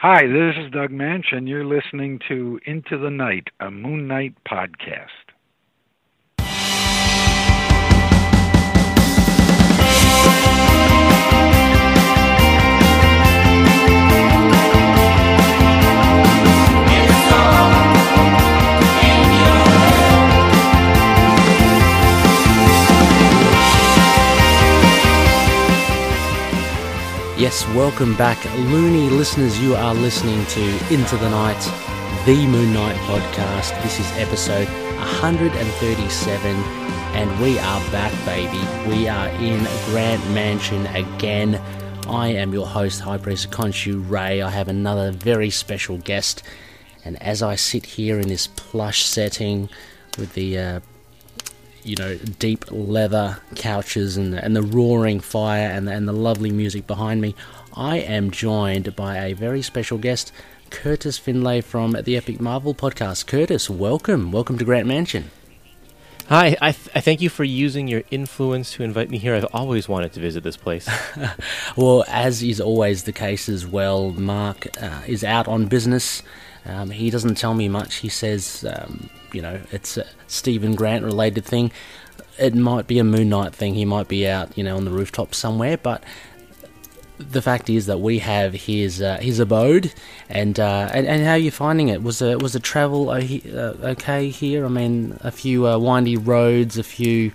Hi, this is Doug Moench, and you're listening to Into the Night, a Moon Knight podcast. Yes, welcome back, loony listeners. You are listening to Into the Night, the Moon Knight podcast. This is episode 137, and we are back, baby. We are in Grant Mansion again. I am your host, High Priest Khonshu Ray. I have another very special guest, and as I sit here in this plush setting with the uh, you know, deep leather couches and, and the roaring fire and, and the lovely music behind me, I am joined by a very special guest, Curtis Finlay from the Epic Marvel podcast. Curtis, welcome. Welcome to Grant Mansion. Hi, I, th- I thank you for using your influence to invite me here. I've always wanted to visit this place. well, as is always the case as well, Mark uh, is out on business. Um, he doesn't tell me much. He says, um, you know, it's a Steven Grant related thing. It might be a Moon Knight thing. He might be out, you know, on the rooftop somewhere. But the fact is that we have his uh, his abode, and, uh, and and how are you finding it? Was a was the travel uh, okay here? I mean, a few uh, windy roads, a few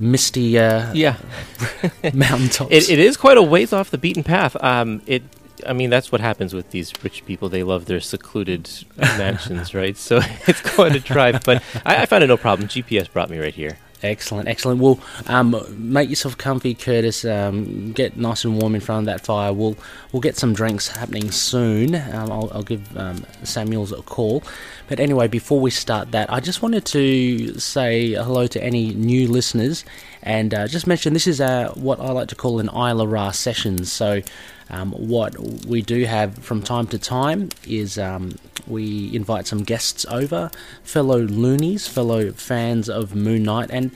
misty uh, yeah mountaintops. It, it is quite a ways off the beaten path. Um, it I mean, that's what happens with these rich people. They love their secluded mansions, right? So it's quite a drive, but I, I, found it no problem. GPS brought me right here. Excellent, excellent. Well, um, make yourself comfy, Curtis. Um, get nice and warm in front of that fire. We'll we'll get some drinks happening soon. Um, I'll, I'll, give um, Samuels a call. But anyway, before we start that, I just wanted to say hello to any new listeners and uh, just mention this is uh, what I like to call an Isla Ra sessions. So um, what we do have from time to time is um, we invite some guests over, fellow loonies, fellow fans of Moon Knight, and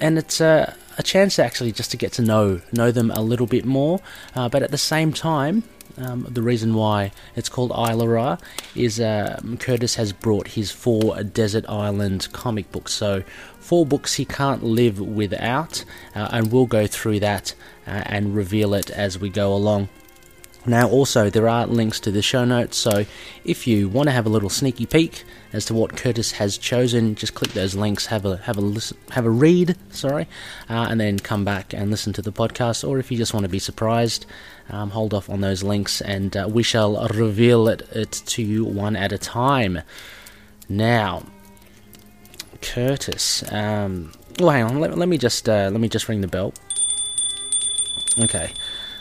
and it's a, a chance actually just to get to know know them a little bit more. Uh, but at the same time, um, the reason why it's called Islara is uh, Curtis has brought his four Desert Island comic books. So, four books he can't live without, uh, and we'll go through that uh, and reveal it as we go along. Now, also, there are links to the show notes, so if you want to have a little sneaky peek as to what Curtis has chosen, just click those links, have a have a listen, have a read, sorry, uh, and then come back and listen to the podcast. Or if you just want to be surprised, um, hold off on those links, and uh, we shall reveal it, it to you one at a time. Now, Curtis, um, well, hang on, let, let me just uh, let me just ring the bell. Okay.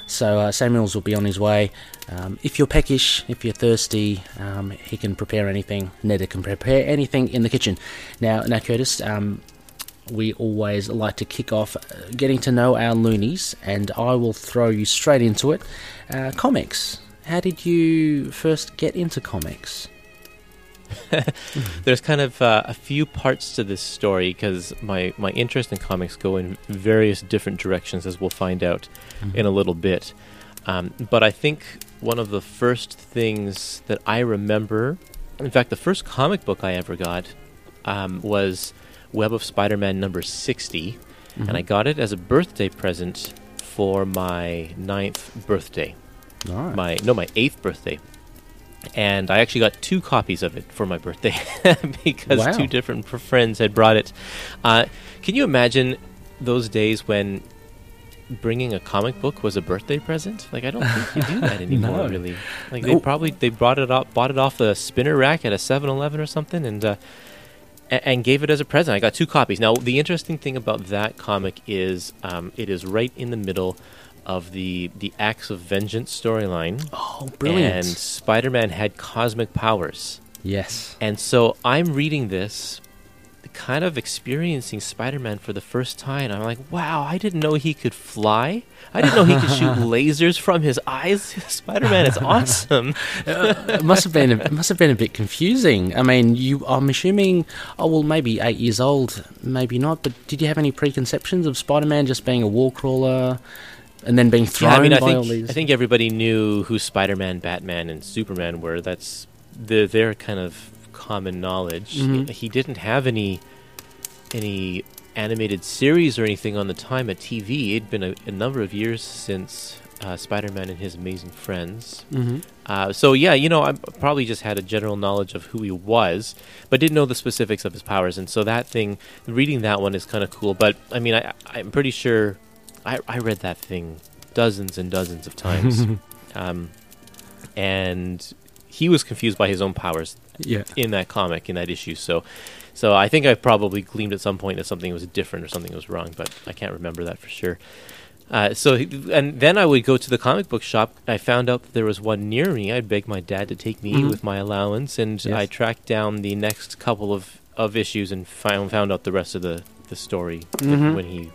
So uh, Samuels will be on his way. Um, if you're peckish, if you're thirsty, um, he can prepare anything. Neda can prepare anything in the kitchen. Now, now Curtis, um, we always like to kick off uh, getting to know our loonies, and I will throw you straight into it. Uh, comics. How did you first get into comics? There's kind of uh, a few parts to this story because my, my interest in comics go in various different directions, as we'll find out mm-hmm. in a little bit. Um, but I think one of the first things that I remember, in fact, the first comic book I ever got um, was Web of Spider Man number 60. Mm-hmm. And I got it as a birthday present for my ninth birthday. My no, my eighth birthday and I actually got two copies of it for my birthday because wow. two different friends had brought it. Uh, can you imagine those days when bringing a comic book was a birthday present? Like I don't think you do that anymore, no. really. Like they probably they brought it up, bought it off the spinner rack at a 7-Eleven or something, and. Uh, and gave it as a present. I got two copies. Now, the interesting thing about that comic is um, it is right in the middle of the the Acts of Vengeance storyline. Oh, brilliant! And Spider-Man had cosmic powers. Yes. And so I'm reading this, kind of experiencing Spider-Man for the first time. I'm like, wow, I didn't know he could fly. I didn't know he could shoot lasers from his eyes. Spider-Man is awesome. uh, it must have been a, it must have been a bit confusing. I mean, you I'm assuming oh well maybe 8 years old, maybe not, but did you have any preconceptions of Spider-Man just being a wall crawler? And then being thrown Yeah, I mean, I by all think these. I think everybody knew who Spider-Man, Batman, and Superman were. That's the their kind of common knowledge. Mhm. He didn't have any any animated series or anything on the time at TV. It'd been a, a number of years since uh, Spider-Man and His Amazing Friends. Mhm. Uh, so yeah, you know, I probably just had a general knowledge of who he was, but didn't know the specifics of his powers. And so that thing, reading that one is kind of cool. But I mean, I, I'm pretty sure I, I read that thing dozens and dozens of times, um, and he was confused by his own powers yeah. in that comic in that issue. So, so I think I probably gleamed at some point that something was different or something was wrong, but I can't remember that for sure. Uh, so, and then I would go to the comic book shop. I found out that there was one near me. I'd beg my dad to take me Mhm. with my allowance, and Yes. I tracked down the next couple of, of issues and found found out the rest of the the story Mhm. when he,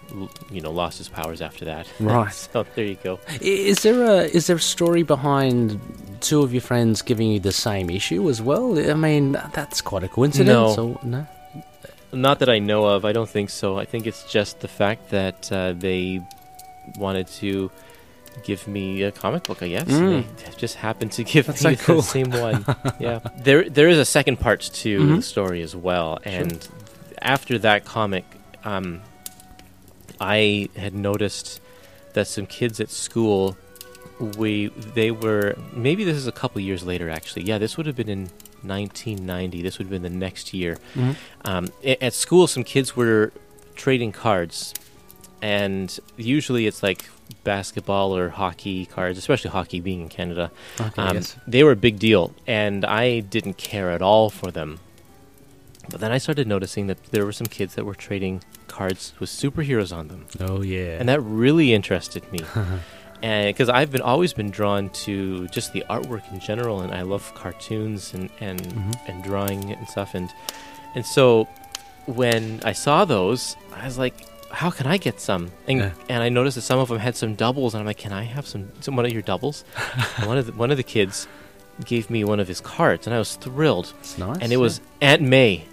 you know, lost his powers after that. Right. so there you go. Is there a is there a story behind two of your friends giving you the same issue as well? I mean, that's quite a coincidence. No. Or, no. Not that I know of. I don't think so. I think it's just the fact that uh, they wanted to give me a comic book. I guess Mm. they just happened to give That's me so cool. the same one. yeah, there there is a second part to Mhm. the story as well, and after that comic, um, I had noticed that some kids at school, we they were maybe this is a couple years later actually. Yeah, this would have been in 1990. This would have been the next year Mhm. um, at school some kids were trading cards and usually it's like basketball or hockey cards especially hockey being in canada Okay. um, yes. they were a big deal and i didn't care at all for them but then i started noticing that there were some kids that were trading cards with superheroes on them Oh yeah. and that really interested me and because I've been always been drawn to just the artwork in general, and I love cartoons and and, Mhm. and drawing and stuff, and and so when I saw those, I was like, how can I get some? And Yeah. and I noticed that some of them had some doubles, and I'm like, can I have some some one of your doubles? one of the, one of the kids gave me one of his cards, and I was thrilled, It's nice. and it was Aunt May.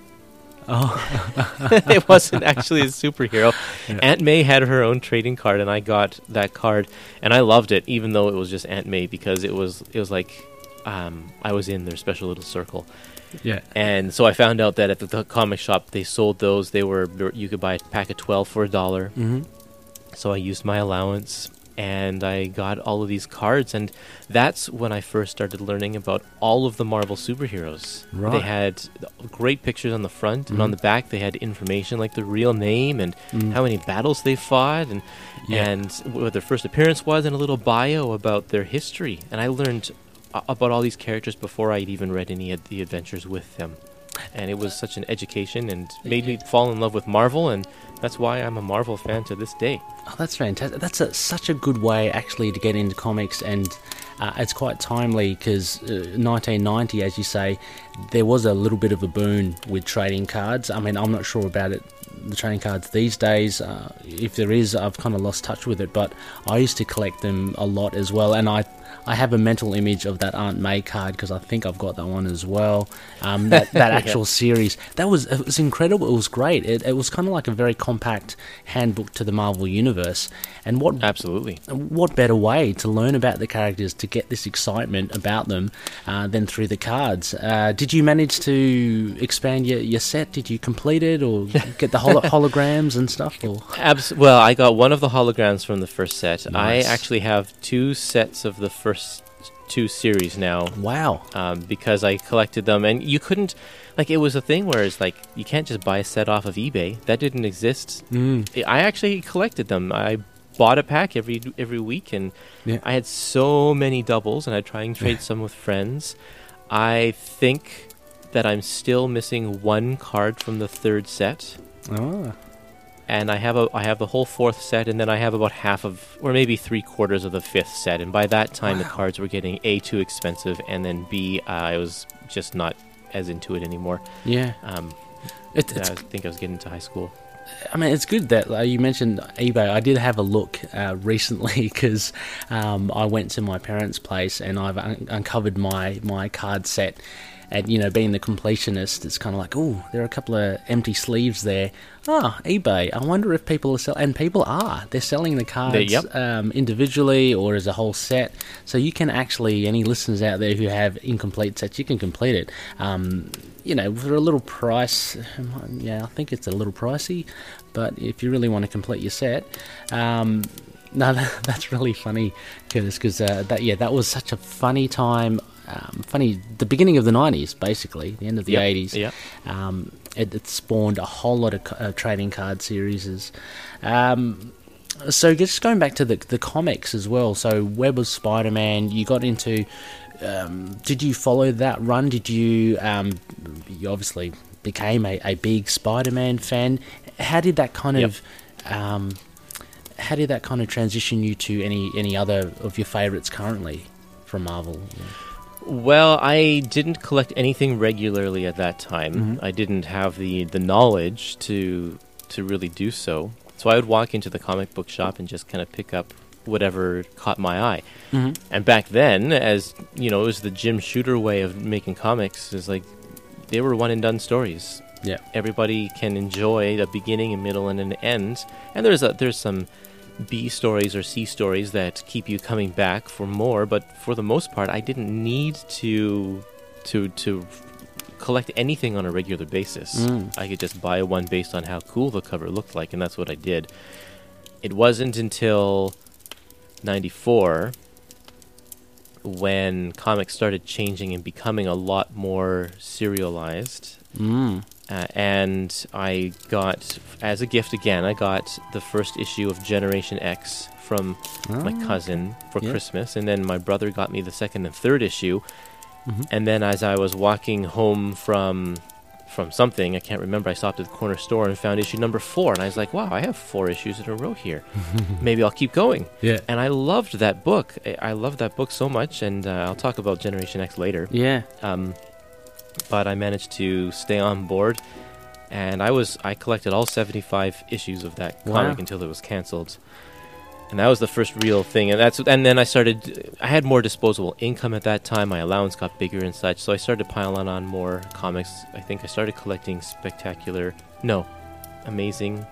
Oh. it wasn't actually a superhero. Yeah. Aunt May had her own trading card, and I got that card, and I loved it, even though it was just Aunt May, because it was it was like um, I was in their special little circle. yeah. And so I found out that at the, the comic shop they sold those. They were you could buy a pack of twelve for a dollar. Mm-hmm. So I used my allowance and I got all of these cards and that's when I first started learning about all of the Marvel superheroes. They had great pictures on the front and on Mhm. the back they had information like the real name and Mm. how many battles they fought and Yeah. and what their first appearance was and a little bio about their history. And I learned about all these characters before I'd even read any of the adventures with them. And it was such an education and made me fall in love with Marvel and that's why I'm a Marvel fan to this day. Oh, that's fantastic. That's a, such a good way, actually, to get into comics, and uh, it's quite timely because uh, 1990, as you say, there was a little bit of a boon with trading cards. I mean, I'm not sure about it, the trading cards these days. Uh, if there is, I've kind of lost touch with it, but I used to collect them a lot as well, and I. I have a mental image of that Aunt May card because I think I've got that one as well. Um, that that actual series that was it was incredible. It was great. It, it was kind of like a very compact handbook to the Marvel universe. And what Absolutely. what better way to learn about the characters to get this excitement about them uh, than through the cards? Uh, did you manage to expand your, your set? Did you complete it or get the holo- holograms and stuff? Or Abs- well, I got one of the holograms from the first set. Nice. I actually have two sets of the first two series now wow, um, because I collected them, and you couldn't. Like it was a thing where it's like you can't just buy a set off of eBay. That didn't exist. mm. I actually collected them. I bought a pack every every week, and Yeah. I had so many doubles, and I try and trade some with friends. I think that I'm still missing one card from the third set oh, and I have a I have the whole fourth set, and then I have about half of, or maybe three quarters of the fifth set. And by that time, the cards were getting a too expensive, and then b uh, I was just not as into it anymore. yeah. Um, It, it's I think I was getting to high school. I mean, it's good that uh, you mentioned eBay. I did have a look uh, recently because um, I went to my parents' place and I've un- uncovered my, my card set. And you know, being the completionist, it's kind of like, oh, there are a couple of empty sleeves there. Ah, eBay. I wonder if people are selling, and people are. They're selling the cards yep. um, individually or as a whole set. So you can actually, any listeners out there who have incomplete sets, you can complete it. Um, you know, for a little price, yeah, I think it's a little pricey, but if you really want to complete your set, um, no, that, that's really funny, Curtis, because uh, that yeah, that was such a funny time. Um, funny, the beginning of the '90s, basically, the end of the Yep, '80s. yep. Um, it, it spawned a whole lot of uh, trading card series. Um, so just going back to the the comics as well. So Web of Spider Man, you got into. Um, did you follow that run? Did you? Um, you obviously became a, a big Spider Man fan. How did that kind Yep. of? Um, how did that kind of transition you to any any other of your favorites currently from Marvel? Well, I didn't collect anything regularly at that time. Mhm. I didn't have the, the knowledge to to really do so. So I would walk into the comic book shop and just kind of pick up whatever caught my eye. Mm-hmm. And back then, as you know, it was the Jim Shooter way of making comics. Is like they were one and done stories. Yeah. Everybody can enjoy a beginning, a middle, and an end. And there's a, there's some B stories or C stories that keep you coming back for more. But for the most part, I didn't need to to to collect anything on a regular basis. Mm. I could just buy one based on how cool the cover looked like, and that's what I did. It wasn't until '94 when comics started changing and becoming a lot more serialized. Mm. Uh, and I got, as a gift again, I got the first issue of Generation X from my Ah. cousin for Yeah. Christmas, and then my brother got me the second and third issue. Mhm. And then as I was walking home from from something, I can't remember, I stopped at the corner store and found issue number four, and I was like, "Wow, I have four issues in a row here. Maybe I'll keep going." Yeah. And I loved that book. I- I loved that book so much, and uh, I'll talk about Generation X later. Yeah. Um, but I managed to stay on board, and I was I collected all seventy five issues of that Wow. comic until it was canceled, and that was the first real thing. And that's and then I started. I had more disposable income at that time. My allowance got bigger and such, so I started piling on more comics. I think I started collecting Spectacular, no, Amazing,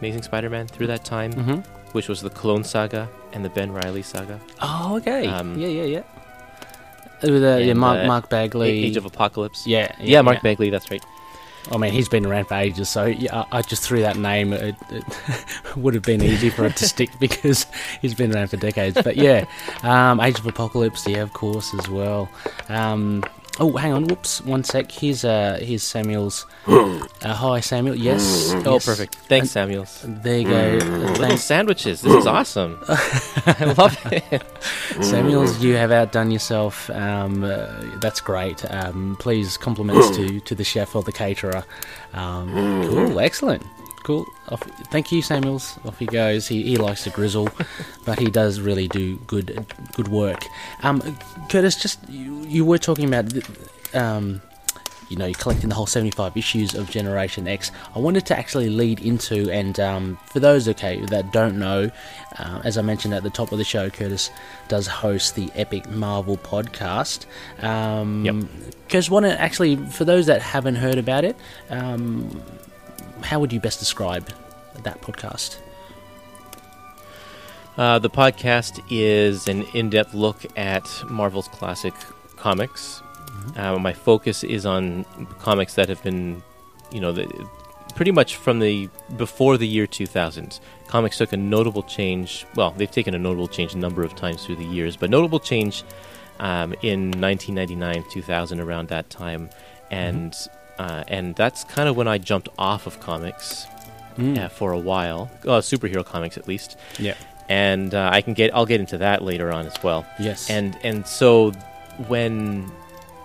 Amazing Spider Man through that time, Mm-hmm. which was the Clone Saga and the Ben Reilly Saga, Oh, okay. Um, yeah, yeah, yeah. With uh, yeah, Mark, uh, Mark Bagley. Age of Apocalypse. yeah, Yeah, Mark Bagley, that's right. I mean, he's been around for ages, so yeah, I I just threw that name. It, it would have been easy for it to stick because he's been around for decades. But yeah, um, Age of Apocalypse, yeah, of course, as well. Um, oh, hang on, whoops, one sec. Here's uh, here's Samuels. Uh, hi, Samuel. Yes. Oh, yes. perfect. Thanks, Samuels. There you go. Little Thanks, sandwiches. This is awesome. I love it. Samuels. You have outdone yourself. Um, uh, that's great. Um, please compliments to, to the chef or the caterer. Um, cool, excellent, cool. Off, thank you, Samuels. Off he goes. He, he likes to grizzle, but he does really do good good work. Um, Curtis, just you, you were talking about. Um, you know, you're collecting the whole 75 issues of Generation X. I wanted to actually lead into, and um, for those okay that don't know, uh, as I mentioned at the top of the show, Curtis does host the Epic Marvel podcast. Um, Yep. Curtis, want to actually, for those that haven't heard about it, um, how would you best describe that podcast? Uh, the podcast is an in-depth look at Marvel's classic comics. Uh, my focus is on comics that have been, you know, the, pretty much from the before the year 2000. Comics took a notable change. Well, they've taken a notable change a number of times through the years, but notable change um, in 1999, 2000, around that time, and uh, and that's kind of when I jumped off of comics Mm. uh, for a while, uh, superhero comics at least Yeah. and uh, I can get I'll get into that later on as well. Yes. And and so when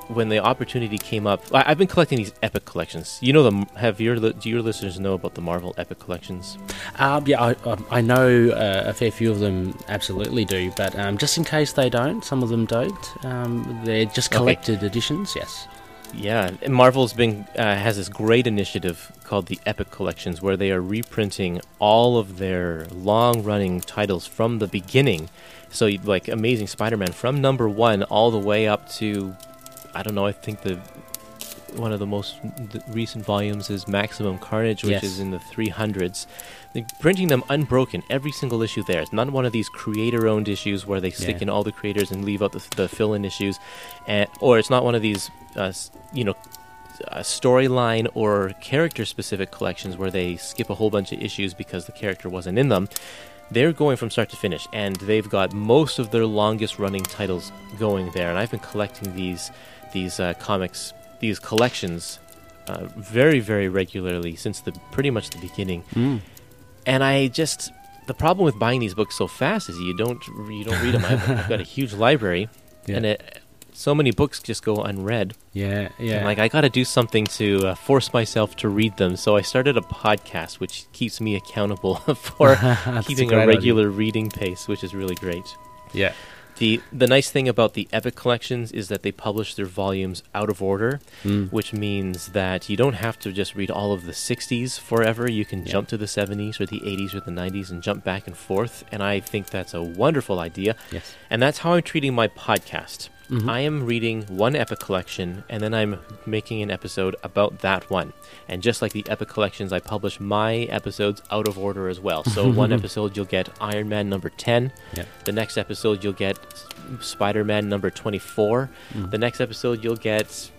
when the opportunity came up, I, I've been collecting these epic collections. You know them? Have your do your listeners know about the Marvel epic collections? Um, yeah, I, I- I know uh, a fair few of them absolutely do, but um, just in case they don't, some of them don't. Um, they're just Okay. collected editions. Yes. Yeah, Marvel's been uh, has this great initiative called the Epic Collections, where they are reprinting all of their long-running titles from the beginning. So, like Amazing Spider-Man from number one all the way up to I don't know. I think the one of the most recent volumes is Maximum Carnage, which Yes. is in the 300s. Printing them unbroken, every single issue there. It's not one of these creator-owned issues where they stick Yeah. in all the creators and leave out the, the fill-in issues, and, or it's not one of these, uh, you know, uh, storyline or character-specific collections where they skip a whole bunch of issues because the character wasn't in them. They're going from start to finish, and they've got most of their longest-running titles going there. And I've been collecting these these uh, comics, these collections, uh, very very regularly since the pretty much the beginning. Mm. And I just the problem with buying these books so fast is you don't you don't read them. I've, I've got a huge library, Yeah. and it, so many books just go unread. Yeah, yeah. Like I got to do something to uh, force myself to read them. So I started a podcast, which keeps me accountable for keeping a idea. regular reading pace, which is really great. Yeah. The the nice thing about the Epic collections is that they publish their volumes out of order, Mm. which means that you don't have to just read all of the 60s forever. You can Yeah. jump to the 70s or the 80s or the 90s and jump back and forth. And I think that's a wonderful idea. Yes. And that's how I'm treating my podcast. Mhm. I am reading one Epic collection and then I'm making an episode about that one. And just like the Epic collections, I publish my episodes out of order as well. So one episode you'll get Iron Man number 10. Yeah. The next episode you'll get Spider Man number 24. Mm. The next episode you'll get,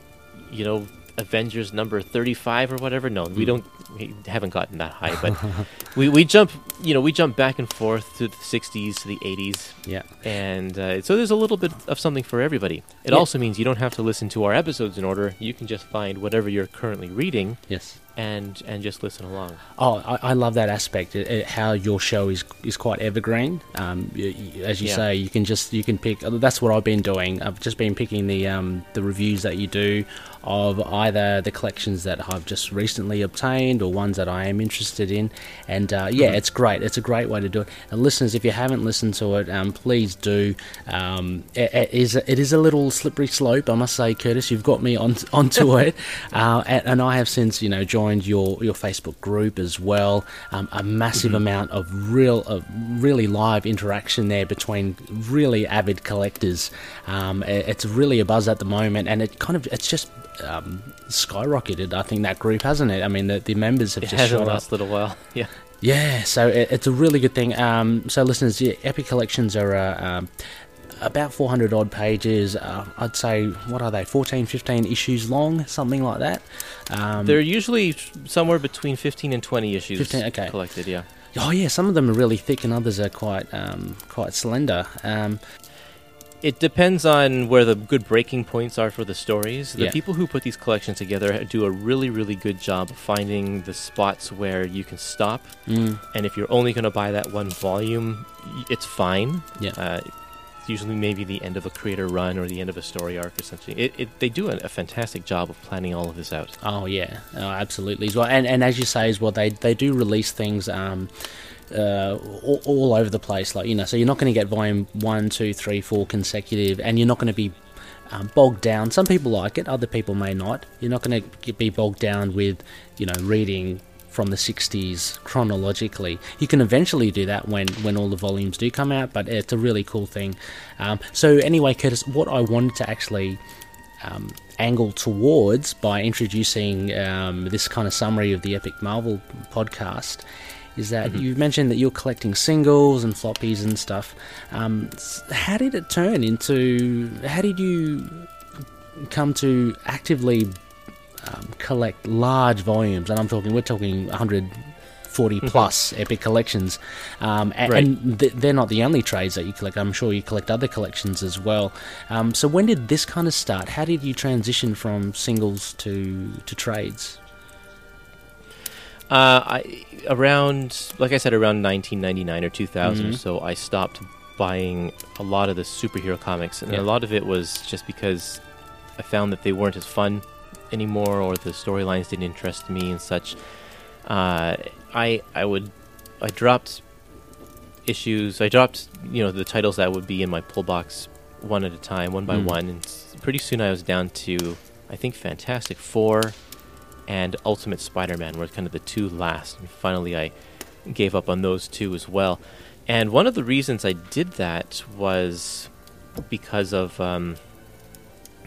you know, Avengers number 35 or whatever. No, we Mm. don't, we haven't gotten that high, but we, we jump, you know, we jump back and forth to the 60s to the 80s. Yeah. And uh, so there's a little bit of something for everybody. It Yeah. also means you don't have to listen to our episodes in order. You can just find whatever you're currently reading Yes. and and just listen along. Oh, I, I love that aspect. It, it- how your show is is quite evergreen. Um, y y as you Yeah. say, you can just you can pick. uh, That's what I've been doing. I've just been picking the um, the reviews that you do of either the collections that I've just recently obtained or ones that I am interested in. And uh, yeah, Mhm. it's great. It's a great way to do it. And listeners, if you haven't listened to it, um, please do. Um, it, it is it is a little slippery slope, I must say, Curtis. You've got me on onto it, uh, and, I have since you know joined your your Facebook group as well. Um, a massive amount of real, of really live interaction there between really avid collectors. Um, it- it's really a buzz at the moment, and it kind of it's just um, skyrocketed. I think that group hasn't it? I mean, the, the members have It just has shot the up. last little while. Yeah. Yeah, so it, it's a really good thing. Um, so, listeners, yeah, Epic Collections are uh, um, about 400 odd pages. Uh, I'd say, what are they, 14, 15 issues long, something like that. Um, They're usually somewhere between 15 and 20 issues 15, okay. collected, yeah. oh, yeah, some of them are really thick and others are quite um, quite slender. Um, It depends on where the good breaking points are for the stories. The Yeah. people who put these collections together do a really, really good job finding the spots where you can stop. mm, And if you're only going to buy that one volume, it's fine. Yeah. Uh, it's usually maybe the end of a creator run or the end of a story arc or something. It, it, they do a, a fantastic job of planning all of this out. Oh yeah, oh, absolutely as well. And and as you say as well, they they do release things um, uh, all, all over the place. Like you know, so you're not going to get volume one, two, three, four consecutive, and you're not going to be um, bogged down. Some people like it, other people may not. You're not going to be bogged down with you know reading from the 60s chronologically. You can eventually do that when, when all the volumes do come out, but it's a really cool thing. Um, so, anyway, Curtis, what I wanted to actually um, angle towards by introducing um, this kind of summary of the Epic Marvel podcast is that Mhm. you mentioned that you're collecting singles and floppies and stuff. Um, how did it turn into? How did you come to actively um, collect large volumes? And I'm talking, we're talking 140 plus epic collections, um, a- Right. and th- they're not the only trades that you collect. I'm sure you collect other collections as well. Um, so when did this kind of start? How did you transition from singles to to trades? Uh, I around, like I said, around 1999 or 2000 or Mhm. so, I stopped buying a lot of the superhero comics, and Yeah. a lot of it was just because I found that they weren't as fun anymore, or the storylines didn't interest me and such. Uh, I I would I dropped issues. I dropped you know the titles that would be in my pull box one at a time, one by Mm. one, and pretty soon I was down to I think Fantastic Four and Ultimate Spider-Man were kind of the two last. And finally, I gave up on those two as well. And one of the reasons I did that was because of um,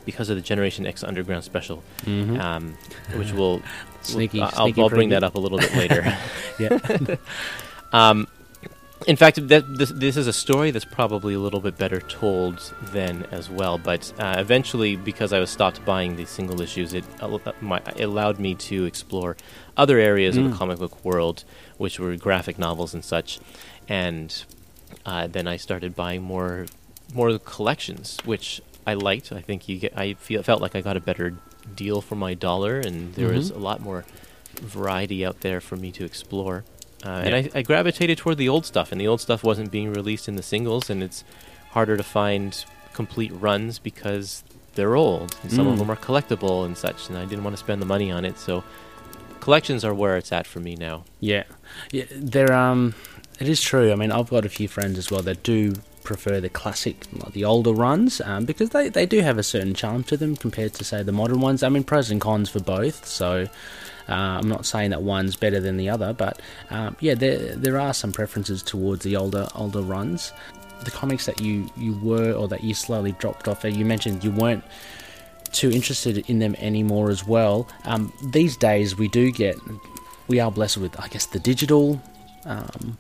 because of the Generation X Underground special, Mhm. um, which will Sneaky- I'll, I'll bring that up a little bit later. yeah. Um, in fact, that, this, this is a story that's probably a little bit better told then as well. But uh, eventually, because I was stopped buying these single issues, it, al- uh, my, it allowed me to explore other areas of Mm. the comic book world, which were graphic novels and such. And uh, then I started buying more more collections, which I liked. I think you get. I feel felt like I got a better deal for my dollar, and there was Mhm. a lot more variety out there for me to explore. Uh, And I, I gravitated toward the old stuff, and the old stuff wasn't being released in the singles, and it's harder to find complete runs because they're old. And some of Mm. them are collectible and such, and I didn't want to spend the money on it. So collections are where it's at for me now. Yeah, yeah. There, um, it is true. I mean, I've got a few friends as well that do prefer the classic, like the older runs, um, because they they do have a certain charm to them compared to say the modern ones. I mean, pros and cons for both. So. Uh, I'm not saying that one's better than the other, but um, yeah, there there are some preferences towards the older older runs. The comics that you, you were or that you slowly dropped off. uh, You mentioned you weren't too interested in them anymore as well. Um, these days, we do get, we are blessed with, I guess, the digital um,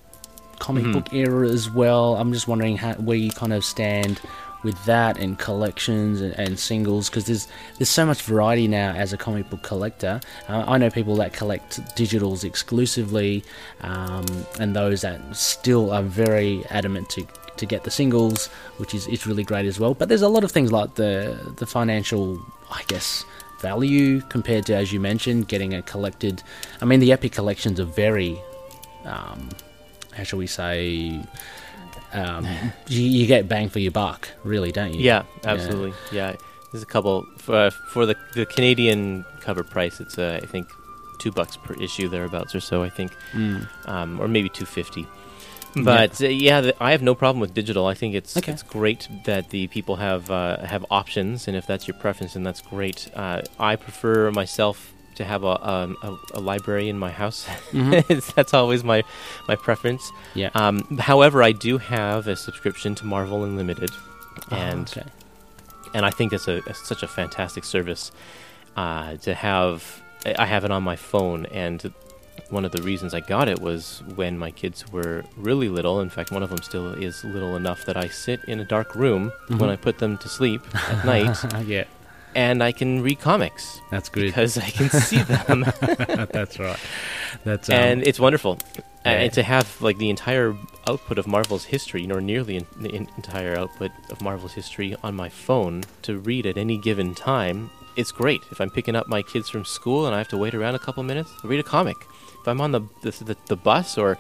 comic Mhm. book era as well. I'm just wondering how, where you kind of stand with that and collections and, and singles because there's there's so much variety now as a comic book collector. Uh, I know people that collect digitals exclusively, um, and those that still are very adamant to to get the singles, which is, is really great as well. But there's a lot of things like the the financial, I guess, value compared to, as you mentioned, getting a collected. I mean, the Epic collections are very, um, how shall we say, um, you, you get bang for your buck, really, don't you? Yeah, absolutely. Yeah, there's a couple for, for the the Canadian cover price. It's uh, I think two bucks per issue thereabouts or so. I think, Mm. um, or maybe two fifty. But uh, yeah, the, I have no problem with digital. I think it's Okay. it's great that the people have uh, have options, and if that's your preference, then that's great. Uh, I prefer myself to have a um, a, a library in my house. Mhm. that's always my my preference. Yeah. Um, however, I do have a subscription to Marvel Unlimited, Ah, and okay. and I think that's a, a- such a fantastic service uh, to have. I have it on my phone, and one of the reasons I got it was when my kids were really little. In fact, one of them still is little enough that I sit in a dark room Mhm. when I put them to sleep at night, yeah, and I can read comics that's good. because I can see them, that's right. That's um, and it's wonderful. yeah. And to have like the entire output of Marvel's history, or nearly in, the entire output of Marvel's history on my phone to read at any given time, it's great. If I'm picking up my kids from school and I have to wait around a couple minutes, I'll read a comic. If I'm on the the, the, the bus or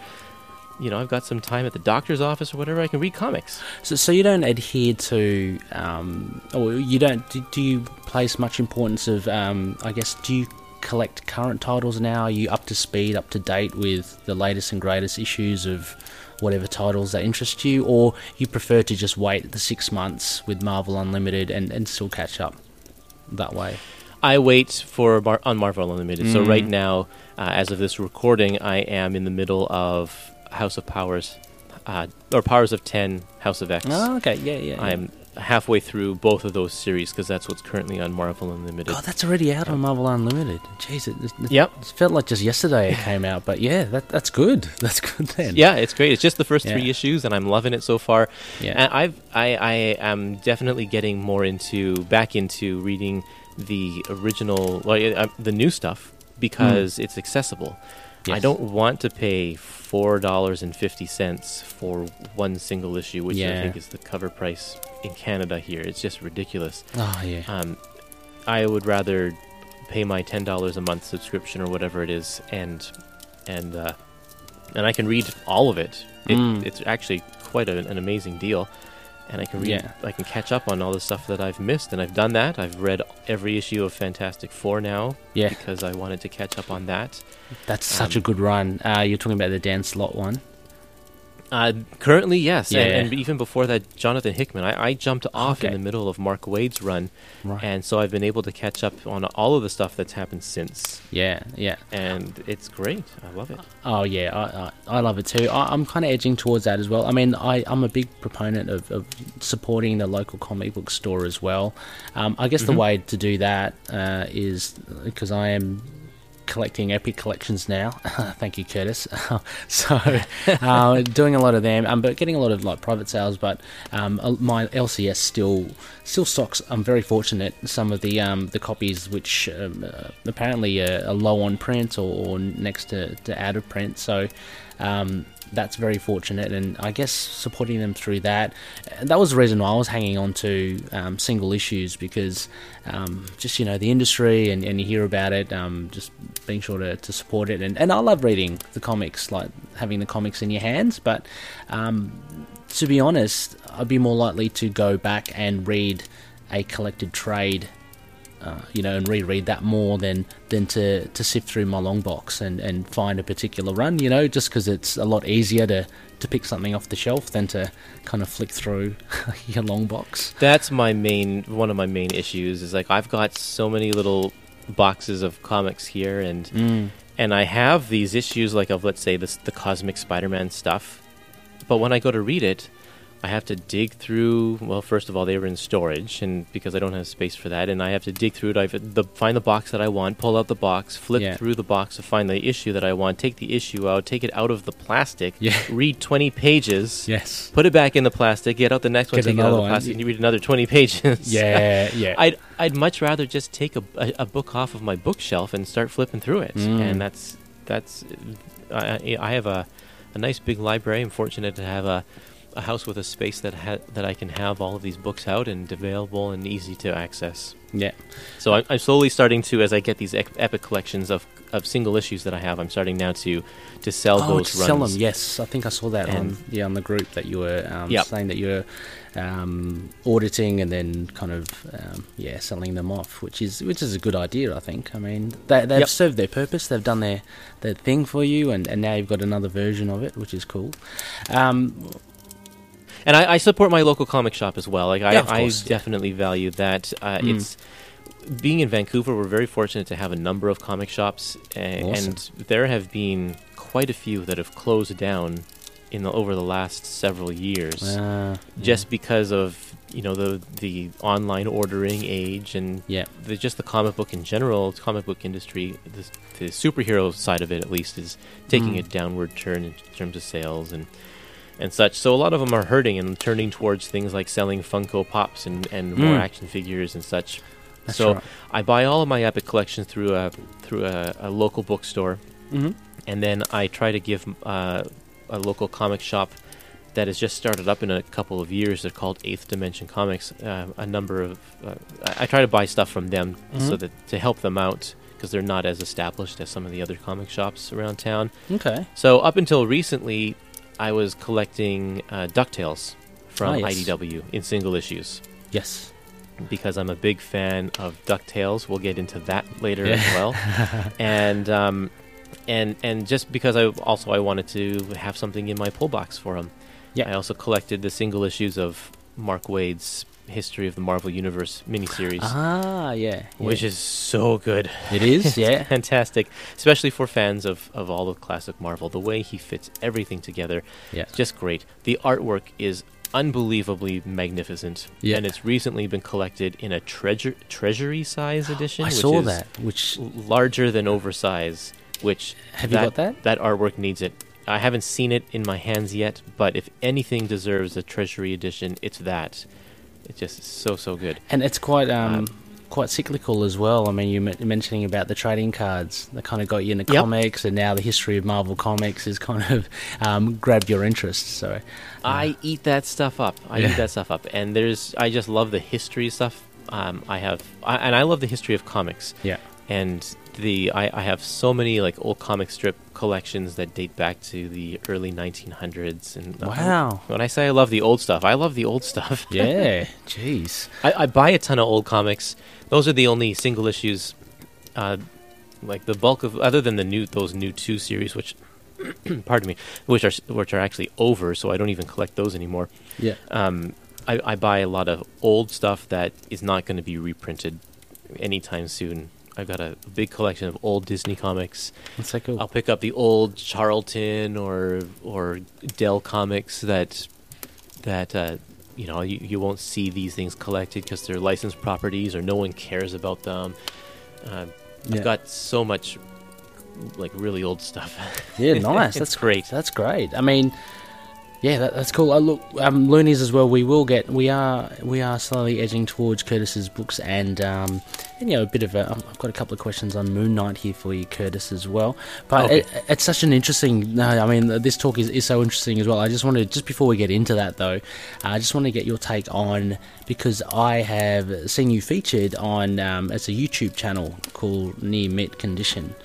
you know I've got some time at the doctor's office or whatever, I can read comics. So, so you don't adhere to, um, or you don't? Do, do you place much importance of? Um, I guess do you collect current titles now? Are you up to speed, up to date with the latest and greatest issues of whatever titles that interest you, or you prefer to just wait the six months with Marvel Unlimited and, and still catch up that way? I wait for Mar- on Marvel Unlimited. So Mm. right now, uh, as of this recording, I am in the middle of House of Powers, uh, or Powers of Ten, House of X. Oh, okay, yeah, yeah. yeah. I'm halfway through both of those series because that's what's currently on Marvel Unlimited. God, that's already out on Marvel Unlimited. Jeez, it, it, Yep. it felt like just yesterday it came out, but yeah, that that's good. That's good then. Yeah, it's great. It's just the first three issues, and I'm loving it so far. yeah. And I've I, I am definitely getting more into back into reading the original, well, uh, the new stuff because it's accessible. I don't want to pay four dollars and fifty cents for one single issue, which I think is the cover price in Canada here. It's just ridiculous. Oh yeah. Um, I would rather pay my ten dollars a month subscription or whatever it is, and and uh, and I can read all of it. it Mm. It's actually quite a, an amazing deal, and I can read. Yeah. I can catch up on all the stuff that I've missed, and I've done that. I've read every issue of Fantastic Four now Yeah. because I wanted to catch up on that. That's such Um, a good run. Uh, you're talking about the Dan Slott one. Uh, currently, yes, Yeah. and, and even before that, Jonathan Hickman. I, I jumped off in the middle of Mark Waid's run, Right. and so I've been able to catch up on all of the stuff that's happened since, Yeah, yeah. and it's great. I love it. Oh yeah, I, I, I love it too. I, I'm kind of edging towards that as well. I mean, I, I'm a big proponent of, of supporting the local comic book store as well. Um, I guess the way to do that uh, is because I am collecting epic collections now. Thank you, Curtis. so uh, doing a lot of them, um, but getting a lot of like private sales. But um, my LCS still still stocks. I'm very fortunate. Some of the um, the copies which um, uh, apparently are, are low on print or, or next to, to out of print. So. Um, that's very fortunate, and I guess supporting them through that. That was the reason why I was hanging on to um, single issues because just you know the industry and, and you hear about it, just being sure to, to support it. And, and I love reading the comics, like having the comics in your hands. But um, to be honest, I'd be more likely to go back and read a collected trade uh, you know, and reread that more than than to, to sift through my long box and, and find a particular run. You know, just because it's a lot easier to, to pick something off the shelf than to kind of flick through your long box. That's my main one of my main issues. Is like I've got so many little boxes of comics here, and Mm. and I have these issues like of let's say this the Cosmic Spider-Man stuff, but when I go to read it, I have to dig through. Well, first of all, they were in storage, and because I don't have space for that, and I have to dig through it. I have to the, find the box that I want, pull out the box, flip Yeah. through the box to find the issue that I want, take the issue out, take it out of the plastic, Yeah. read twenty pages, Yes. put it back in the plastic, get out the next one, Get take it out of the one. plastic, and you read another twenty pages. Yeah, yeah. I'd I'd much rather just take a, a, a book off of my bookshelf and start flipping through it, Mm. and that's that's I, I have a, a nice big library. I'm fortunate to have a, a house with a space that ha- that I can have all of these books out and available and easy to access. yeah. So I'm, I'm slowly starting to, as I get these epic collections of, of single issues that I have, I'm starting now to to sell oh, those to runs. sell them. Yes, I think I saw that on yeah on the group that you were um, Yep. saying that you're um, auditing and then kind of um, yeah selling them off, which is which is a good idea. I think. I mean, they, they've Yep. served their purpose. They've done their their thing for you, and, and now you've got another version of it, which is cool. Um, And I, I support my local comic shop as well. Like I, Yeah, I definitely value that. Uh, Mm. It's being in Vancouver. We're very fortunate to have a number of comic shops, uh, Awesome. and there have been quite a few that have closed down in the, over the last several years, uh, just because of you know the the online ordering age and yeah, the, just the comic book in general, the comic book industry, the, the superhero side of it at least is taking Mm. a downward turn in terms of sales and and such. So a lot of them are hurting and turning towards things like selling Funko Pops and, and more Mm. action figures and such. that's so right. I buy all of my Epic collections through a through a, a local bookstore, hmm and then I try to give uh, a local comic shop that has just started up in a couple of years. They're called Eighth Dimension Comics. Uh, a number of uh, I, I try to buy stuff from them so Mhm. that to help them out because they're not as established as some of the other comic shops around town. Okay. So up until recently, I was collecting uh, Ducktales from Ah, yes. IDW in single issues Yes. because I'm a big fan of Ducktales. We'll get into that later Yeah. as well. and um, and and just because I also I wanted to have something in my pull box for them. Yeah. I also collected the single issues of Mark Waid's History of the Marvel Universe miniseries, Ah, yeah. which yeah. is so good. it is. Yeah. Fantastic, especially for fans of, of all of classic Marvel. The way he fits everything together, yeah. just great. The artwork is unbelievably magnificent, Yeah. and it's recently been collected in a treasure treasury size edition. I which saw is that. Which larger than oversize. Which have you got that? that artwork needs it. I haven't seen it in my hands yet, but if anything deserves a treasury edition, it's that. It's just so so good. And it's quite um, Um, quite cyclical as well. I mean, you men- mentioning about the trading cards that kind of got you into Yep. comics, and now the history of Marvel comics has kind of um, grabbed your interest. So I eat that stuff up. I Yeah. eat that stuff up, and there's I just love the history stuff. Um, I have, I, and I love the history of comics. yeah, and the I, I have so many like old comic strip collections that date back to the early 1900s and uh, wow, when i say i love the old stuff i love the old stuff yeah, jeez, I, I buy a ton of old comics those are the only single issues uh, like the bulk of other than the new those new two series which pardon me, which are which are actually over, so I don't even collect those anymore. Yeah. Um, I, I buy a lot of old stuff that is not going to be reprinted anytime soon. I've got a big collection of old Disney comics. That's so cool. I'll pick up the old Charlton or or Dell comics that that uh, you know you, you won't see these things collected because they're licensed properties or no one cares about them. Uh, Yeah. I've got so much like really old stuff. Yeah, nice. That's great. That's great. I mean, yeah, that, that's cool. Uh, look, um, Loonies as well. We will get. We are. We are slowly edging towards Curtis's books, and um, and you know, a bit of a. um, I've got a couple of questions on Moon Knight here for you, Curtis, as well. But Okay. it, it's such an interesting. No, I mean, this talk is, is so interesting as well. I just wanted just before we get into that though, I just want to get your take on because I have seen you featured on. Um, it's a YouTube channel called Near Mint Condition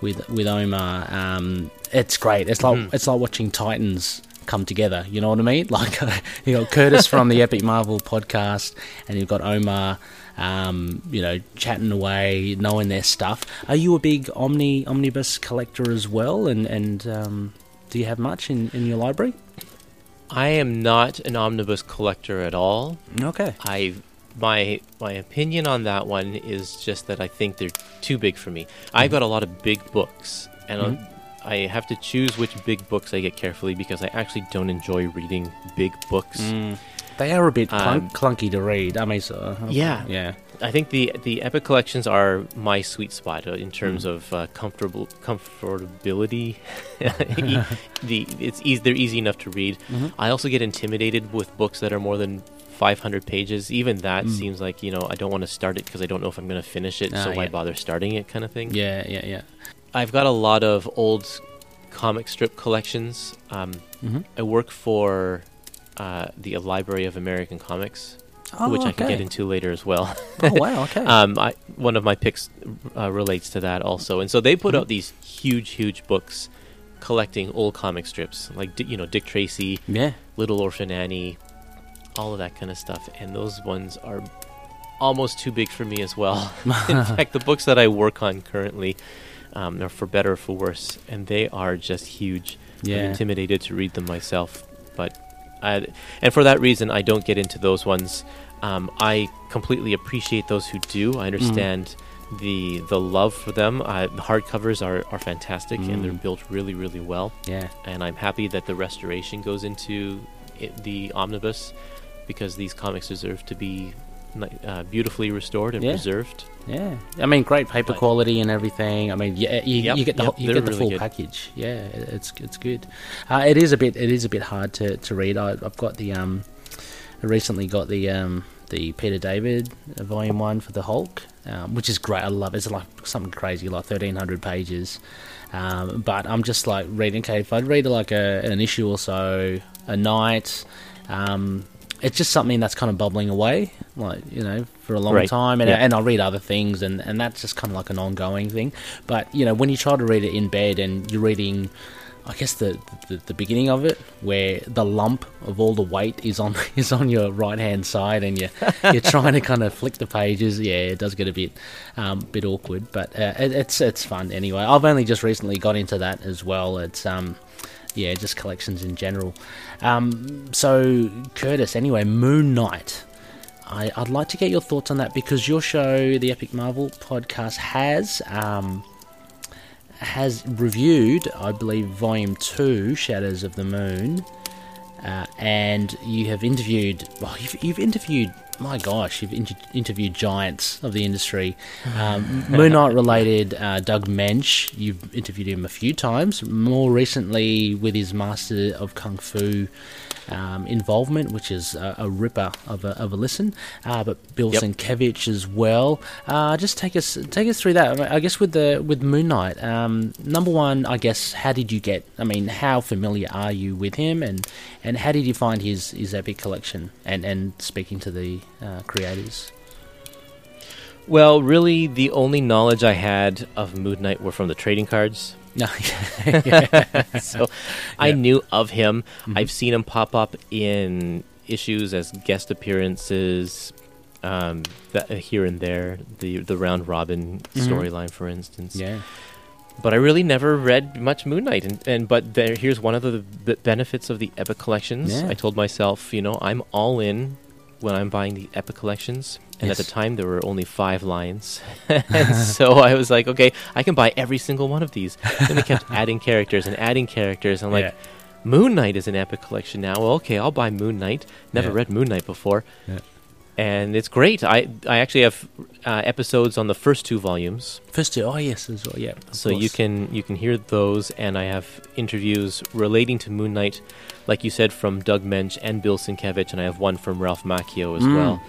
with with Omar. Um, it's great. It's like it's like watching Titans come together. You know what I mean? Like you got Curtis from the Epic Marvel podcast, and you've got Omar. Um, you know, chatting away, knowing their stuff. Are you a big omni omnibus collector as well? And and um, do you have much in, in your library? I am not an omnibus collector at all. Okay. I my my opinion on that one is just that I think they're too big for me. I've got a lot of big books, and uh, I have to choose which big books I get carefully because I actually don't enjoy reading big books. They are a bit Um, clunk, clunky to read. I mean, so, Yeah. yeah, I think the the epic collections are my sweet spot uh, in terms Mm. of uh, comfortable comfortability. E- the it's easy, they're easy enough to read. Mm-hmm. I also get intimidated with books that are more than 500 pages. Even that seems like you know I don't want to start it because I don't know if I'm going to finish it. Mm. Ah, so why yeah. bother starting it, kind of thing. yeah, yeah, yeah. I've got a lot of old comic strip collections. Um, Mhm. I work for uh, the Library of American Comics, Oh, which I can get into later as well. Oh wow, okay. um, I, one of my picks uh, relates to that also, and so they put Mhm. out these huge, huge books collecting old comic strips, like you know Dick Tracy, yeah, Little Orphan Annie, all of that kind of stuff, and those ones are almost too big for me as well. In fact, the books that I work on currently um, are for better or for worse, and they are just huge. I'm yeah. intimidated to read them myself, but I, and for that reason, I don't get into those ones. Um, I completely appreciate those who do. I understand the the love for them. Uh, the hardcovers are, are fantastic and they're Mm. built really really well. Yeah, And I'm happy that the restoration goes into it, the omnibus because these comics deserve to be uh, beautifully restored and Yeah. preserved. yeah. I mean, great paper But- quality and everything. I mean, yeah, you, Yep, you get the yep, you get the really full good. package. Yeah, it- it's it's good. Uh, it is a bit it is a bit hard to, to read. I, I've got the um, I recently got the um the Peter David uh, volume one for the Hulk, um, which is great. I love it. It's like something crazy, like thirteen hundred pages. Um, but I'm just like reading. Okay, if I'd read like a, an issue or so a night, um, it's just something that's kind of bubbling away, like you know, for a long Right. time. And, Yeah. and I'll read other things, and, and that's just kind of like an ongoing thing. But you know, when you try to read it in bed and you're reading, I guess the, the the beginning of it, where the lump of all the weight is on is on your right hand side, and you you're trying to kind of flick the pages. Yeah, it does get a bit um, bit awkward, but uh, it, it's it's fun anyway. I've only just recently got into that as well. It's um yeah, just collections in general. Um, so Curtis, anyway, Moon Knight. I, I'd like to get your thoughts on that because your show, the Epic Marvel podcast, has um, has reviewed, I believe, Volume Two, Shadows of the Moon, uh, and you have interviewed. Well, you've, you've interviewed. My gosh, you've inter- interviewed giants of the industry. Um, Moon Knight related uh, Doug Moench. You've interviewed him a few times. More recently, with his Master of Kung Fu um, involvement, which is a, a ripper of a, of a listen. Uh, but Bill Yep. Sienkiewicz as well. Uh, just take us take us through that. I, guess with the with Moon Knight. Um, number one, I guess, how did you get? I mean, how familiar are you with him, and and how did you find his his epic collection? And and speaking to the uh, creators. Well, really, the only knowledge I had of Moon Knight were from the trading cards. No, so I Yeah. knew of him. Mhm. I've seen him pop up in issues as guest appearances um, that, here and there. The the round robin Mhm. storyline, for instance. yeah, but I really never read much Moon Knight, and, and but there, here's one of the, the benefits of the Epic collections. Yeah. I told myself, you know, I'm all in when I'm buying the Epic collections, and at the time there were only five lines, and so I was like, okay, I can buy every single one of these. And they kept adding characters and adding characters, and like. Yeah. Moon Knight is an epic collection now. Well, okay, I'll buy Moon Knight. Never Yeah. read Moon Knight before, Yeah. and it's great. I I actually have uh, episodes on the first two volumes, First two, oh yes, as well. Yeah. so you can you can hear those, and I have interviews relating to Moon Knight, like you said, from Doug Moench and Bill Sienkiewicz, and I have one from Ralph Macchio as Mm. well.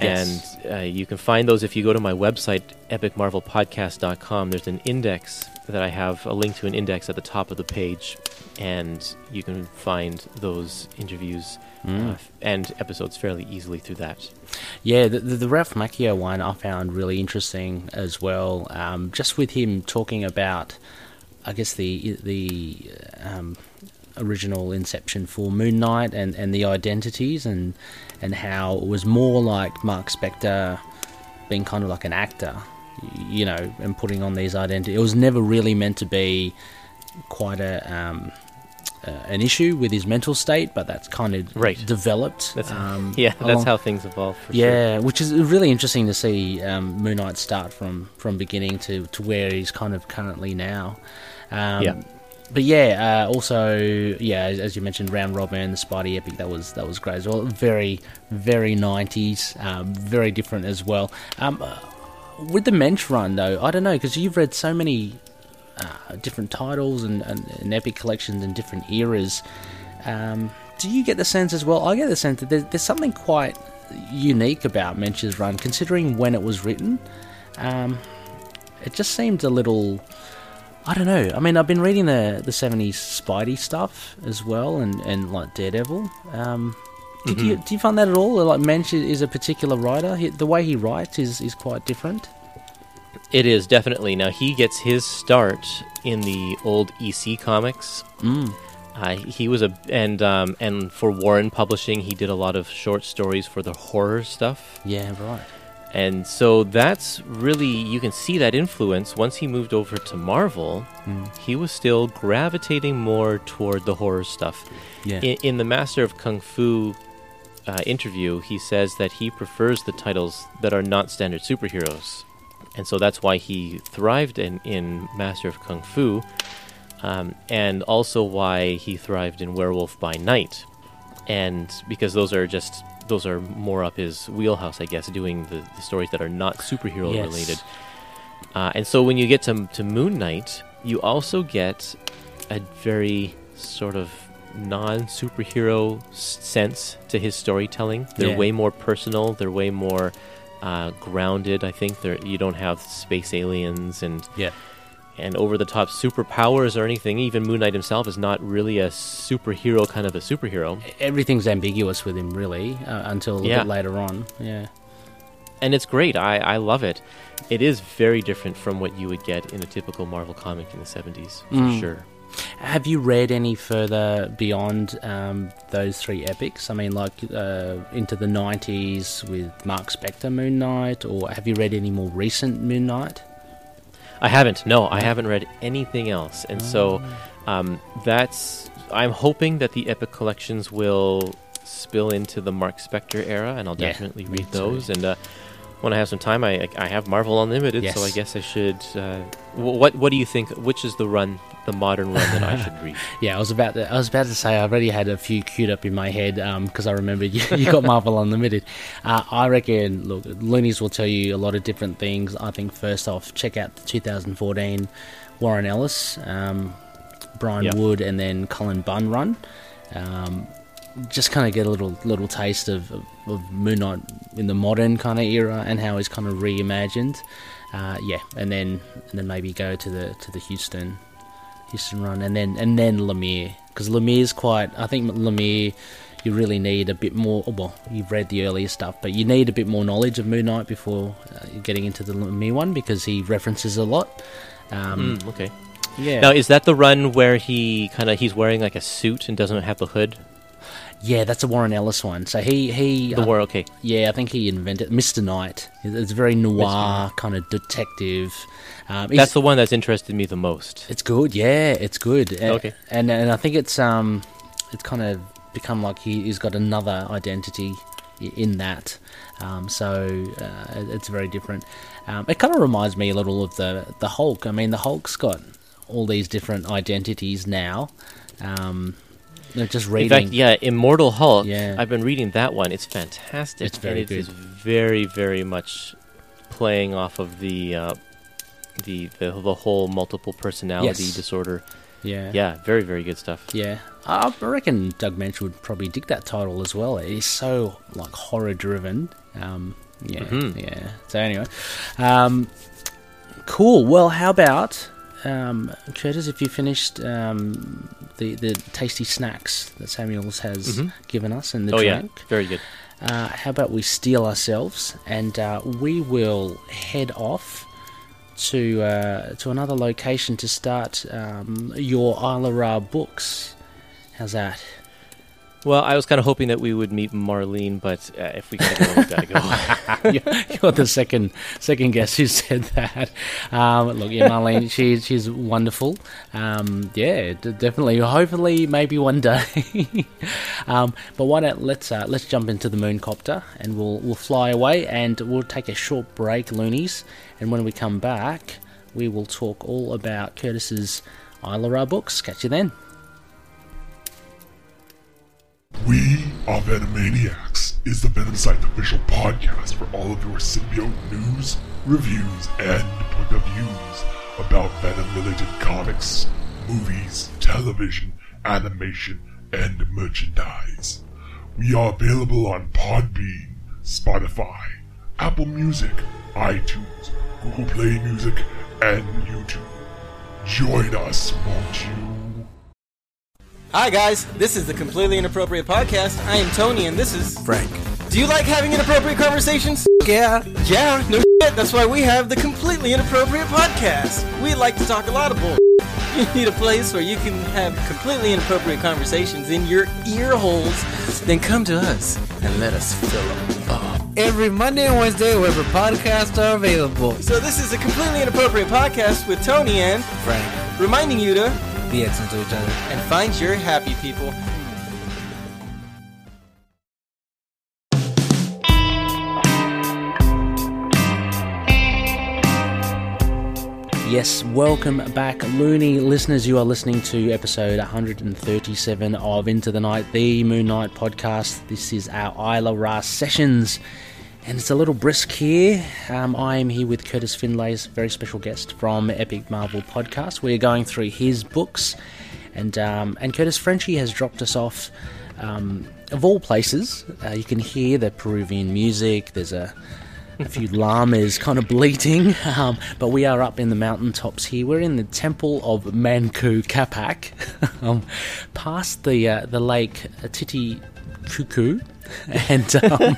Yes. And uh, you can find those if you go to my website, epicmarvelpodcast.com. There's an index that I have a link to an index at the top of the page, and you can find those interviews Mm. uh, and episodes fairly easily through that. Yeah, the, the, the Ralph Macchio one I found really interesting as well. Um, just with him talking about, I guess the the um, original inception for Moon Knight and, and the identities and and how it was more like Mark Spector being kind of like an actor, you know, and putting on these identities. It was never really meant to be quite a um, uh, an issue with his mental state, but that's kind of Right. developed. That's um, yeah, that's along- how things evolve. For sure. yeah, which is really interesting to see um, Moon Knight start from from beginning to, to where he's kind of currently now. Um, Yeah. But yeah, uh, also yeah, as, as you mentioned, Round Robin, the Spidey epic that was that was great as well. Very very nineties, um, very different as well. Um, uh, with the Moench run though, I don't know because you've read so many uh, different titles and, and, and epic collections in different eras. Um, do you get the sense as well? I get the sense that there's, there's something quite unique about Moench's run, considering when it was written. Um, it just seemed a little. I don't know. I mean, I've been reading the the '70s Spidey stuff as well, and, and like Daredevil. Um, did you do you find that at all? Like Moench is a particular writer. He, the way he writes is is quite different. It is definitely. Now he gets his start in the old EC comics. Mm. Uh, he was a and um, and for Warren Publishing, he did a lot of short stories for the horror stuff. Yeah, right. And so that's really you can see that influence. Once he moved over to Marvel, Mm. he was still gravitating more toward the horror stuff. Yeah. In, in the Master of Kung Fu uh, interview, he says that he prefers the titles that are not standard superheroes, and so that's why he thrived in, in Master of Kung Fu, um, and also why he thrived in Werewolf by Night, and because those are just those are more up his wheelhouse, I guess, doing the, the stories that are not superhero Yes. related. Uh, and so when you get to, to Moon Knight, you also get a very sort of non superhero sense to his storytelling. They're Yeah. way more personal. They're way more uh, grounded. I think they're, you don't have space aliens and Yeah. And over the top superpowers or anything. Even Moon Knight himself is not really a superhero kind of a superhero. Everything's ambiguous with him, really, uh, until a Yeah. bit later on. Yeah. and it's great. I, I love it. It is very different from what you would get in a typical Marvel comic in the 70s, for Mm. sure. Have you read any further beyond um, those three epics? I mean, like uh, into the 90s with Mark Spector Moon Knight, or have you read any more recent Moon Knight? I haven't. No, I haven't read anything else. And so um, that's. I'm hoping that the Epic collections will spill into the Mark Spector era, and I'll Yeah, definitely read those. And uh, when I have some time, I, I have Marvel Unlimited, so I guess I should. Uh, what What do you think? Which is the run, the modern run that I should read? Yeah, I was about to, I was about to say I already had a few queued up in my head because I remember you, you got Marvel Unlimited. Uh, I reckon, look, Loonies will tell you a lot of different things. I think first off, check out the 2014 Warren Ellis, um, Brian Yep. Wood, and then Cullen Bunn run. Um, just kind of get a little little taste of, of, of Moon Knight in the modern kind of era and how he's kind of reimagined. Uh, yeah, and then and then maybe go to the to the Huston Huston run, and then and then Lemire because Lemire's quite. I think Lemire, you really need a bit more. Well, you've read the earlier stuff, but you need a bit more knowledge of Moon Knight before uh, getting into the Lemire one because he references a lot. Um, Mm, okay. Yeah. Now, is that the run where he kind of he's wearing like a suit and doesn't have the hood? Yeah, that's a Warren Ellis one. So he he The uh, war, okay. Yeah, I think he invented Mr. Knight. It's very noir kind of detective. Um, That's the one that's interested me the most. It's good, yeah, it's good. A- Okay. and and I think it's um, it's kind of become like he, he's got another identity in that. Um, so uh, it's very different. Um, it kind of reminds me a little of the the Hulk. I mean, the Hulk's got all these different identities now. Um, they're just In reading. fact, yeah, Immortal Hulk. Yeah. I've been reading that one. It's fantastic. It's very and it is good. very, very much playing off of the uh, the, the the whole multiple personality Yes. disorder. yeah, Yeah, very, very good stuff. Yeah, I reckon Doug Moench would probably dig that title as well. It is so like horror driven. Um, yeah, Mhm. yeah. So anyway, um, cool. Well, how about um, Curtis? If you finished um, the the tasty snacks that Samuels has Mhm. given us and the oh yeah, drink, very good. uh, how about we steel ourselves and uh, we will head off to uh, to another location to start um, your Isla Ra books. How's that? Well, I was kind of hoping that we would meet Marlene, but uh, if we gotta go, we gotta go. You're you're the second second guest who said that. Um, look, yeah, Marlene, she, she's wonderful. Um, yeah, d- definitely. Hopefully, maybe one day. um, but why don't let's uh, let's jump into the mooncopter and we'll we'll fly away and we'll take a short break, loonies. And when we come back, we will talk all about Curtis's Isla Ra books. Catch you then. We Are Venomaniacs is the Venom Site official podcast for all of your symbiote news, reviews, and point of views about Venom related comics, movies, television, animation, and merchandise. We are available on Podbean, Spotify, Apple Music, iTunes, Google Play Music, and YouTube. Join us, won't you? Hi guys, this is the Completely Inappropriate Podcast. I am Tony and this is Frank. Do you like having inappropriate conversations? Yeah. Yeah, no shit. That's why we have the Completely Inappropriate Podcast. We like to talk a lot of bull. You need a place where you can have completely inappropriate conversations in your ear holes. Then come to us and let us fill them up. Every Monday and Wednesday, wherever podcasts are available. So this is a Completely Inappropriate Podcast with Tony and Frank, reminding you to be excellent to each other. and find your happy people. Yes, welcome back, Looney listeners. You are listening to episode 137 of Into the Night, the Moon Knight podcast. This is our Isla Ra sessions, and it's a little brisk here. Um, I am here with Curtis Finlay's very special guest from Epic Marvel Podcast. We're going through his books, and um, and Curtis Frenchie has dropped us off. Um, of all places, uh, you can hear the Peruvian music. There's a a few llamas kind of bleating. Um, but we are up in the mountaintops here. We're in the temple of Manco Capac, um, past the uh, the lake Titi Cuckoo. and um,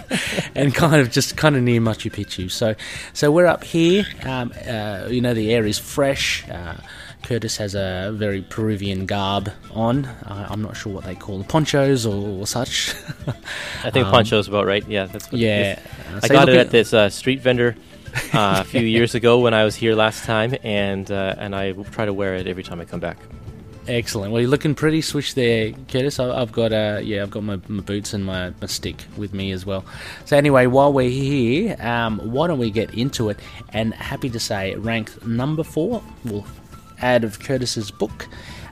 and kind of just kind of near Machu Picchu. So so we're up here. Um, uh, you know the air is fresh. Uh, Curtis has a very Peruvian garb on. Uh, I'm not sure what they call them, ponchos or, or such. I think Poncho's about right. Yeah, that's what Um, yeah, It is. I so got it at this uh, street vendor uh, a few years ago when I was here last time, and uh, and I try to wear it every time I come back. Excellent. Well, you're looking pretty swish there, Curtis. I- I've got uh, yeah, I've got my, my boots and my, my stick with me as well. So anyway, while we're here, um, why don't we get into it? And happy to say, ranked number four, well, out of Curtis's book.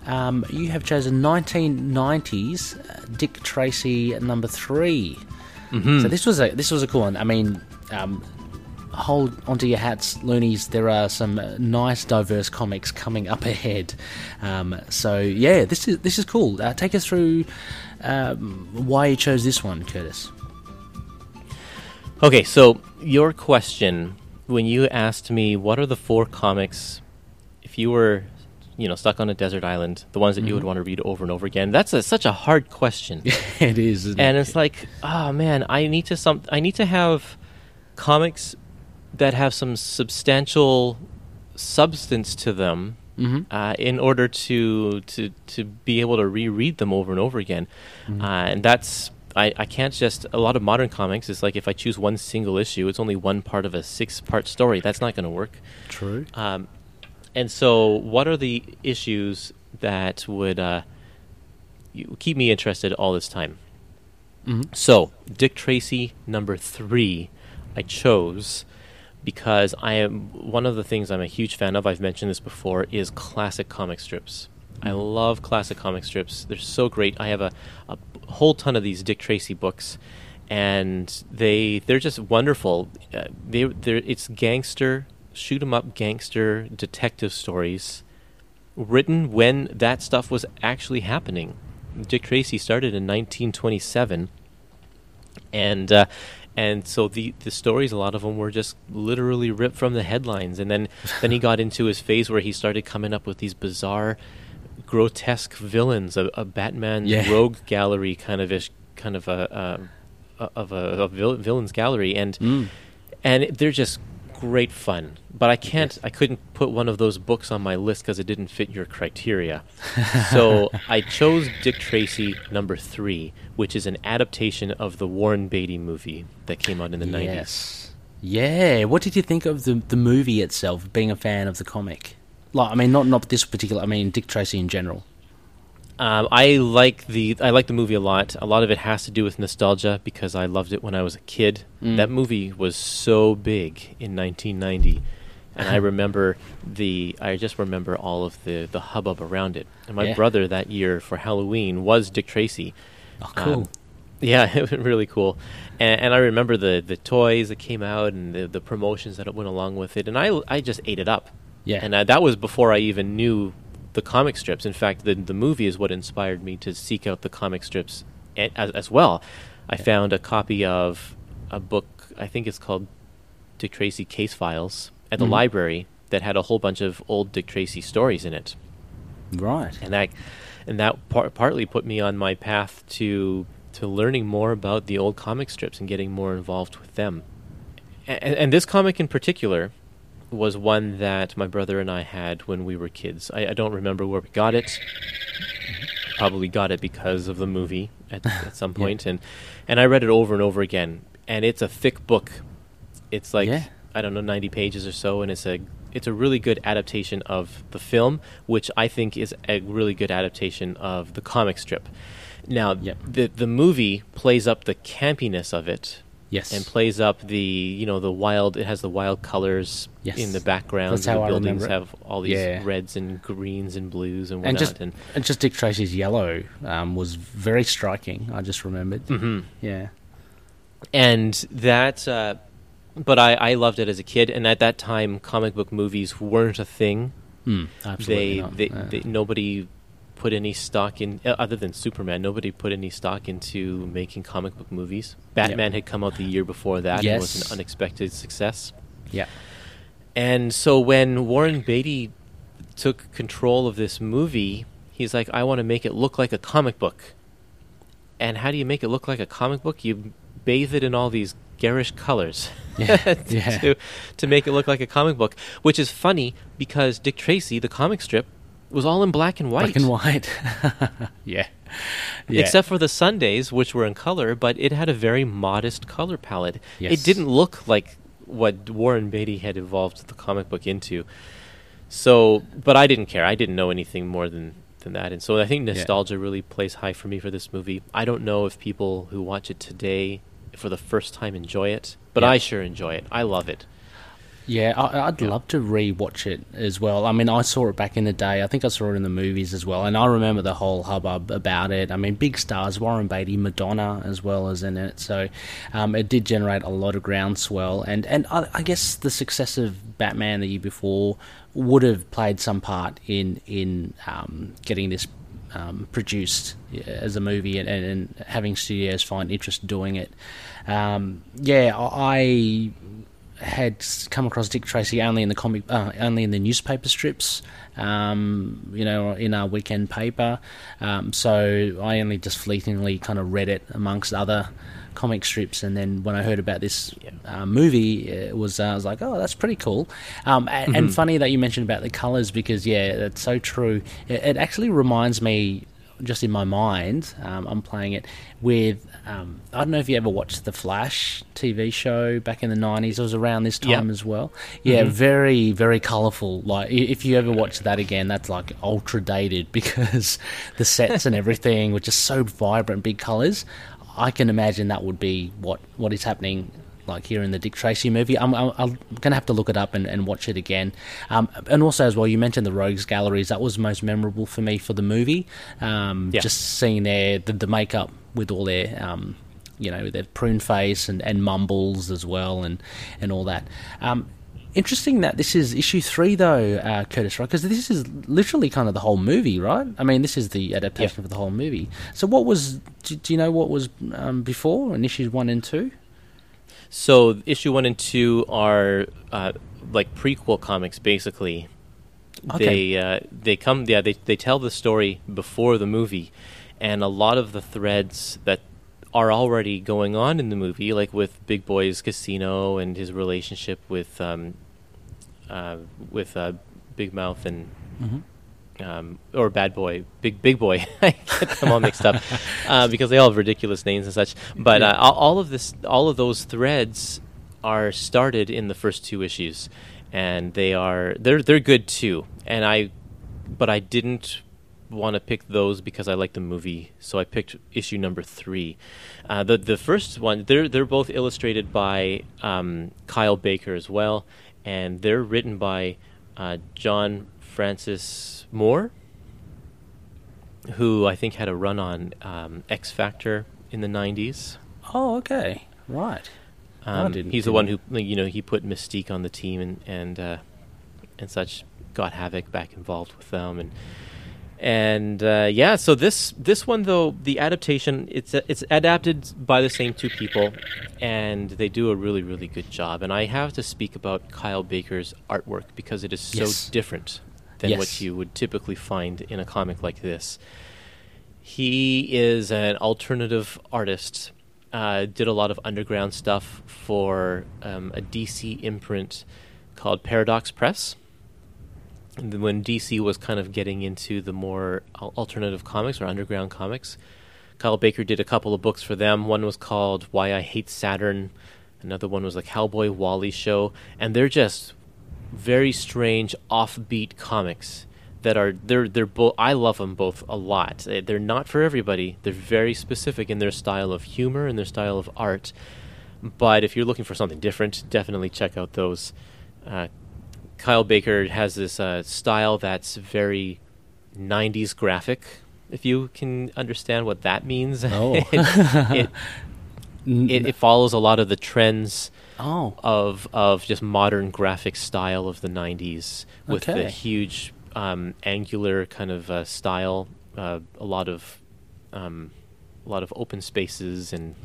Um, you have chosen 1990s uh, Dick Tracy number 3 So this was a this was a cool one. I mean, um, hold onto your hats, loonies. There are some nice, diverse comics coming up ahead. Um, so yeah, this is this is cool. Uh, take us through um, why you chose this one, Curtis. Okay, so your question when you asked me what are the four comics if you were you know stuck on a desert island the ones that you would want to read over and over again that's a, such a hard question it is, isn't and it? it's like oh man i need to some i need to have comics that have some substantial substance to them Mhm. uh, in order to to to be able to reread them over and over again, Mm-hmm. uh, and that's. I, I can't just a lot of modern comics is like if I choose one single issue, it's only one part of a six part story. That's not going to work. True. Um, and so, what are the issues that would uh, keep me interested all this time? Mhm. So, Dick Tracy number three, I chose because I am one of the things I'm a huge fan of. I've mentioned this before is classic comic strips. I love classic comic strips. They're so great. I have a, a whole ton of these Dick Tracy books, and they they're just wonderful. Uh, they they're it's gangster shoot 'em up gangster detective stories written when that stuff was actually happening. Dick Tracy started in 1927, and uh, and so the the stories, a lot of them were just literally ripped from the headlines. And then then he got into his phase where he started coming up with these bizarre, grotesque villains, a, a Batman Yeah. rogue gallery kind of ish, kind of a, a of a, a villains gallery, and Mm. and they're just great fun. But I can't, I couldn't put one of those books on my list because it didn't fit your criteria. so I chose Dick Tracy number three, which is an adaptation of the Warren Beatty movie that came out in the nineties. Yes. Yeah. What did you think of the the movie itself? Being a fan of the comic, like I mean, not not this particular. I mean, Dick Tracy in general. Um, I like the I like the movie a lot. A lot of it has to do with nostalgia because I loved it when I was a kid. Mm. That movie was so big in 1990, and I remember the I just remember all of the the hubbub around it. And my Yeah. brother that year for Halloween was Dick Tracy. Oh, cool. Um, yeah, it was really cool, and, and I remember the the toys that came out and the the promotions that went along with it, and I I just ate it up. Yeah. and uh, that was before I even knew the comic strips. In fact, the the movie is what inspired me to seek out the comic strips a- as, as well. I found a copy of a book. I think it's called Dick Tracy Case Files at the Mhm. library that had a whole bunch of old Dick Tracy stories in it right. and that and that par- partly put me on my path to to learning more about the old comic strips and getting more involved with them. And, and this comic in particular was one that my brother and I had when we were kids. I, I don't remember where we got it. Probably got it because of the movie at, at some point, and and I read it over and over again. And it's a thick book. It's like Yeah. I don't know, ninety pages or so, and it's a it's a really good adaptation of the film, which I think is a really good adaptation of the comic strip. Now, Yep. the the movie plays up the campiness of it Yes. and plays up the you know the wild. It has the wild colors Yes. in the background. That's how the I buildings remember have all these Yeah. reds and greens and blues and and whatnot. just and and just Dick Tracy's yellow um, was very striking. I just remembered. Mhm. Yeah. and that uh, but I, I loved it as a kid and at that time comic book movies weren't a thing Mm, absolutely they, not. they, Uh, they nobody put any stock in uh, other than superman nobody put any stock into making comic book movies. Batman had come out the year before that and was an unexpected success. Yeah. and so when warren beatty took control of this movie he's like i want to make it look like a comic book. And how do you make it look like a comic book? You bathe it in all these garish colors Yeah, to, yeah. to to make it look like a comic book which is funny because dick tracy the comic strip was all in black and white Black and white. yeah. yeah. except for the sundays which were in color but it had a very modest color palette Yes. it didn't look like what warren beatty had evolved the comic book into so but i didn't care i didn't know anything more than than that and so i think Yeah. nostalgia really plays high for me for this movie i don't know if people who watch it today for the first time enjoy it but Yeah. i sure enjoy it i love it Yeah, I, I'd love to re-watch it as well. I mean, I saw it back in the day. I think I saw it in the movies as well, and I remember the whole hubbub about it. I mean, big stars, Warren Beatty, Madonna as well as in it. So um, it did generate a lot of groundswell, and and I, I guess the success of Batman the year before would have played some part in in um, getting this um, produced as a movie and, and, and having studios find interest doing it. Um, yeah, I had come across Dick Tracy only in the comic, uh, only in the newspaper strips, um, you know, in our weekend paper. Um, so I only just fleetingly kind of read it amongst other comic strips, and then when I heard about this uh, movie, it was uh, I was like, oh, that's pretty cool. Um, and, and funny that you mentioned about the colors because yeah, that's so true. It, it actually reminds me just in my mind, um, I'm playing it with. Um, I don't know if you ever watched the Flash TV show back in the '90s. It was around this time Yeah. as well. Yeah, very, very colourful. Like if you ever watch that again, that's like ultra dated because the sets and everything were just so vibrant, big colours. I can imagine that would be what what is happening like here in the Dick Tracy movie. I'm, I'm, I'm going to have to look it up and, and watch it again. Um, and also, as well, you mentioned the Rogues Galleries. That was most memorable for me for the movie. Um, Yeah. Just seeing their the, the makeup with all their. Um, you know, their prune face and, and mumbles as well, and, and all that. Um, interesting that this is issue three, though, uh, Curtis, right? Because this is literally kind of the whole movie, right? I mean, this is the adaptation of the whole movie. So, what was? Do, do you know what was um, before in issues one and two? So issue one and two are uh, like prequel comics, basically. Okay. They uh, they come yeah they they tell the story before the movie, and a lot of the threads that are already going on in the movie, like with Big Boy's casino and his relationship with um, uh, with uh, Big Mouth and um, or Bad Boy, Big Big Boy. I get them all mixed up uh, because they all have ridiculous names and such. But uh, all, all of this, all of those threads are started in the first two issues, and they are they're they're good too. And I, but I didn't want to pick those because I like the movie, so I picked issue number three. Uh, the the first one, they're they're both illustrated by um, Kyle Baker as well, and they're written by uh, John Francis Moore, who I think had a run on um, X Factor in the '90s. Oh, okay, right. Um, he's the one who, you know, he put Mystique on the team and and uh, and such. Got Havoc back involved with them, and and uh, yeah. So this this one though, the adaptation it's it's adapted by the same two people, and they do a really really good job. And I have to speak about Kyle Baker's artwork because it is so Yes. different than Yes. what you would typically find in a comic like this. He is an alternative artist. Uh, did a lot of underground stuff for um, a DC imprint called Paradox Press. When DC was kind of getting into the more alternative comics or underground comics, Kyle Baker did a couple of books for them. One was called Why I Hate Saturn. Another one was the Cowboy Wally Show, and they're just very strange, offbeat comics that are they're they're both. I love them both a lot. They're not for everybody. They're very specific in their style of humor and their style of art. But if you're looking for something different, definitely check out those. Uh, Kyle Baker has this uh, style that's very 90s graphic, if you can understand what that means. Oh. it, it, it, it follows a lot of the trends Oh, of of just modern graphic style of the 90s with the huge um, angular kind of uh, style, uh, a lot of um, a lot of open spaces and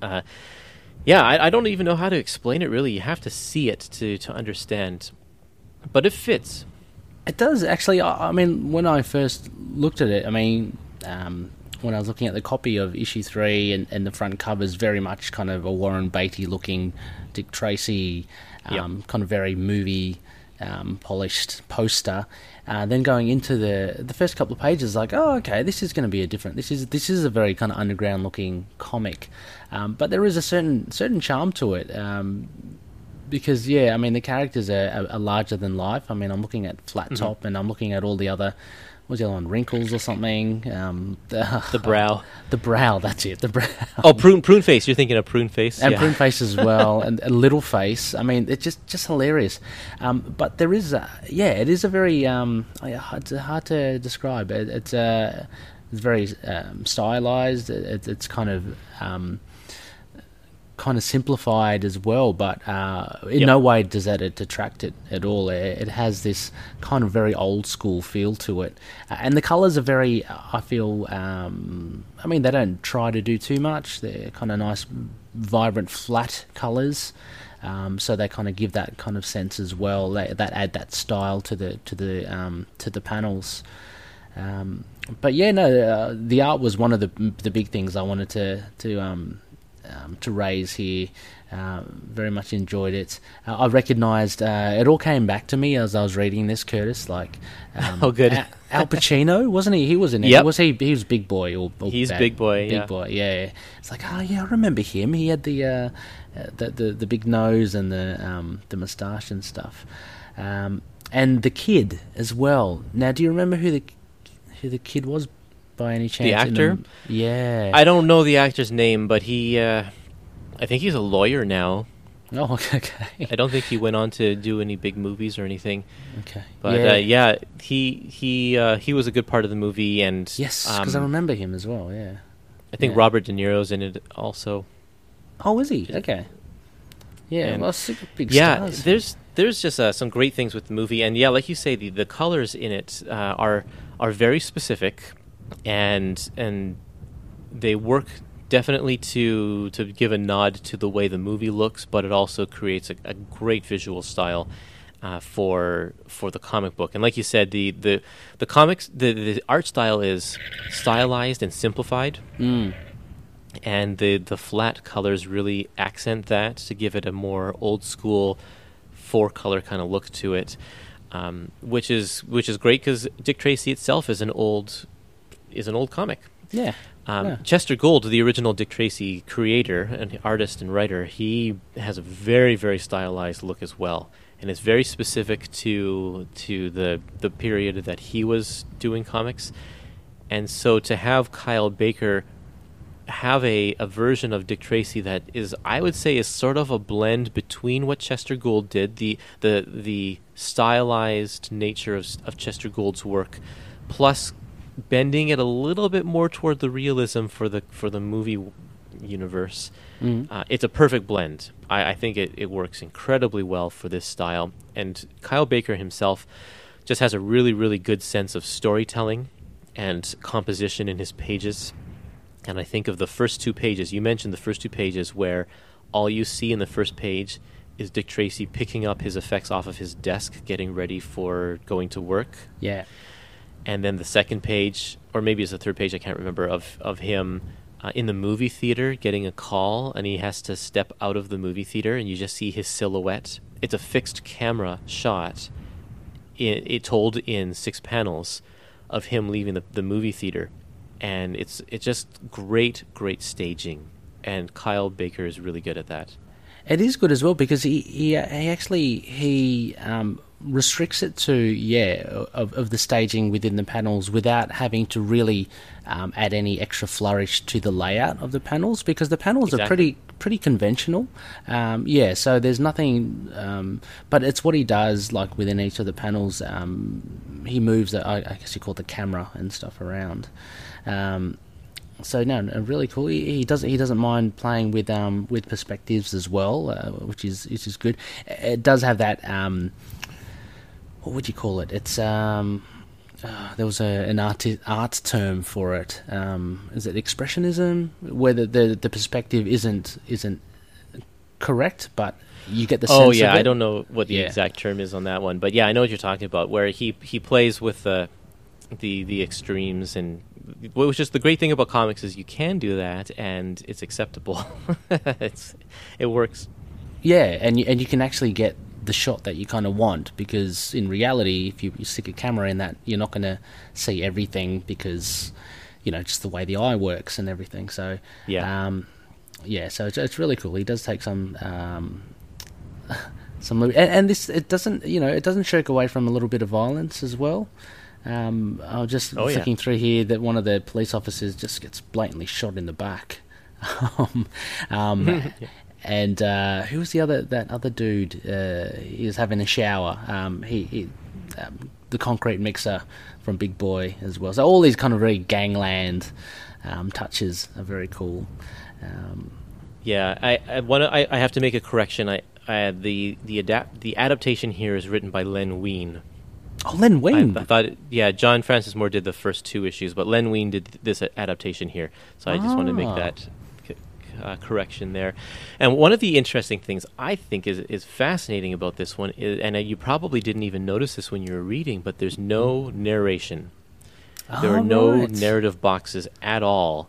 uh, yeah, I, I don't even know how to explain it. Really, you have to see it to to understand, but it fits. It does actually. I I mean, when I first looked at it, I mean, um, when I was looking at the copy of issue three, and, and the front cover is very much kind of a Warren Beatty looking Dick Tracy, um, kind of very movie um, polished poster. Uh, then going into the the first couple of pages, like, oh, okay, this is going to be a different. This is this is a very kind of underground looking comic, um, but there is a certain certain charm to it. Um, because yeah, I mean the characters are, are, are larger than life. I mean I'm looking at Flat Top and I'm looking at all the other what's the other one, Wrinkles or something. Um, the, The brow. the brow. That's it. The brow. Oh, prune prune face. You're thinking of prune face. And yeah. prune face as well, and a little face. I mean, it's just just hilarious. Um, but there is, a, yeah, it is a very um, it's hard to describe. It, it's uh, it's very um, stylized. It, it's kind of um, kind of simplified as well, but uh, in Yep. no way does that detract it at all. It, has this kind of very old school feel to it, uh, and the colours are very. I feel. Um, I mean, they don't try to do too much. They're kind of nice, vibrant, flat colours. Um, so they kind of give that kind of sense as well. They, that add that style to the to the um, to the panels. Um, but yeah, no, uh, the art was one of the the big things I wanted to to um, to raise here. Uh, very much enjoyed it. Uh, I recognised uh, it all came back to me as I was reading this, Curtis. Like, um, Oh, good. Al, Al Pacino wasn't he? He was in it. Yep. Was he? He was Big Boy or, or He's Bad- Big Boy, Big yeah. Boy. Yeah. It's like, oh yeah, I remember him. He had the uh, uh, the, the the big nose and the um, the moustache and stuff, um, and the kid as well. Now, do you remember who the who the kid was by any chance? in actor? yeah. I don't know the actor's name, but he, uh, I think he's a lawyer now. oh, okay. I don't think he went on to do any big movies or anything. okay. But yeah. uh, yeah, he he uh, he was a good part of the movie, and Yes, because I um, remember him as well. Yeah. I think yeah. Robert De Niro's in it also. Oh, is he? Okay. Yeah. And- well, super big yeah, stars. there's there's just uh, some great things with the movie, and yeah, like you say, the, the colors in it uh, are are very specific, and and they work definitely to to give a nod to the way the movie looks, but it also creates a, a great visual style. Uh, for for the comic book, and like you said, the the the comics the, the art style is stylized and simplified, Mm. and the the flat colors really accent that to give it a more old school four color kind of look to it um, which is which is great because Dick Tracy itself is an old is an old comic Yeah. um, Yeah. Chester Gould the original Dick Tracy creator and artist and writer he has a very very stylized look as well and it's very specific to to the the period that he was doing comics and so to have Kyle Baker have a, a version of Dick Tracy that is I would say is sort of a blend between what Chester Gould did, the the the stylized nature of of Chester Gould's work, plus bending it a little bit more toward the realism for the for the movie universe. Mm. Uh, it's a perfect blend. I, I think it, it works incredibly well for this style. And Kyle Baker himself just has a really, really good sense of storytelling and composition in his pages. And I think of the first two pages, you mentioned the first two pages where all you see in the first page is Dick Tracy picking up his effects off of his desk, getting ready for going to work Yeah. And then the second page, or maybe it's the third page, I can't remember, of of him uh, in the movie theater getting a call, and he has to step out of the movie theater, and you just see his silhouette. It's a fixed camera shot, it, it told in six panels of him leaving the, the movie theater, and it's it's just great, great staging, and Kyle Baker is really good at that. It is good as well because he he, he actually he um, restricts it to yeah of, of the staging within the panels without having to really um, add any extra flourish to the layout of the panels because the panels are pretty pretty conventional. Um, yeah, so there's nothing, um, but it's what he does like within each of the panels. Um, he moves, the, I, I guess you call it the camera and stuff around. So no, no, really cool. He, he doesn't he doesn't mind playing with um with perspectives as well, uh, which is which is good. It does have that um, what would you call it? It's um. Uh, there was a, an art art term for it. Um, is it expressionism, where the, the the perspective isn't isn't correct, but you get the sense. Oh yeah. I don't know what the Yeah. exact term is on that one, but yeah, I know what you're talking about. Where he he plays with the the the extremes, and which is the great thing about comics is you can do that, and it's acceptable. it's it works. Yeah, and you, and you can actually get the shot that you kind of want because in reality, if you, you stick a camera in that, you're not going to see everything because you know just the way the eye works and everything. So Yeah. um, yeah. So it's, it's really cool. He does take some. Um, some and, and this it doesn't you know it doesn't shirk away from a little bit of violence as well. Um, I was just Oh, yeah. through here that one of the police officers just gets blatantly shot in the back. um, um, and uh, who was the other that other dude? Uh, he was having a shower. Um, he, he um, the concrete mixer from Big Boy as well. So all these kind of very gangland um, touches are very cool. Um, Yeah, I I, wanna, I I have to make a correction. I, I the the adapt the adaptation here is written by Len Wein. Oh, Len Wein. I thought, yeah, John Francis Moore did the first two issues, but Len Wein did this adaptation here. So I just want to make Ah. that c- uh, correction there. And one of the interesting things I think is is fascinating about this one is, and uh, you probably didn't even notice this when you were reading, but there's no narration. There are Oh, no right. narrative boxes at all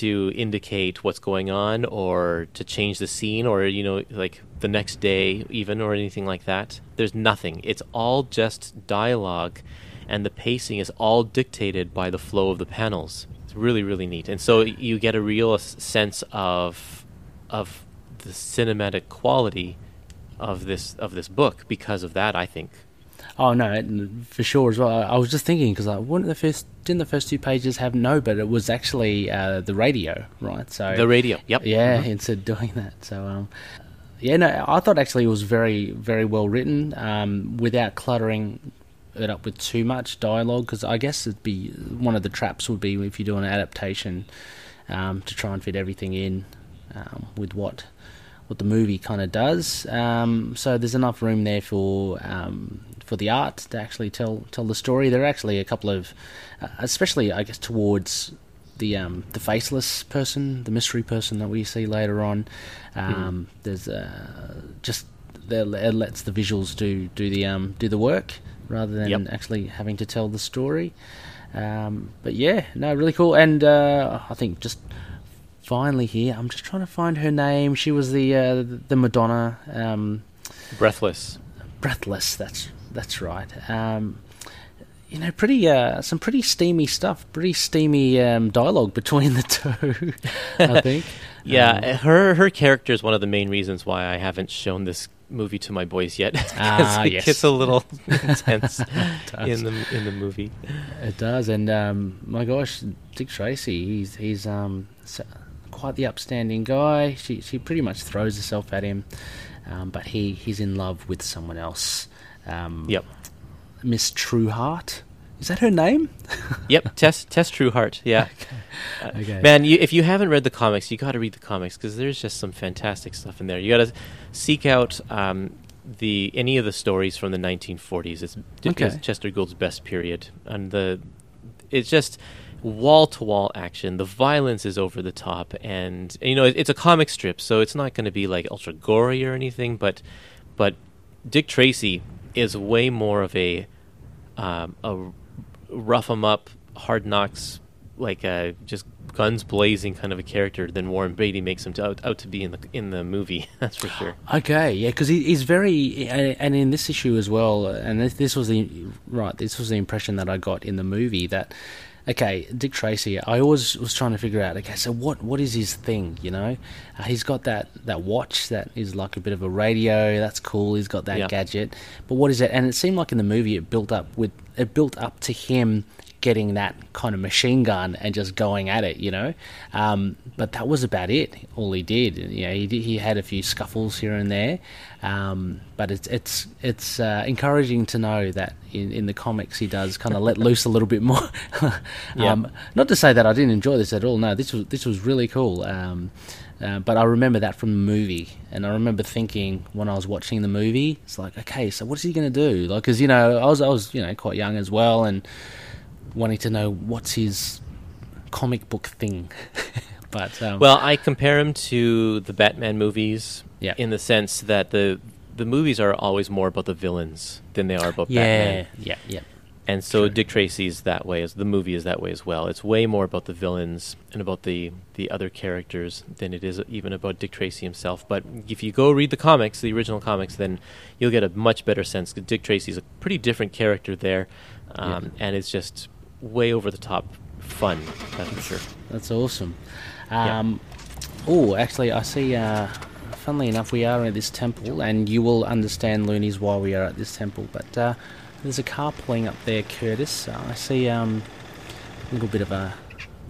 to indicate what's going on or to change the scene or you know like the next day even or anything like that. There's nothing. It's all just dialogue and the pacing is all dictated by the flow of the panels. It's really really neat. And so you get a real sense of of the cinematic quality of this of this book because of that i think Oh no, for sure as well. I, I was just thinking because like, wouldn't the first didn't the first two pages have no, but it was actually uh, the radio, right? So the radio yep yeah, Mhm. instead of doing that. So um, yeah, no, I thought actually it was very very well written um, without cluttering it up with too much dialogue. Because I guess it'd be one of the traps would be if you do an adaptation um, to try and fit everything in um, with what what the movie kind of does. Um, so there's enough room there for um, for the art to actually tell tell the story. There are actually a couple of, uh, especially I guess towards the um, the faceless person, the mystery person that we see later on. Um, There's uh, just it lets the visuals do do the um, do the work rather than Yep. actually having to tell the story. Um, but yeah, no, really cool. And uh, I think just finally here, I'm just trying to find her name. She was the uh, the Madonna, um, breathless Breathless. That's that's right. Um, you know, pretty uh, some pretty steamy stuff. Pretty steamy um, dialogue between the two. I think. Yeah, Um, uh, her her character is one of the main reasons why I haven't shown this movie to my boys yet. Ah, it yes. gets a little intense in the in the movie. It does, and um, my gosh, Dick Tracy, he's he's um, quite the upstanding guy. She she pretty much throws herself at him, um, but he he's in love with someone else. Um, Yep, Miss Trueheart, is that her name? yep. Tess Tess Trueheart. Yeah, Uh, Okay. man. You, if you haven't read the comics, you got to read the comics because there's just some fantastic stuff in there. You got to seek out um, the any of the stories from the 1940s. It's, Okay. it's Chester Gould's best period, and the it's just wall to wall action. The violence is over the top, and you know it, it's a comic strip, so it's not going to be like ultra gory or anything. But but Dick Tracy is way more of a um, a rough 'em up, hard knocks, like a just guns blazing kind of a character than Warren Beatty makes him to, out, out to be in the in the movie. That's for sure. Okay, yeah, because he, he's very, and in this issue as well, and this, this was the right. This was the impression that I got in the movie that, okay, Dick Tracy. I always was trying to figure out, okay, so what what is his thing? You know, uh, he's got that that watch that is like a bit of a radio. That's cool. He's got that Yeah. gadget, but what is it? And it seemed like in the movie it built up with it built up to him getting that kind of machine gun and just going at it, you know. Um, but that was about it. All he did, you know, he did, he had a few scuffles here and there. Um, but it's it's it's uh, encouraging to know that in, in the comics he does kind of let loose a little bit more. Yeah. um, not to say that I didn't enjoy this at all. No, this was this was really cool. Um, uh, but I remember that from the movie, and I remember thinking when I was watching the movie, it's like, okay, so what's he going to do? Like, because you know, I was I was you know quite young as well, and wanting to know what's his comic book thing. but um, Well, I compare him to the Batman movies Yeah. in the sense that the the movies are always more about the villains than they are about yeah, Batman. yeah, yeah, And so True. Dick Tracy's that way as the movie is that way as well. It's way more about the villains and about the the other characters than it is even about Dick Tracy himself. But if you go read the comics, the original comics, then you'll get a much better sense. Dick Tracy's a pretty different character there, um, and it's just way over the top fun. That's for sure. that's awesome. Yeah. Um, Oh, actually, I see. Uh, funnily enough, we are at this temple, and you will understand, Loonies, why we are at this temple. But uh, there's a car pulling up there, Curtis. Uh, I see um, a little bit of a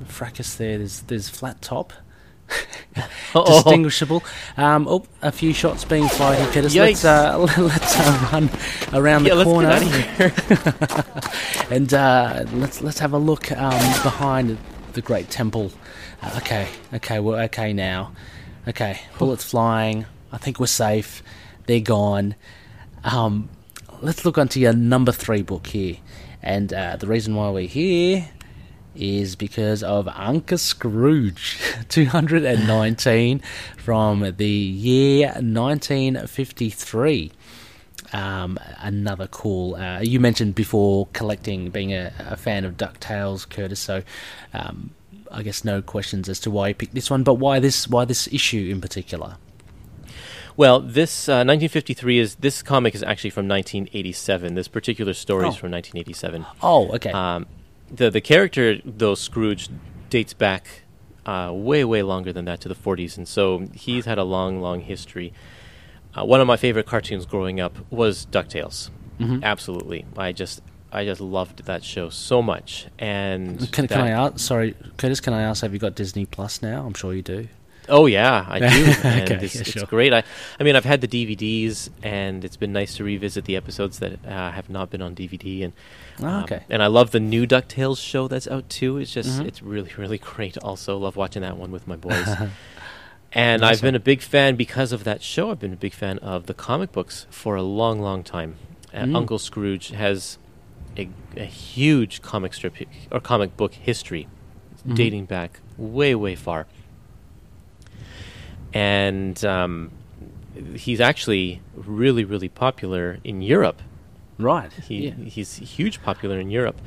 fracas there. There's there's flat top. Distinguishable. Um, oh, a few shots being fired here, Curtis. Let's, uh, let's uh, run around Yeah, the corner get out of here. and uh, let's let's have a look um, behind the great temple. Uh, okay, okay, we're okay now. Okay, bullets flying. I think we're safe. They're gone. Um, let's look onto your number three book here. And uh, the reason why we're here is because of Uncle Scrooge 219 from the year 1953. Um, another cool. Uh, you mentioned before collecting, being a, a fan of Ducktales, Curtis. So, um, I guess no questions as to why you picked this one, but why this? Why this issue in particular? Well, this uh, 1953 is this comic is actually from 1987. This particular story is Oh. from 1987. Oh, okay. Um, the the character though Scrooge dates back uh, way way longer than that to the 40s, and so he's had a long long history. Uh, one of my favorite cartoons growing up was Ducktales. Mm-hmm. Absolutely, I just I just loved that show so much. And can, can I ask? Sorry, Curtis. Can I ask? Have you got Disney Plus now? I'm sure you do. Oh yeah, I do, and Okay, it's, yeah, it's great. I, I mean, I've had the DVDs, and it's been nice to revisit the episodes that uh, have not been on DVD. And Oh, um, okay. and I love the new Ducktales show that's out too. It's just Mhm. it's really really great. Also, love watching that one with my boys. and I've been a big fan because of that show. I've been a big fan of the comic books for a long, long time. Uh, Mm. Uncle Scrooge has a, a huge comic strip or comic book history Mhm. dating back way, way far. And um, he's actually really, really popular in Europe. Right. He, yeah. He's huge popular in Europe.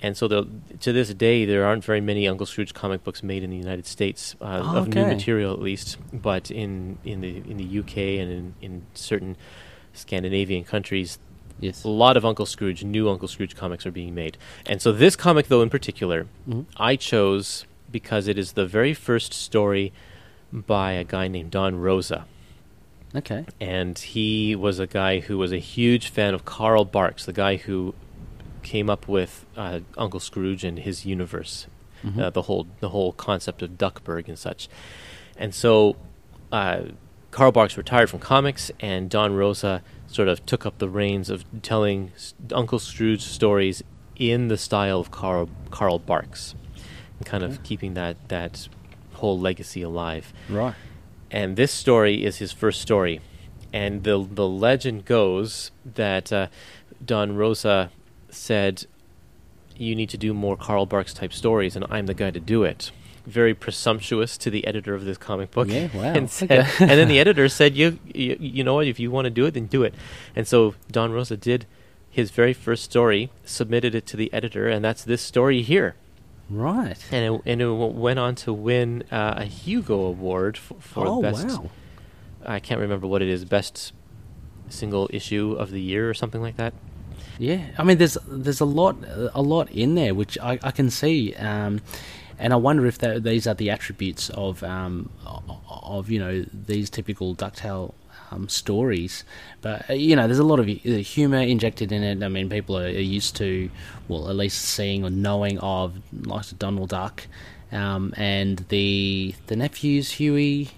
And so the, to this day, there aren't very many Uncle Scrooge comic books made in the United States uh, Oh, of new material, at least. But in, in the in the UK and in, in certain Scandinavian countries, Yes. a lot of Uncle Scrooge, new Uncle Scrooge comics are being made. And so this comic, though, in particular, Mhm. I chose because it is the very first story by a guy named Don Rosa. Okay. And he was a guy who was a huge fan of Carl Barks, the guy who came up with uh, Uncle Scrooge and his universe, Mhm. uh, the whole the whole concept of Duckburg and such. And so, uh, Carl Barks retired from comics, and Don Rosa sort of took up the reins of telling Uncle Scrooge stories in the style of Carl Carl Barks, and kind of keeping that that whole legacy alive Right. and this story is his first story. And the the legend goes that uh, Don Rosa said, "You need to do more Carl Barks type stories, and I'm the guy to do it." Very presumptuous to the editor of this comic book. Yeah, wow, and, said, okay. and then the editor said, you, "You you know what? If you want to do it, then do it." And so Don Rosa did his very first story, submitted it to the editor, and that's this story here Right. and it, and it went on to win uh, a Hugo Award for, for oh best. wow. I can't remember what it is. Best single issue of the year or something like that. Yeah, I mean, there's there's a lot a lot in there which I, I can see, um, and I wonder if that, these are the attributes of um, of you know these typical Ducktail um, stories. But uh, you know, there's a lot of uh, humor injected in it. I mean, people are, are used to, well, at least seeing or knowing of like Donald Duck, um, and the the nephews Huey,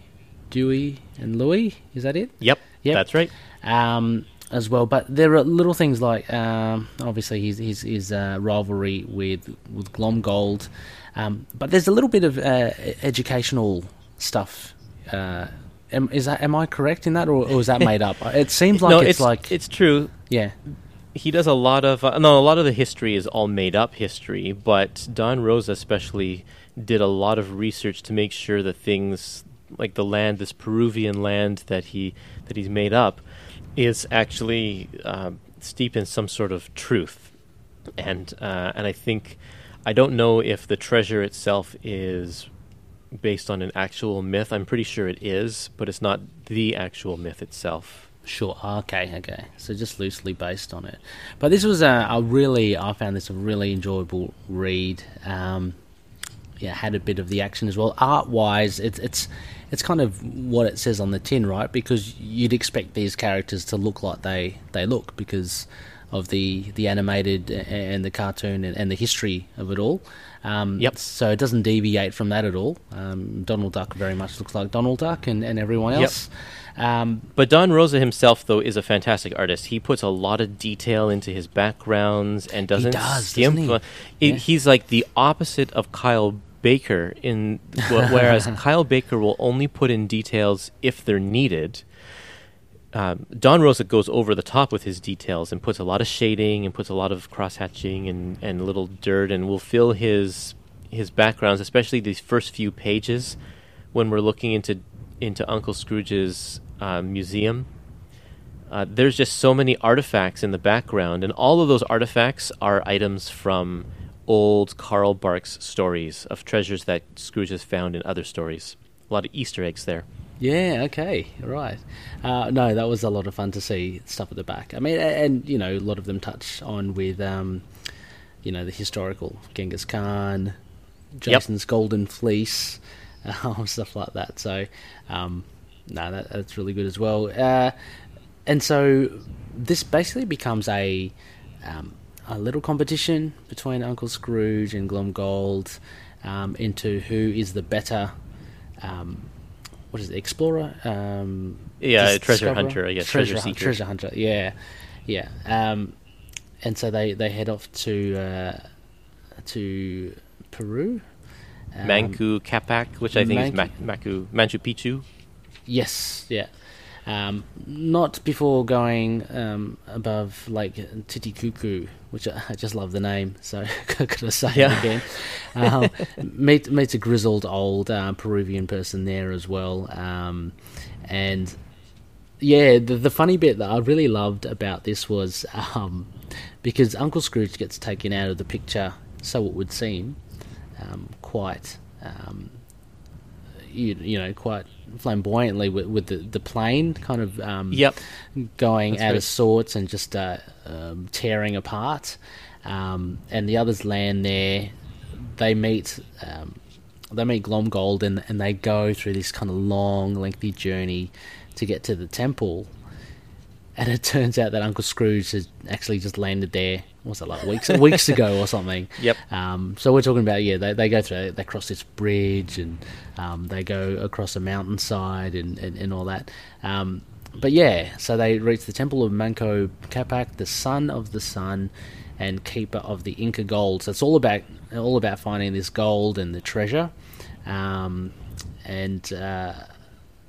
Dewey, and Louie. Is that it? Yep, Yep. that's right. um, as well. But there are little things like um, obviously his his, his uh, rivalry with with Glomgold, um, but there's a little bit of uh, educational stuff. Uh, am, is that am I correct in that, or, or is that made up? It seems like no, it's, it's like it's true. yeah, He does a lot of uh, no, a lot of the history is all made up history, but Don Rosa especially did a lot of research to make sure that things like the land, this Peruvian land that he that he's made up, is actually um, steeped in some sort of truth, and uh, and I think I don't know if the treasure itself is based on an actual myth. I'm pretty sure it is, but it's not the actual myth itself. Sure. Okay. Okay. So just loosely based on it, but this was a, a really I found this a really enjoyable read. Um, yeah, had a bit of the action as well. Art wise, it's it's it's kind of what it says on the tin, right? Because you'd expect these characters to look like they they look because of the the animated and the cartoon and, and the history of it all. Um, Yep. So it doesn't deviate from that at all. Um, Donald Duck very much looks like Donald Duck and, and everyone Yep. else. Um, But Don Rosa himself, though, is a fantastic artist. He puts a lot of detail into his backgrounds and doesn't he does, skimp. doesn't he? It- Yeah. He's like the opposite of Kyle Baker. In whereas Kyle Baker will only put in details if they're needed. Um, Don Rosa goes over the top with his details and puts a lot of shading and puts a lot of cross hatching and, and little dirt and will fill his his backgrounds, especially these first few pages, when we're looking into into Uncle Scrooge's uh, museum. Uh, there's just so many artifacts in the background, and all of those artifacts are items from old Carl Barks stories of treasures that Scrooge has found in other stories. A lot of Easter eggs there. Yeah, okay, right. Uh, no, that was a lot of fun to see stuff at the back. I mean, and, you know, a lot of them touch on with, um, you know, the historical Genghis Khan, Jason's Golden Fleece, um, stuff like that. So, um, no, that, that's really good as well. Uh, and so this basically becomes a um, a little competition between Uncle Scrooge and Glomgold um, into who is the better. Um, what is it? Explorer? Um, Yeah, dis- treasure discoverer? hunter, I guess, Treasure, treasure hun- seeker. treasure hunter. Yeah, yeah. Um, and so they, they head off to uh, to Peru. Um, Manco Capac, which I think is Mac- Macu Manchu Picchu. Yes, yeah. Um, not before going um, above Lake Titicaca, which I, I just love the name, so gotta say Yeah. it again. Um, meet meets a grizzled old uh, Peruvian person there as well, um, and yeah, the, the funny bit that I really loved about this was um, because Uncle Scrooge gets taken out of the picture, so it would seem, um, quite. Um, you, you know, quite flamboyantly with, with the, the plane kind of um, Yep. going That's out right. of sorts and just uh, um, tearing apart. Um, and the others land there. They meet um, they meet Glomgold and, and they go through this kind of long, lengthy journey to get to the temple. And it turns out that Uncle Scrooge has actually just landed there. Was it like weeks weeks ago or something? Yep. Um, so we're talking about yeah, they, they go through they cross this bridge and um, they go across a mountainside and, and, and all that. Um, but yeah, so they reach the temple of Manco Capac, the son of the sun and keeper of the Inca gold. So it's all about all about finding this gold and the treasure. Um, and uh,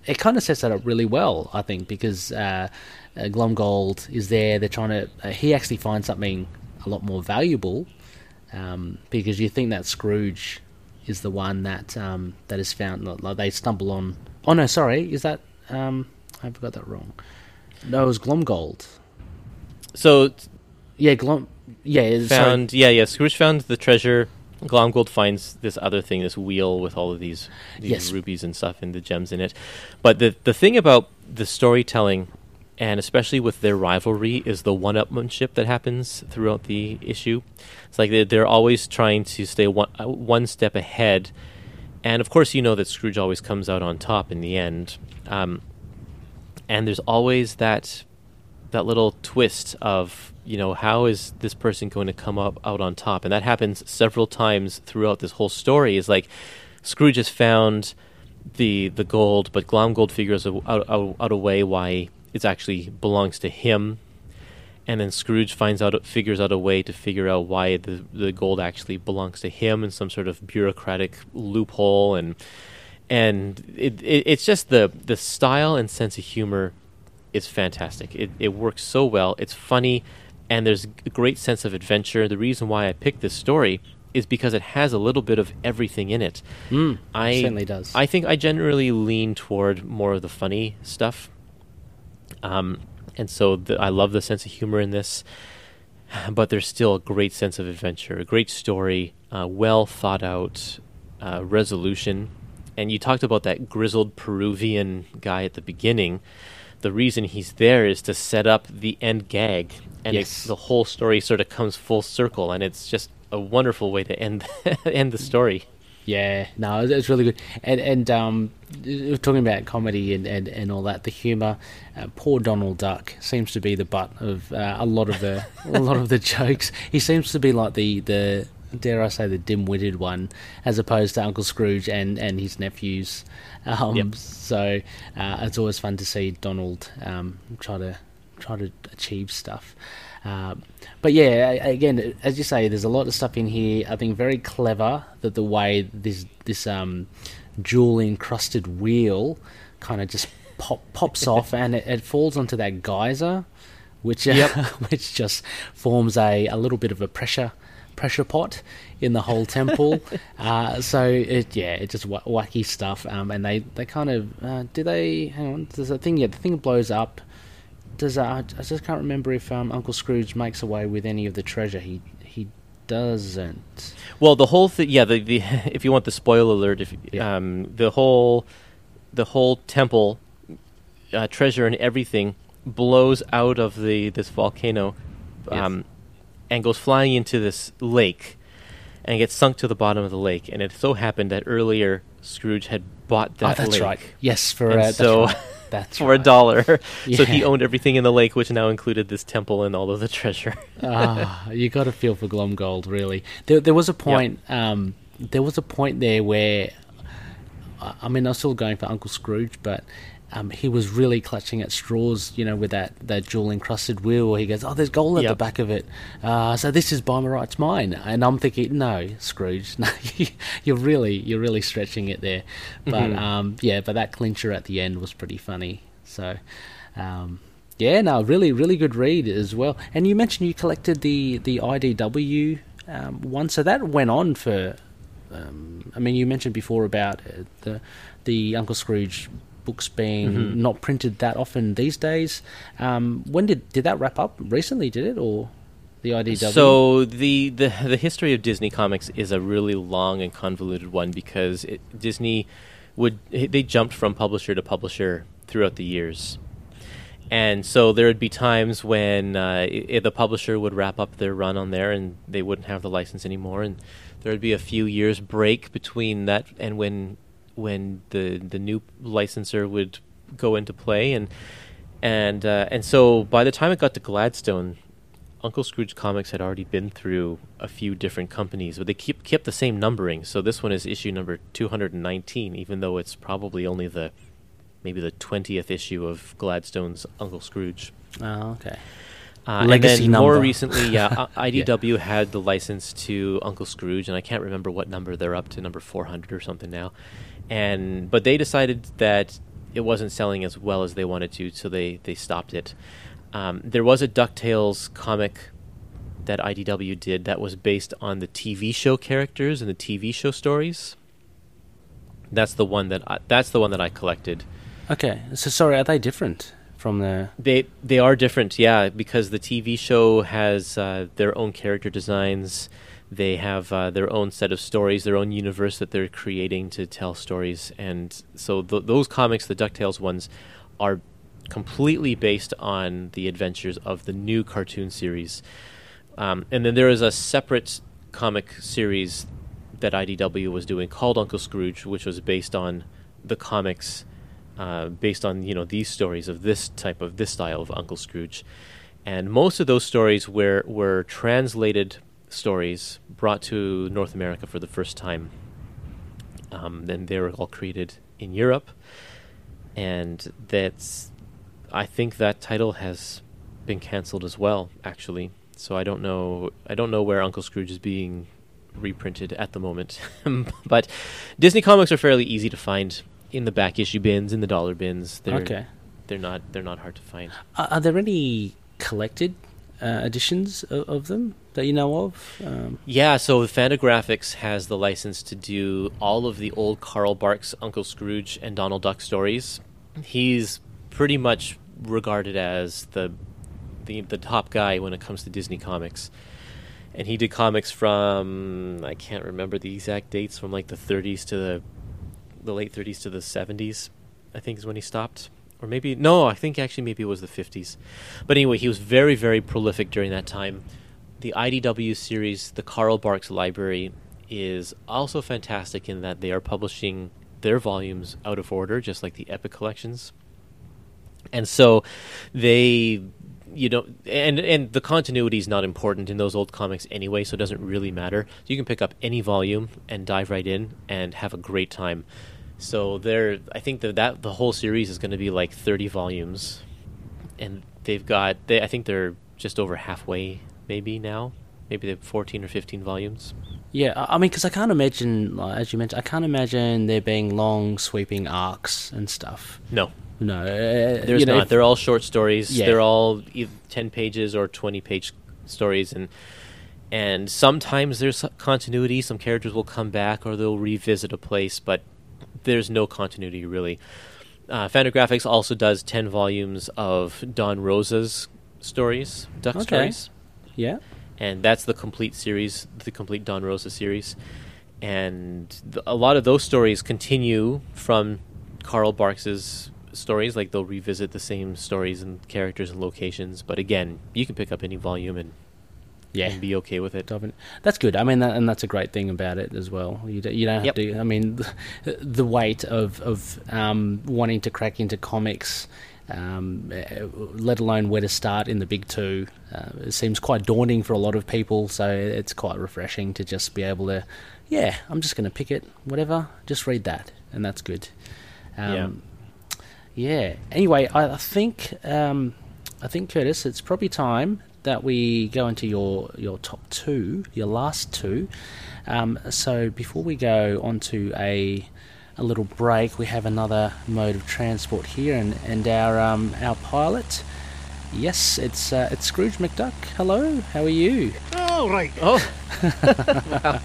it kind of sets that up really well, I think, because uh, uh, Glomgold is there. They're trying to. Uh, he actually finds something a lot more valuable um, because you think that Scrooge is the one that um, that is found. Like they stumble on. Oh no, sorry, is that? Um, I got that wrong. No, it was Glomgold. So Yeah, Glom. Yeah, sorry. found yeah yeah Scrooge found the treasure. Glomgold finds this other thing, this wheel with all of these, these Yes. rubies and stuff and the gems in it. But the the thing about the storytelling, and especially with their rivalry, is the one-upmanship that happens throughout the issue. It's like they're, always trying to stay one uh, one step ahead, and of course you know that Scrooge always comes out on top in the end. Um, and there's always that that little twist of you know how is this person going to come up out on top and that happens several times throughout this whole story is like scrooge has found the the gold but glomgold figures out, out, out a way why it actually belongs to him and then scrooge finds out figures out a way to figure out why the the gold actually belongs to him in some sort of bureaucratic loophole and and it, it it's just the the style and sense of humor is fantastic. It it works so well. It's funny, and there's a great sense of adventure. The reason why I picked this story is because it has a little bit of everything in it. Mm, I it certainly does. I think I generally lean toward more of the funny stuff. Um, and so the, I love the sense of humor in this, but there's still a great sense of adventure, a great story, uh, well thought out uh, resolution. And you talked about that grizzled Peruvian guy at the beginning. The reason he's there is to set up the end gag, and it- the whole story sort of comes full circle, and it's just a wonderful way to end end the story. Yeah, no, it's really good. And and um, talking about comedy and, and, and all that, the humor. Uh, poor Donald Duck seems to be the butt of uh, a lot of the a lot of the jokes. He seems to be like the the dare I say the dim-witted one, as opposed to Uncle Scrooge and, and his nephews. Um, Yep. So uh, it's always fun to see Donald um, try to try to achieve stuff. Um, but yeah, again, as you say, there's a lot of stuff in here. I think very clever that the way this this um, jewel encrusted wheel kind of just pop pops off and it, it falls onto that geyser, which uh, Yep. which just forms a, a little bit of a pressure pressure pot in the whole temple. uh, so it yeah, it's just w- wacky stuff. Um, and they they kind of uh, do they hang on? There's a thing yeah, the thing blows up. Does uh, I just can't remember if um, Uncle Scrooge makes away with any of the treasure. He he doesn't. Well, the whole thing, yeah. The, the if you want the spoiler alert, if Yeah. um, the whole the whole temple uh, treasure and everything blows out of the this volcano, um, and goes flying into this lake, and gets sunk to the bottom of the lake. And it so happened that earlier Scrooge had bought that oh, that's lake right. Yes, for uh, so- right. That's for a right. dollar. So he owned everything in the lake, which now included this temple and all of the treasure. ah, you got to feel for Glomgold, really. There, there was a point. Um, there was a point there where, I I mean, I was still going for Uncle Scrooge, but um, he was really clutching at straws, you know, with that, that jewel encrusted wheel. Where he goes, "Oh, there's gold at the back of it, uh, so this is by my mine." And I'm thinking, "No, Scrooge, no, you're really, you're really stretching it there." But um, yeah, but that clincher at the end was pretty funny. So. Um, yeah, no, really, really good read as well. And you mentioned you collected the the IDW um, one, so that went on for. Um, I mean, you mentioned before about uh, the the Uncle Scrooge books being Mm-hmm. not printed that often these days. Um, when did did that wrap up? Recently, did it or the IDW? So the, the the history of Disney Comics is a really long and convoluted one because it, Disney would they jumped from publisher to publisher throughout the years, and so there would be times when uh, i the publisher would wrap up their run on there and they wouldn't have the license anymore, and there would be a few years break between that and when when the the new licensor would go into play and and uh, and so by the time it got to Gladstone, Uncle Scrooge Comics had already been through a few different companies, but they keep kept the same numbering. So this one is issue number 219, even though it's probably only the maybe the 20th issue of Gladstone's Uncle Scrooge. oh, okay. Uh, Legacy and then more recently, yeah, IDW had the license to Uncle Scrooge, and I can't remember what number they're up to, number 400 or something now. And but they decided that it wasn't selling as well as they wanted to, so they they stopped it. Um, there was a Ducktales comic that IDW did that was based on the TV show characters and the TV show stories. That's the one that I, that's the one that I collected. Okay. So sorry, are they different from the? They they are different, yeah, because the TV show has uh, their own character designs. They have uh, their own set of stories, their own universe that they're creating to tell stories, and so th- those comics, the Ducktales ones, are completely based on the adventures of the new cartoon series. Um, and then there is a separate comic series that IDW was doing called Uncle Scrooge, which was based on the comics, uh, based on you know these stories of this type of this style of Uncle Scrooge, and most of those stories were were translated stories brought to North America for the first time. Um, then they were all created in Europe, and that's I think that title has been canceled as well, actually. So I don't know. I don't know where Uncle Scrooge is being reprinted at the moment. but Disney comics are fairly easy to find in the back issue bins, in the dollar bins. They're, Okay. They're not. They're not hard to find. Are, are there any collected uh, editions of, of them that you know of? Um, Yeah, so Fantagraphics has the license to do all of the old Carl Barks Uncle Scrooge and Donald Duck stories. He's pretty much regarded as the the the top guy when it comes to Disney comics. And he did comics from I can't remember the exact dates from like the 30s to the the late 30s to the 70s. I think is when he stopped. Or maybe no, I think actually maybe it was the 50s. But anyway, he was very very prolific during that time the IDW series, the Carl Barks Library, is also fantastic in that they are publishing their volumes out of order, just like the Epic collections. And so they, you know, and and the continuity is not important in those old comics anyway, so it doesn't really matter. So you can pick up any volume and dive right in and have a great time. So they're, I think that that the whole series is going to be like thirty volumes, and they've got they I think they're just over halfway maybe now maybe they have 14 or 15 volumes yeah, I mean, because I can't imagine, like, as you mentioned, I can't imagine there being long sweeping arcs and stuff. no No, uh, there's you know, not if- they're all short stories Yeah. they're all 10 pages or 20 page stories and and sometimes there's continuity. Some characters will come back or they'll revisit a place, but there's no continuity really. Uh, Fantagraphics also does ten volumes of Don Rosa's stories, Duck Okay. stories, Yeah. and that's the complete series, the complete Don Rosa series. And th- a lot of those stories continue from Carl Barks's stories. Like they'll revisit the same stories and characters and locations. But again, you can pick up any volume and, Yeah. and be okay with it. That's good. I mean, that, and that's a great thing about it as well. You don't, you don't have Yep. to. I mean, the, the weight of of um, wanting to crack into comics, um, eh, let alone where to start in the big two, uh, it seems quite daunting for a lot of people. So it's quite refreshing to just be able to, yeah, I'm just going to pick it, whatever, just read that, and that's good. Um, yeah. Anyway, I, I think um, I think Curtis, it's probably time that we go into your your top two, your last two. Um, so before we go on to a a little break, we have another mode of transport here, and and our um, our pilot. Yes, it's uh, it's Scrooge McDuck. Hello, how are you? All right. Oh,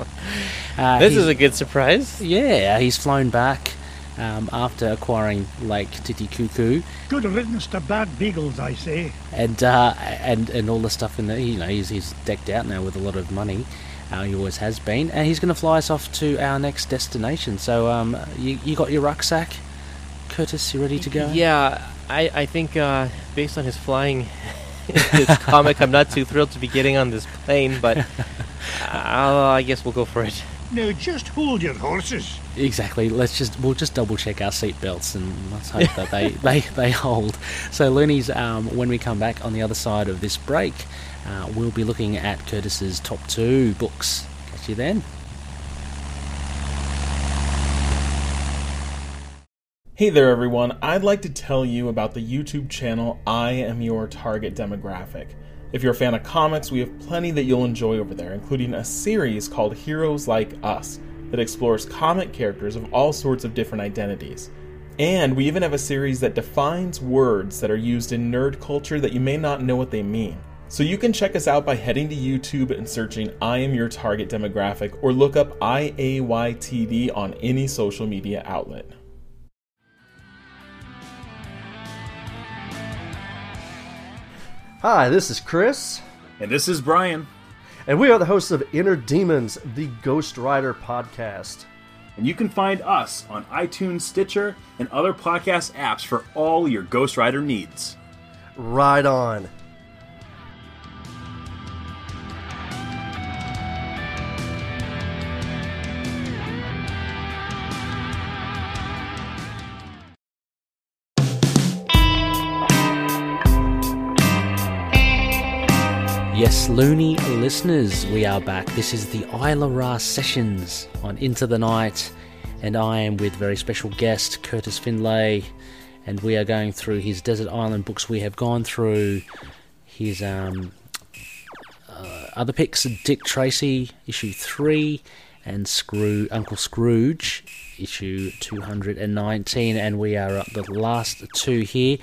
Uh, this is a good surprise. yeah. He's flown back um, after acquiring Lake Titicucu. Good riddance to bad beagles, I say. and uh, and and all the stuff in the you know he's he's decked out now with a lot of money. Uh, he always has been, and he's going to fly us off to our next destination. So um, you you got your rucksack, Curtis? You ready to go? Yeah, I, I think uh, based on his flying his comic, I'm not too thrilled to be getting on this plane, but uh, I guess we'll go for it. Now just hold your horses. Exactly. Let's just we'll just double check our seatbelts and let's hope that they, they, they hold. So Loonies, um, when we come back on the other side of this break, uh, we'll be looking at Curtis's top two books. Catch you then. Hey there, everyone. I'd like to tell you about the YouTube channel I Am Your Target Demographic. If you're a fan of comics, we have plenty that you'll enjoy over there, including a series called Heroes Like Us that explores comic characters of all sorts of different identities. And we even have a series that defines words that are used in nerd culture that you may not know what they mean. So you can check us out by heading to YouTube and searching I Am Your Target Demographic or look up IAYTD on any social media outlet. Hi, this is Chris, And this is Brian. and we are the hosts of Inner Demons, the Ghost Rider podcast. And you can find us on iTunes, Stitcher, and other podcast apps for all your Ghost Rider needs. Ride on. Loony listeners, we are back. This is the Isla Ra sessions on Into the Night, and I am with very special guest Curtis Finlay, and we are going through his Desert Island books. We have gone through his um, uh, other picks: Dick Tracy, issue three, and Scroo Uncle Scrooge, issue two hundred and nineteen, and we are at the last two here.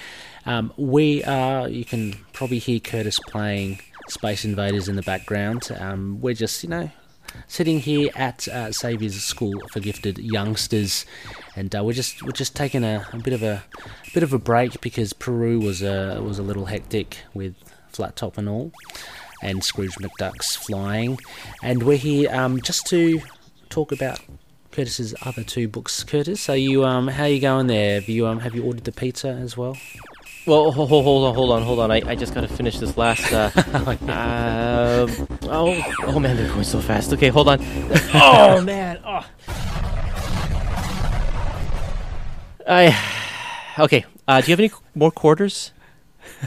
Um, we are. You can probably hear Curtis playing Space Invaders in the background. Um, we're just, you know, sitting here at uh, Xavier's School for Gifted Youngsters, and uh, we're just we're just taking a, a bit of a bit of a break because Peru was a was a little hectic with flat top and all, and Scrooge McDuck's flying, and we're here um, just to talk about. Curtis's other two books. Curtis, are you um how you going there? Have you um have you ordered the pizza as well? Well, hold, hold on, hold on, hold on. I, I just got to finish this last. Uh, uh, oh, oh man, they're going so fast. Okay, hold on. Oh man. Oh. I. Okay. Uh, do you have any more quarters?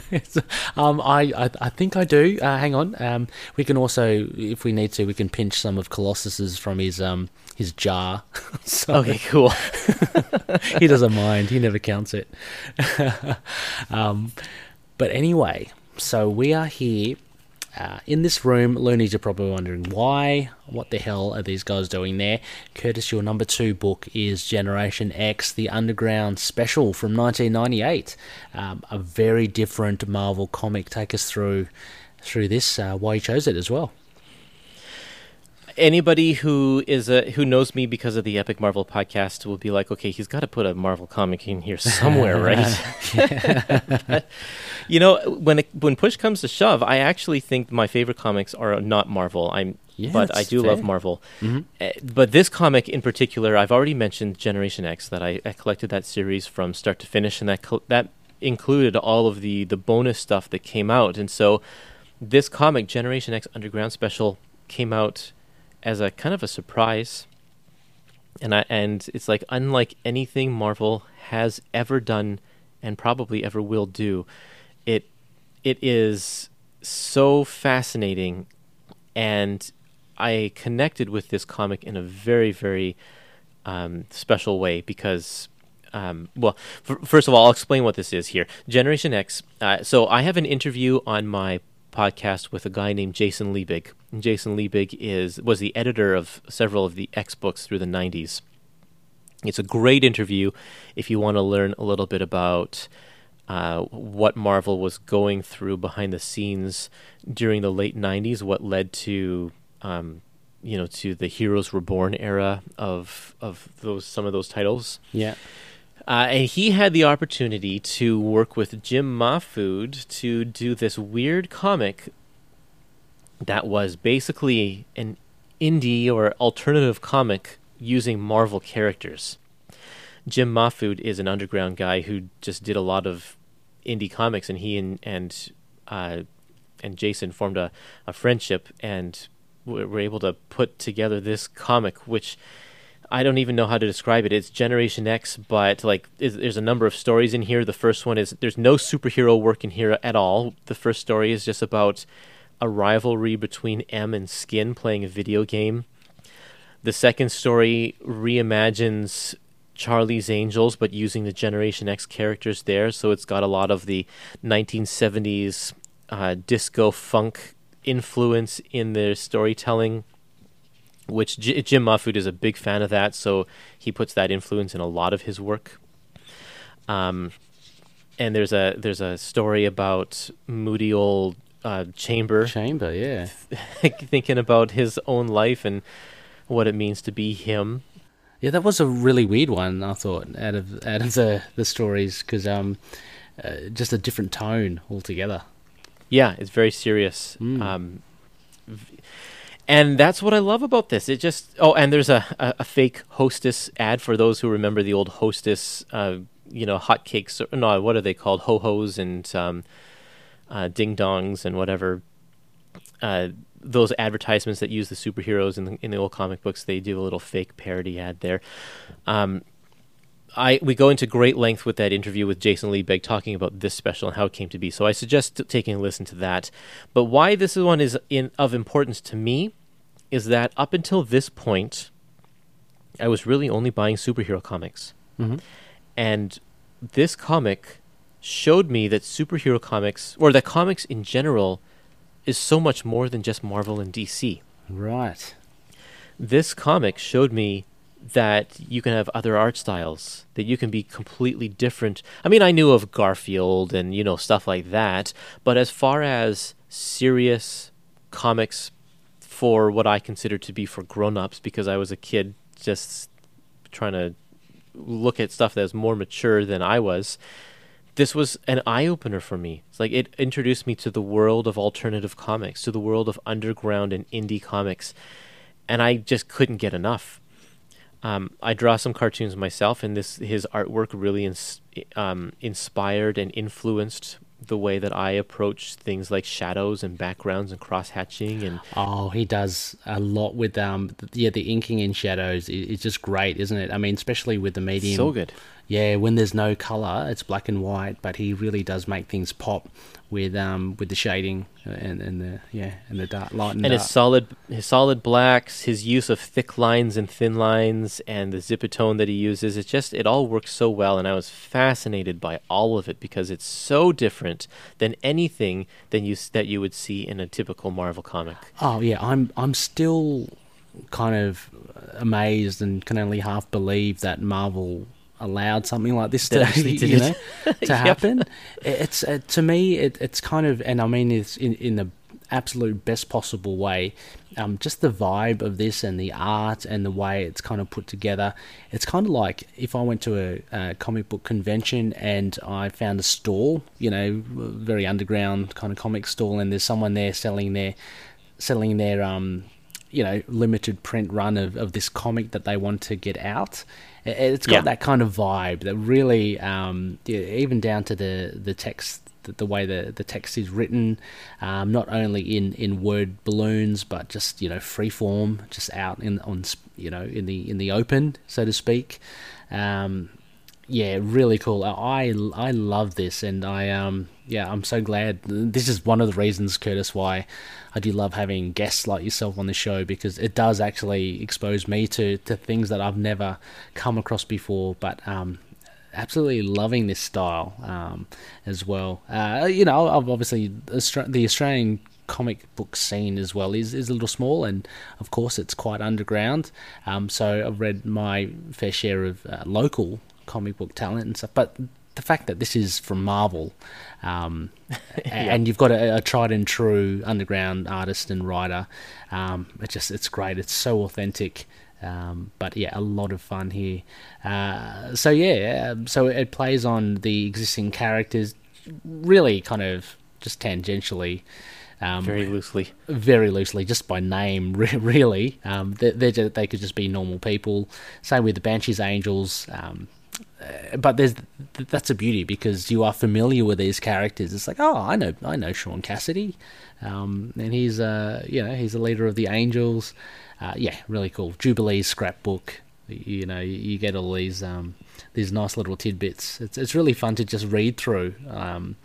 um, I, I I think I do. Uh, hang on. Um, we can also, if we need to, we can pinch some of Colossus's from his um his jar. so Okay, cool. he doesn't mind. He never counts it. um, but anyway, so we are here uh, in this room. Loonies are probably wondering why. What the hell are these guys doing there? Curtis, your number two book is Generation X: The Underground Special from 1998. Um, a very different Marvel comic. Take us through through this. Uh, why you chose it as well. Anybody who is a who knows me because of the Epic Marvel podcast will be like, okay, he's got to put a Marvel comic in here somewhere, right? you know, when it, when push comes to shove, I actually think my favorite comics are not Marvel. I'm, Yeah, but I do love fair. Marvel. Mhm. Uh, but this comic in particular, I've already mentioned Generation X that I, I collected that series from start to finish, and that col- that included all of the the bonus stuff that came out. And so, this comic, Generation X Underground Special, came out as a kind of a surprise. And I and it's like unlike anything Marvel has ever done, and probably ever will do. It it is so fascinating and I connected with this comic in a very, very um, special way because, um, well, f- first of all, I'll explain what this is here. Generation X. Uh, so I have an interview on my podcast with a guy named Jason Liebig. Jason Liebig is was the editor of several of the X books through the '90s. It's a great interview if you want to learn a little bit about uh, what Marvel was going through behind the scenes during the late '90s, what led to um, you know to the Heroes Reborn era of of those some of those titles. Yeah. Uh, and he had the opportunity to work with Jim Mahfood to do this weird comic that was basically an indie or alternative comic using Marvel characters. Jim Mahfood is an underground guy who just did a lot of indie comics, and he and and uh, and Jason formed a, a friendship and were able to put together this comic, which I don't even know how to describe it. It's Generation X, but like is, there's a number of stories in here. The first one is there's no superhero work in here at all. The first story is just about a rivalry between M and Skin playing a video game. The second story reimagines Charlie's Angels, but using the Generation X characters there. So it's got a lot of the 1970s uh, disco funk influence in their storytelling, which J- Jim Mahfood is a big fan of that. So he puts that influence in a lot of his work. Um, and there's a there's a story about moody old uh, Chamber Chamber, yeah. thinking about his own life and what it means to be him. Yeah, that was a really weird one. I thought out of out of the the stories because um, uh, just a different tone altogether. Yeah, it's very serious. Mm. Um, v- and that's what I love about this. It just oh, and there's a, a, a fake hostess ad for those who remember the old hostess, uh, you know, hotcakes. No, what are they called? Ho hos and um, uh, ding dongs and whatever. Uh, those advertisements that use the superheroes in the, in the old comic books, they do a little fake parody ad there. Um, I we go into great length with that interview with Jason Liebig talking about this special and how it came to be. So I suggest taking a listen to that. But why this one is in of importance to me is that up until this point, I was really only buying superhero comics, Mhm. and this comic showed me that superhero comics or that comics in general is so much more than just Marvel and DC Right. this comic showed me that you can have other art styles that you can be completely different i mean i knew of garfield and you know stuff like that but as far as serious comics for what i consider to be for grown-ups because i was a kid just trying to look at stuff that was more mature than i was this was an eye opener for me. It's like it introduced me to the world of alternative comics, to the world of underground and indie comics, and I just couldn't get enough. Um, I draw some cartoons myself, and this his artwork really ins- um, inspired and influenced the way that I approach things like shadows and backgrounds and cross hatching and Oh, he does a lot with um, yeah, the inking in shadows is just great, isn't it? I mean, especially with the medium. so good. Yeah, when there's no color, it's black and white, but he really does make things pop with um with the shading and, and the yeah and the dark light and, and his solid his solid blacks, his use of thick lines and thin lines, and the zipatone that he uses. It just it all works so well, and I was fascinated by all of it because it's so different than anything than you that you would see in a typical Marvel comic. Oh yeah, I'm I'm still kind of amazed and can only half believe that Marvel allowed something like this to actually you know to Yep. happen. It's uh, to me it, it's kind of and I mean it's in in the absolute best possible way. Um, just the vibe of this and the art and the way it's kind of put together. It's kind of like if I went to a, a comic book convention and I found a stall, you know, very underground kind of comic stall, and there's someone there selling their selling their um, you know limited print run of, of this comic that they want to get out. It- It's got Yeah. that kind of vibe that really, um, even down to the the text, the, the way the, the text is written, um, not only in, in word balloons but just you know free form, just out in on you know in the in the open, so to speak. Um, yeah, really cool. I I love this, and I um yeah, I'm so glad. This is one of the reasons, Curtis, why I do love having guests like yourself on the show because it does actually expose me to to things that I've never come across before. But um, absolutely loving this style um, as well. Uh, you know, I've obviously the Australian comic book scene as well is, is a little small and of course it's quite underground um, so I've read my fair share of uh, local comic book talent and stuff but the fact that this is from Marvel um, and you've got a, a tried and true underground artist and writer um, it just it's great it's so authentic um, but yeah, a lot of fun here. Uh, so yeah, um, so it plays on the existing characters, really kind of just tangentially. Um, Very loosely. very loosely, just by name, really. Um, they they're ju- they could just be normal people. Same with the Banshees Angels. Um, but there's that's a beauty because you are familiar with these characters. It's like, oh, I know, I know Sean Cassidy, um, and he's uh, you know, he's the leader of the Angels. Uh, yeah, really cool. Jubilee's scrapbook. You know, you, get all these um, these nice little tidbits. It's it's really fun to just read through. Um,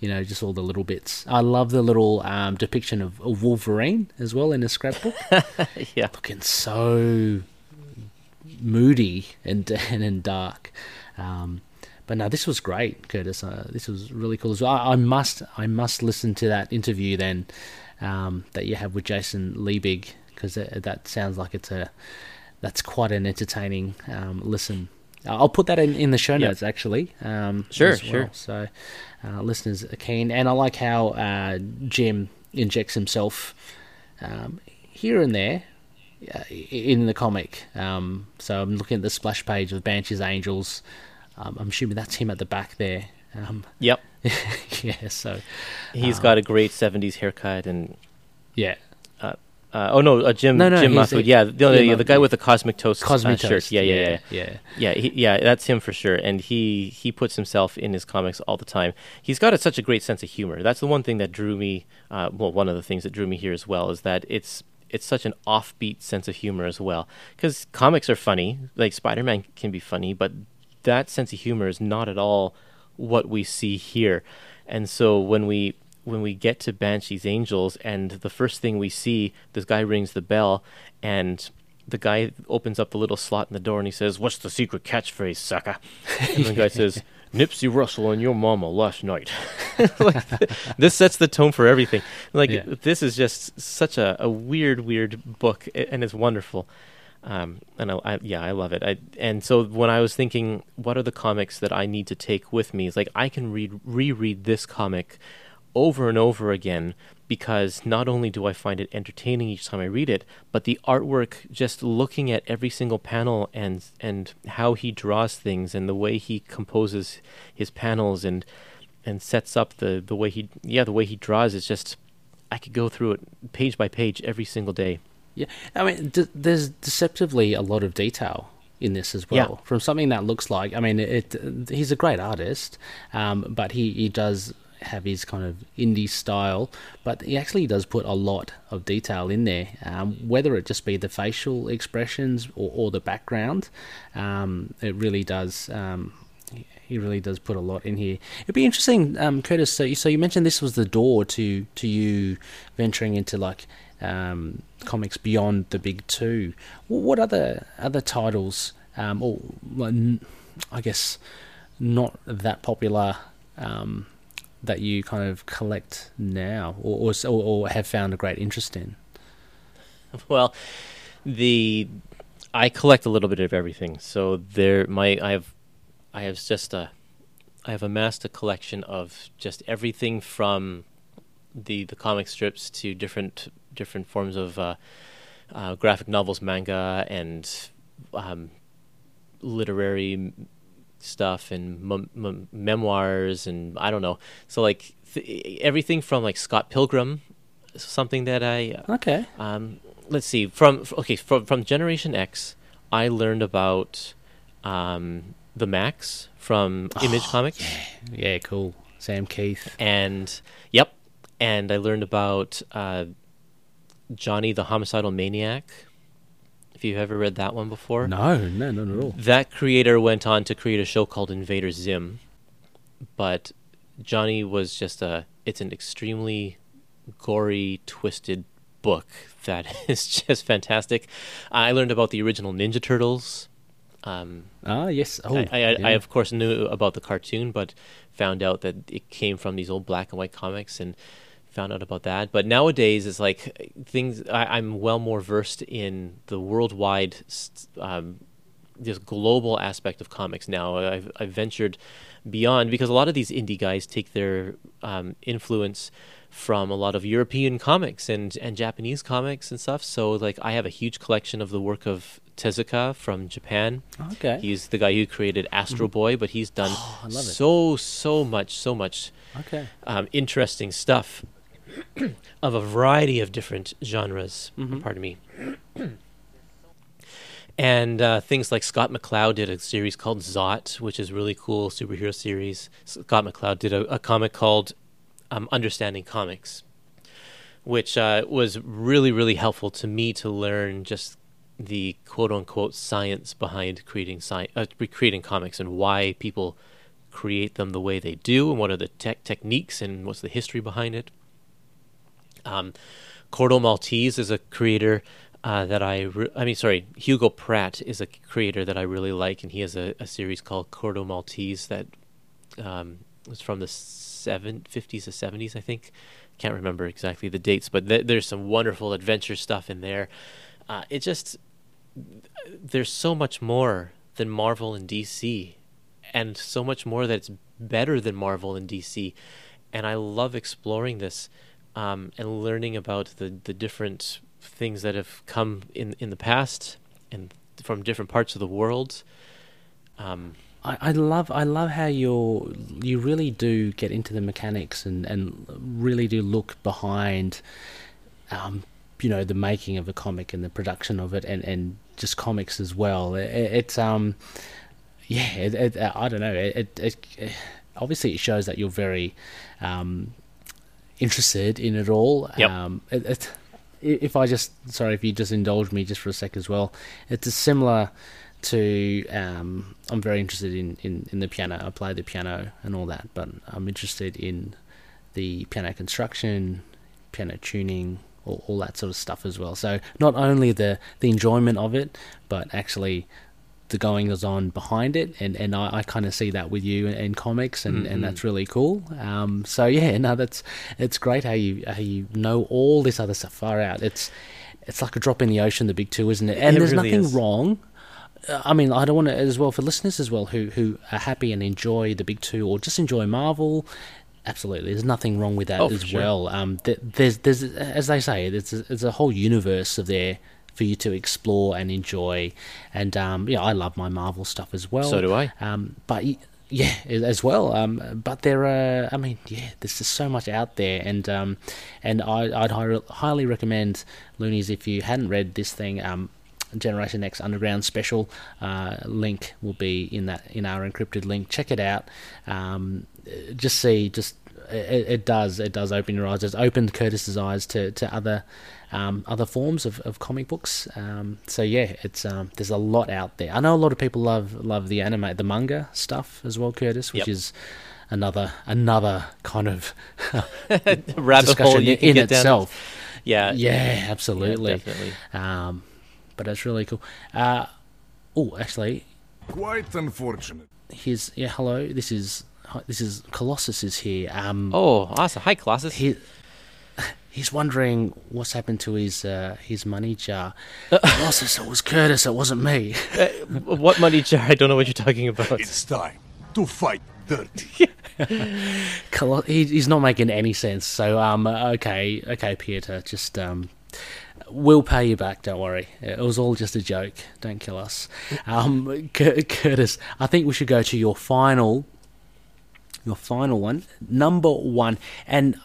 you know, just all the little bits. I love the little um, depiction of, of Wolverine as well in the scrapbook. yeah, looking so moody and and, and dark. Um, but no, this was great, Curtis. Uh, this was really cool as well. I, I must I must listen to that interview then um, that you have with Jason Liebig because that, that sounds like it's a that's quite an entertaining um, listen. I'll put that in, in the show notes actually. Um, Sure, well. sure. So uh, listeners are keen, and I like how uh, Jim injects himself um, here and there uh, in the comic. Um, so I'm looking at the splash page of Banshees Angels. Um, I'm assuming that's him at the back there. Um, Yep. yeah. So He's um, got a great '70s haircut and yeah. Uh, uh, oh no, uh, Jim No, no, Jim a- Yeah, the, yeah, the, the guy with the Cosmic Toast uh, Cosmic shirt. Toast, Yeah, yeah, yeah, yeah, yeah. yeah. He, yeah, that's him for sure. And he he puts himself in his comics all the time. He's got a, such a great sense of humor. That's the one thing that drew me. Uh, well, one of the things that drew me here as well is that it's it's such an offbeat sense of humor as well. Because comics are funny, like Spider Man can be funny, but that sense of humor is not at all what we see here. And so when we when we get to Banshee's Angels and the first thing we see, this guy rings the bell and the guy opens up the little slot in the door and he says, "What's the secret catchphrase, sucker?" And the guy says, "Nipsey Russell and your mama last night." like, this sets the tone for everything. Like Yeah. this is just such a, a weird, weird book, and it's wonderful. Um, and I, I, yeah, I love it. I, and so when I was thinking, what are the comics that I need to take with me? It's like I can read reread this comic over and over again because not only do I find it entertaining each time I read it, but the artwork, just looking at every single panel and and how he draws things and the way he composes his panels and and sets up the the way he yeah the way he draws is just I could go through it page by page every single day. Yeah, I mean, d- there's deceptively a lot of detail in this as well. Yeah. From something that looks like, I mean, it. He's a great artist, um, but he he does have his kind of indie style, but he actually does put a lot of detail in there. Um, whether it just be the facial expressions or, or the background, um, it really does. Um, he really does put a lot in here. It'd be interesting, um, Curtis. So you, so you mentioned this was the door to to you venturing into like um, comics beyond the big two. What other other titles, or I guess not that popular, um, that you kind of collect now, or, or or have found a great interest in? Well, the I collect a little bit of everything. So there, my I have I have just a I have amassed a collection of just everything from the the comic strips to different different forms of uh, uh, graphic novels, manga, and um, literary stuff and m- m- memoirs and I don't know. So like th- everything from like Scott Pilgrim, something that I Okay. um, let's see from okay from from Generation X, I learned about um, the Maxx from Image Comics. Yeah, cool. Sam Kieth. And yep, and I learned about uh, Johnny the Homicidal Maniac. If you've ever read that one before, No, no, not at all. that creator went on to create a show called Invader Zim, but Johnny was just a. It's an extremely gory, twisted book that is just fantastic. I learned about the original Ninja Turtles. Um, Ah, yes. Oh, I, I, yeah. I of course knew about the cartoon, but found out that it came from these old black and white comics and found out about that. But nowadays, it's like things. I, I'm well more versed in the worldwide, um, this global aspect of comics now. I've, I've ventured beyond because a lot of these indie guys take their um, influence from a lot of European comics and, and Japanese comics and stuff. So like I have a huge collection of the work of Tezuka from Japan. Okay. He's the guy who created Astro Boy, but he's done Oh, I love it. so so much so much Okay. um, interesting stuff of a variety of different genres. Mhm. Pardon me. and uh, things like Scott McCloud did a series called Zot, which is really cool superhero series. Scott McCloud did a, a comic called um, Understanding Comics, which uh, was really really helpful to me to learn just the quote unquote science behind creating sci- uh, creating comics and why people create them the way they do and what are the tech techniques and what's the history behind it. Um, Maltese is a creator uh, that I, re- I mean, sorry, Hugo Pratt is a creator that I really like, and he has a, a series called Corto Maltese that um, was from the seven, 50s to 70s, I think. Can't remember exactly the dates, but th- there's some wonderful adventure stuff in there. Uh, it just, there's so much more than Marvel and DC, and so much more that it's better than Marvel and DC. And I love exploring this um, and learning about the, the different things that have come in, in the past and from different parts of the world. Um, I, I love I love how you're you really do get into the mechanics and, and really do look behind um, you know the making of a comic and the production of it and, and just comics as well it, it's um yeah it, it, I don't know it, it, it obviously it shows that you're very um, interested in it all Yep. um, it, it, if I just sorry if you just indulge me just for a sec as well it's a similar to um, I'm very interested in, in, in the piano. I play the piano and all that, but I'm interested in the piano construction, piano tuning, all, all that sort of stuff as well. So not only the, the enjoyment of it, but actually the goings on behind it, and, and I, I kind of see that with you in, in comics, and, Mhm. and that's really cool. Um, so yeah, no, that's it's great how you how you know all this other stuff far out. It's it's like a drop in the ocean, the big two, isn't it? And It there's really nothing is. wrong. I mean, I don't want to as well for listeners as well who who are happy and enjoy the big two or just enjoy Marvel. Absolutely, there's nothing wrong with that Oh, as sure. well. Um, th- there's there's as they say, there's a, there's a whole universe of there for you to explore and enjoy. And um, yeah, I love my Marvel stuff as well. So do I. Um, but yeah, as well. Um, but there are, I mean, yeah, there's just so much out there, and um, and I, I'd hi- highly recommend Loonies if you hadn't read this thing. Um, Generation X Underground Special uh, link will be in that in our encrypted link. Check it out. Um, just see, just it, it does it does open your eyes. It's opened Curtis's eyes to to other um, other forms of, of comic books. Um, so yeah, it's um, there's a lot out there. I know a lot of people love love the anime, the manga stuff as well, Curtis, which Yep. is another another kind of rabbit hole discussion you in get down. itself. Yeah, yeah, absolutely. Yeah. Um, but it's really cool. Uh, oh, actually, Quite unfortunate. here's yeah. Hello, this is this is Colossus is here. Um, Oh, awesome! Hi, Colossus. He, he's wondering what's happened to his uh, his money jar. Colossus, it was Curtis. It wasn't me. Uh, what money jar? I don't know what you're talking about. It's time to fight dirty. Colo- he, he's not making any sense. So um, okay, okay, Pieter, just um, we'll pay you back. Don't worry. It was all just a joke. Don't kill us. Um, Cur- Curtis, I think we should go to your final, your final one, number one, and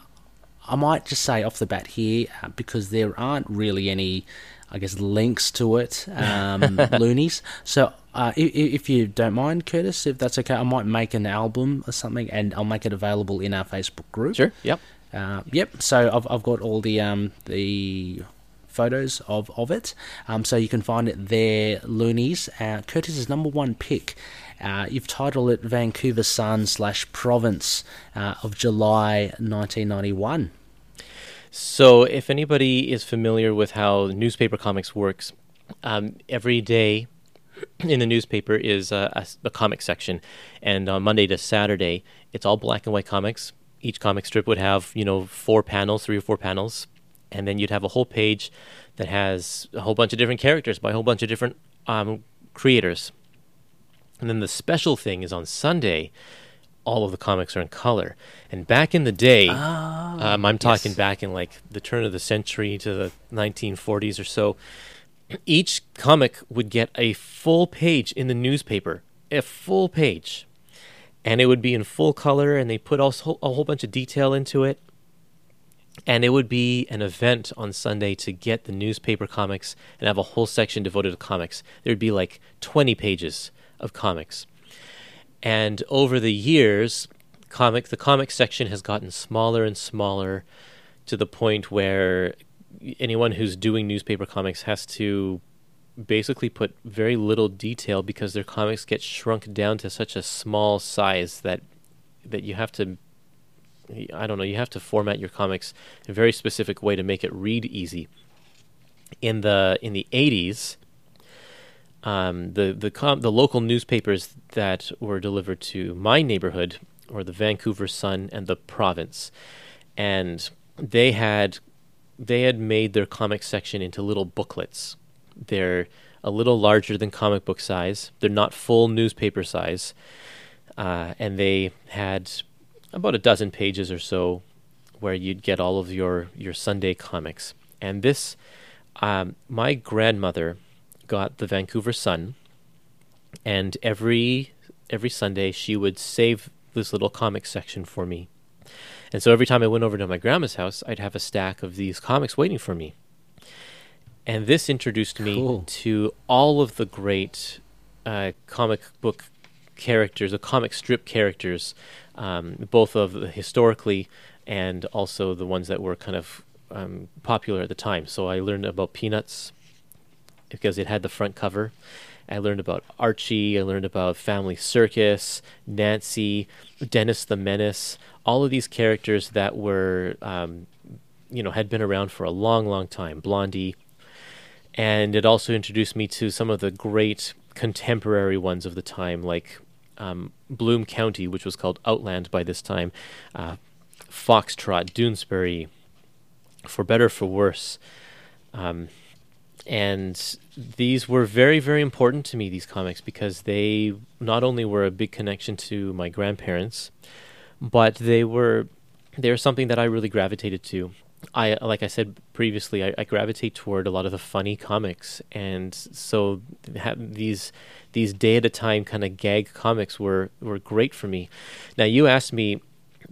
I might just say off the bat here uh, because there aren't really any. I guess links to it, um, loonies. So, uh, if, if you don't mind, Curtis, if that's okay, I might make an album or something, and I'll make it available in our Facebook group. Sure. Yep. Uh, yep. So I've I've got all the um the photos of of it. Um, so you can find it there. Loonies. Uh, Curtis's number one pick. Uh, you've titled it Vancouver Sun slash Province uh, of July 1991. So, if anybody is familiar with how newspaper comics works, um, every day in the newspaper is a, a, a, comic section, and on Monday to Saturday, it's all black and white comics. Each comic strip would have, you know, four panels, three or four panels, and then you'd have a whole page that has a whole bunch of different characters by a whole bunch of different um, creators. And then the special thing is on Sunday, all of the comics are in color. And back in the day, oh, um, I'm talking yes. back in like the turn of the century to the 1940s or so, each comic would get a full page in the newspaper, a full page. And it would be in full color, and they put also a whole bunch of detail into it. And it would be an event on Sunday to get the newspaper comics and have a whole section devoted to comics. There'd be like 20 pages of comics. And over the years, comic the comic section has gotten smaller and smaller to the point where anyone who's doing newspaper comics has to basically put very little detail because their comics get shrunk down to such a small size that that you have to I don't know, you have to format your comics in a very specific way to make it read easy. In the in the 80s, um, the the com- the local newspapers that were delivered to my neighborhood were the Vancouver Sun and the Province, and they had they had made their comic section into little booklets. They're a little larger than comic book size. They're not full newspaper size, uh, and they had about a dozen pages or so where you'd get all of your your Sunday comics. And this, um, my grandmother got the Vancouver Sun, and every every Sunday she would save this little comic section for me. And so every time I went over to my grandma's house, I'd have a stack of these comics waiting for me. And this introduced me cool. to all of the great uh, comic book characters, the comic strip characters, um, both of the historically and also the ones that were kind of um, popular at the time. So I learned about Peanuts, because it had the front cover. I learned about Archie. I learned about Family Circus, Nancy, Dennis the Menace. All of these characters that were, um, you know, had been around for a long, long time. Blondie, and it also introduced me to some of the great contemporary ones of the time, like um, Bloom County, which was called Outland by this time, uh, Foxtrot, Doonesbury, for better for worse. Um, and these were very very important to me these comics because they not only were a big connection to my grandparents but they were they were something that I really gravitated to. I like I said previously I, I gravitate toward a lot of the funny comics. And so these these day at a time kind of gag comics were were great for me. Now you asked me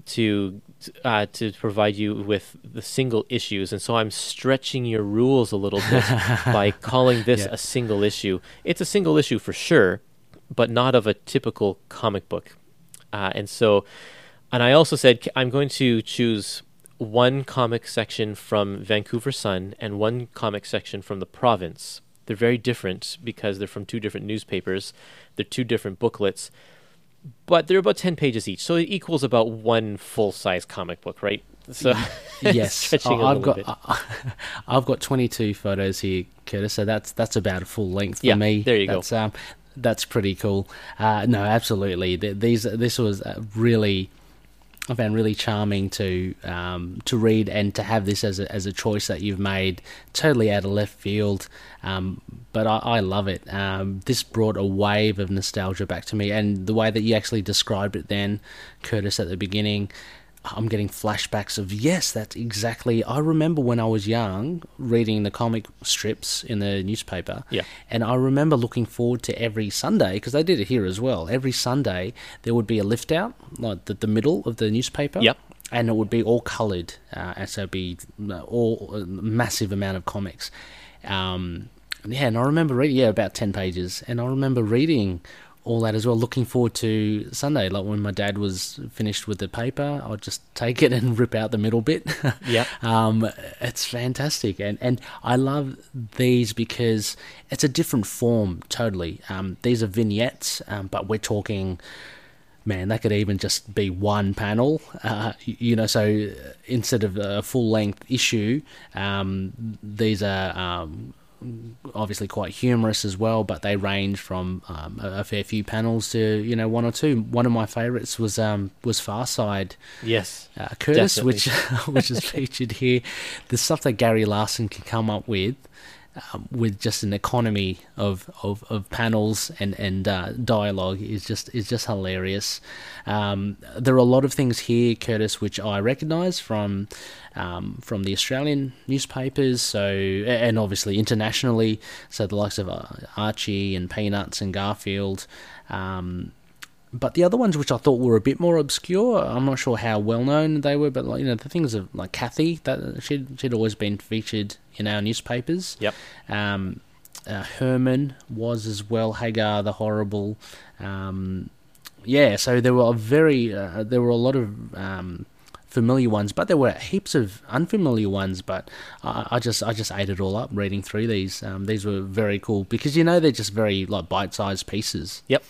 to uh, to provide you with the single issues, and so I'm stretching your rules a little bit by calling this yeah. a single issue. It's a single issue for sure, but not of a typical comic book. Uh, and so, and I also said I'm going to choose one comic section from Vancouver Sun and one comic section from the province. They're very different because they're from two different newspapers. They're two different booklets but they're about 10 pages each so it equals about one full-size comic book right? So yes. i've got i've got 22 photos here curtis so that's that's about a full length for yeah, me. there you that's, go um, that's pretty cool. Uh, no absolutely. These this was really I found really charming to um, to read and to have this as a, as a choice that you've made totally out of left field. Um, but I, I, love it. Um, this brought a wave of nostalgia back to me, and the way that you actually described it, then Curtis at the beginning. I'm getting flashbacks of yes, that's exactly. I remember when I was young reading the comic strips in the newspaper. Yeah. And I remember looking forward to every Sunday because they did it here as well. Every Sunday there would be a lift out, like the, the middle of the newspaper. Yep. And it would be all coloured, uh, and so it'd be uh, all a massive amount of comics. Um, yeah, and I remember reading yeah about ten pages, and I remember reading all that as well. Looking forward to Sunday, like when my dad was finished with the paper, I'd just take it and rip out the middle bit. yeah, um, it's fantastic, and and I love these because it's a different form totally. Um, these are vignettes, um, but we're talking. Man, that could even just be one panel, uh, you know. So instead of a full length issue, um, these are um, obviously quite humorous as well, but they range from um, a, a, fair few panels to you know one or two. One of my favourites was um, was Far Side. Yes, uh, Curtis, definitely. which which is featured here. The stuff that Gary Larson can come up with. Um, with just an economy of, of, of panels and and uh, dialogue is just is just hilarious. Um, there are a lot of things here, Curtis, which I recognise from um, from the Australian newspapers, so and obviously internationally. So the likes of uh, Archie and Peanuts and Garfield. Um, but the other ones, which I thought were a bit more obscure, I'm not sure how well known they were. But like, you know, the things of like Kathy, that she'd she'd always been featured in our newspapers. Yep. Um, uh, Herman was as well. Hagar the Horrible. Um, yeah, so there were a very uh, there were a lot of um, familiar ones, but there were heaps of unfamiliar ones. But I, I just I just ate it all up reading through these. Um, these were very cool because you know they're just very like bite-sized pieces. Yep.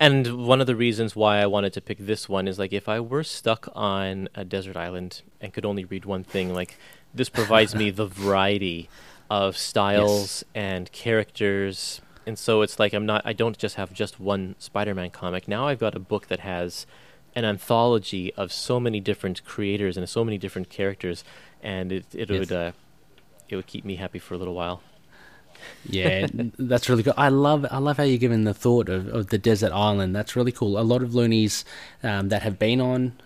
And one of the reasons why I wanted to pick this one is like if I were stuck on a desert island and could only read one thing, like this provides me the variety of styles yes. and characters. And so it's like I'm not I don't just have just one Spider-Man comic. Now I've got a book that has an anthology of so many different creators and so many different characters and it it yes. would uh, it would keep me happy for a little while. Yeah, that's really good. I love I love how you're giving the thought of, of the desert island. That's really cool. A lot of loonies um, that have been on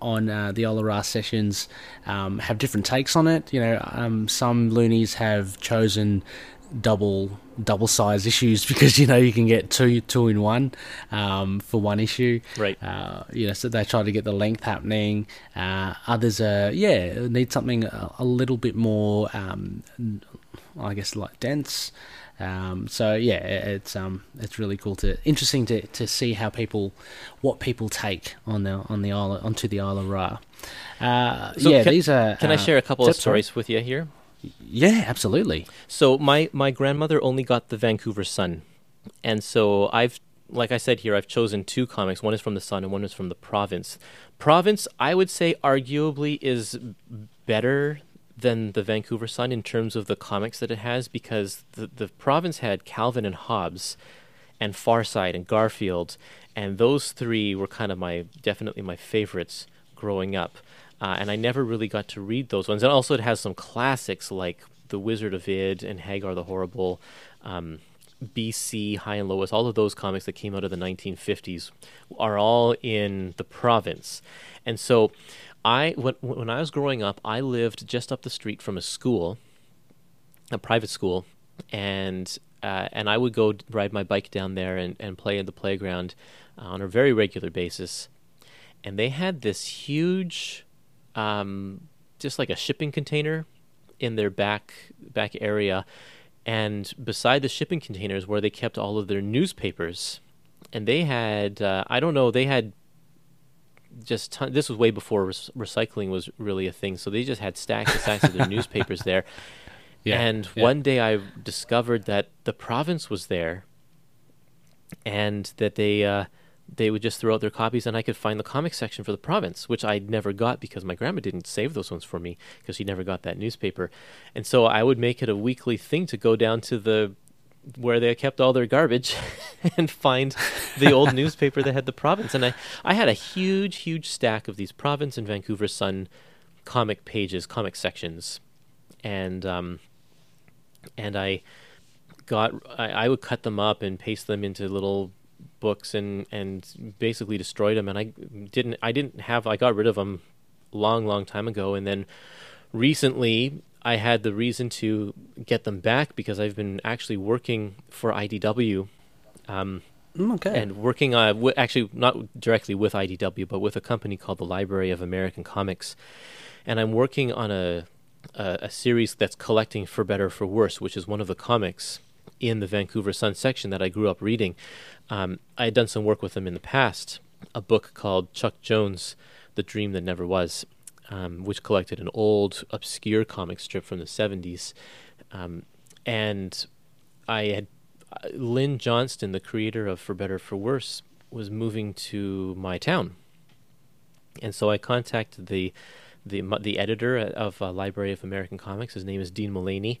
on uh, the Ola sessions um, have different takes on it. You know, um, some loonies have chosen double double size issues because you know you can get two two in one um, for one issue. Right. Uh, you know, so they try to get the length happening. Uh, others are yeah need something a, a little bit more. Um, I guess like dense. Um, so yeah, it's um, it's really cool to interesting to, to see how people what people take on the on the Isle onto the Isle of Ra. Uh, so yeah, can, these are. Can uh, I share a couple of stories with you here? Yeah, absolutely. So my my grandmother only got the Vancouver Sun, and so I've like I said here, I've chosen two comics. One is from the Sun, and one is from the Province. Province, I would say, arguably is better than the Vancouver Sun in terms of the comics that it has because the the province had Calvin and Hobbes and Farside and Garfield and those three were kind of my definitely my favorites growing up. Uh, and I never really got to read those ones. And also it has some classics like The Wizard of Id and Hagar the Horrible, um, BC, Hi and Lois, all of those comics that came out of the 1950s are all in the province. And so I when when I was growing up, I lived just up the street from a school, a private school, and uh, and I would go ride my bike down there and, and play in the playground uh, on a very regular basis. And they had this huge, um, just like a shipping container, in their back back area, and beside the shipping containers where they kept all of their newspapers, and they had uh, I don't know they had just ton- this was way before re- recycling was really a thing. So they just had stacks and stacks of their newspapers there. Yeah, and yeah. one day I discovered that the province was there, and that they uh, they would just throw out their copies, and I could find the comic section for the province, which I never got because my grandma didn't save those ones for me because she never got that newspaper, and so I would make it a weekly thing to go down to the where they kept all their garbage and find the old newspaper that had the province. And I, I had a huge, huge stack of these province and Vancouver Sun comic pages, comic sections, and um, and I got I, I would cut them up and paste them into little books and and basically destroyed them. And I didn't I didn't have I got rid of them long, long time ago, and then recently I had the reason to get them back because I've been actually working for IDW. Um, okay. And working uh, w- actually not directly with IDW, but with a company called the Library of American Comics, and I'm working on a a, a series that's collecting for better for worse, which is one of the comics in the Vancouver Sun section that I grew up reading. Um, I had done some work with them in the past, a book called Chuck Jones, The Dream That Never Was, um, which collected an old, obscure comic strip from the 70s. Um, and I had uh, Lynn Johnston, the creator of For Better For Worse, was moving to my town. And so I contacted the the the editor of uh, Library of American Comics. His name is Dean Mullaney,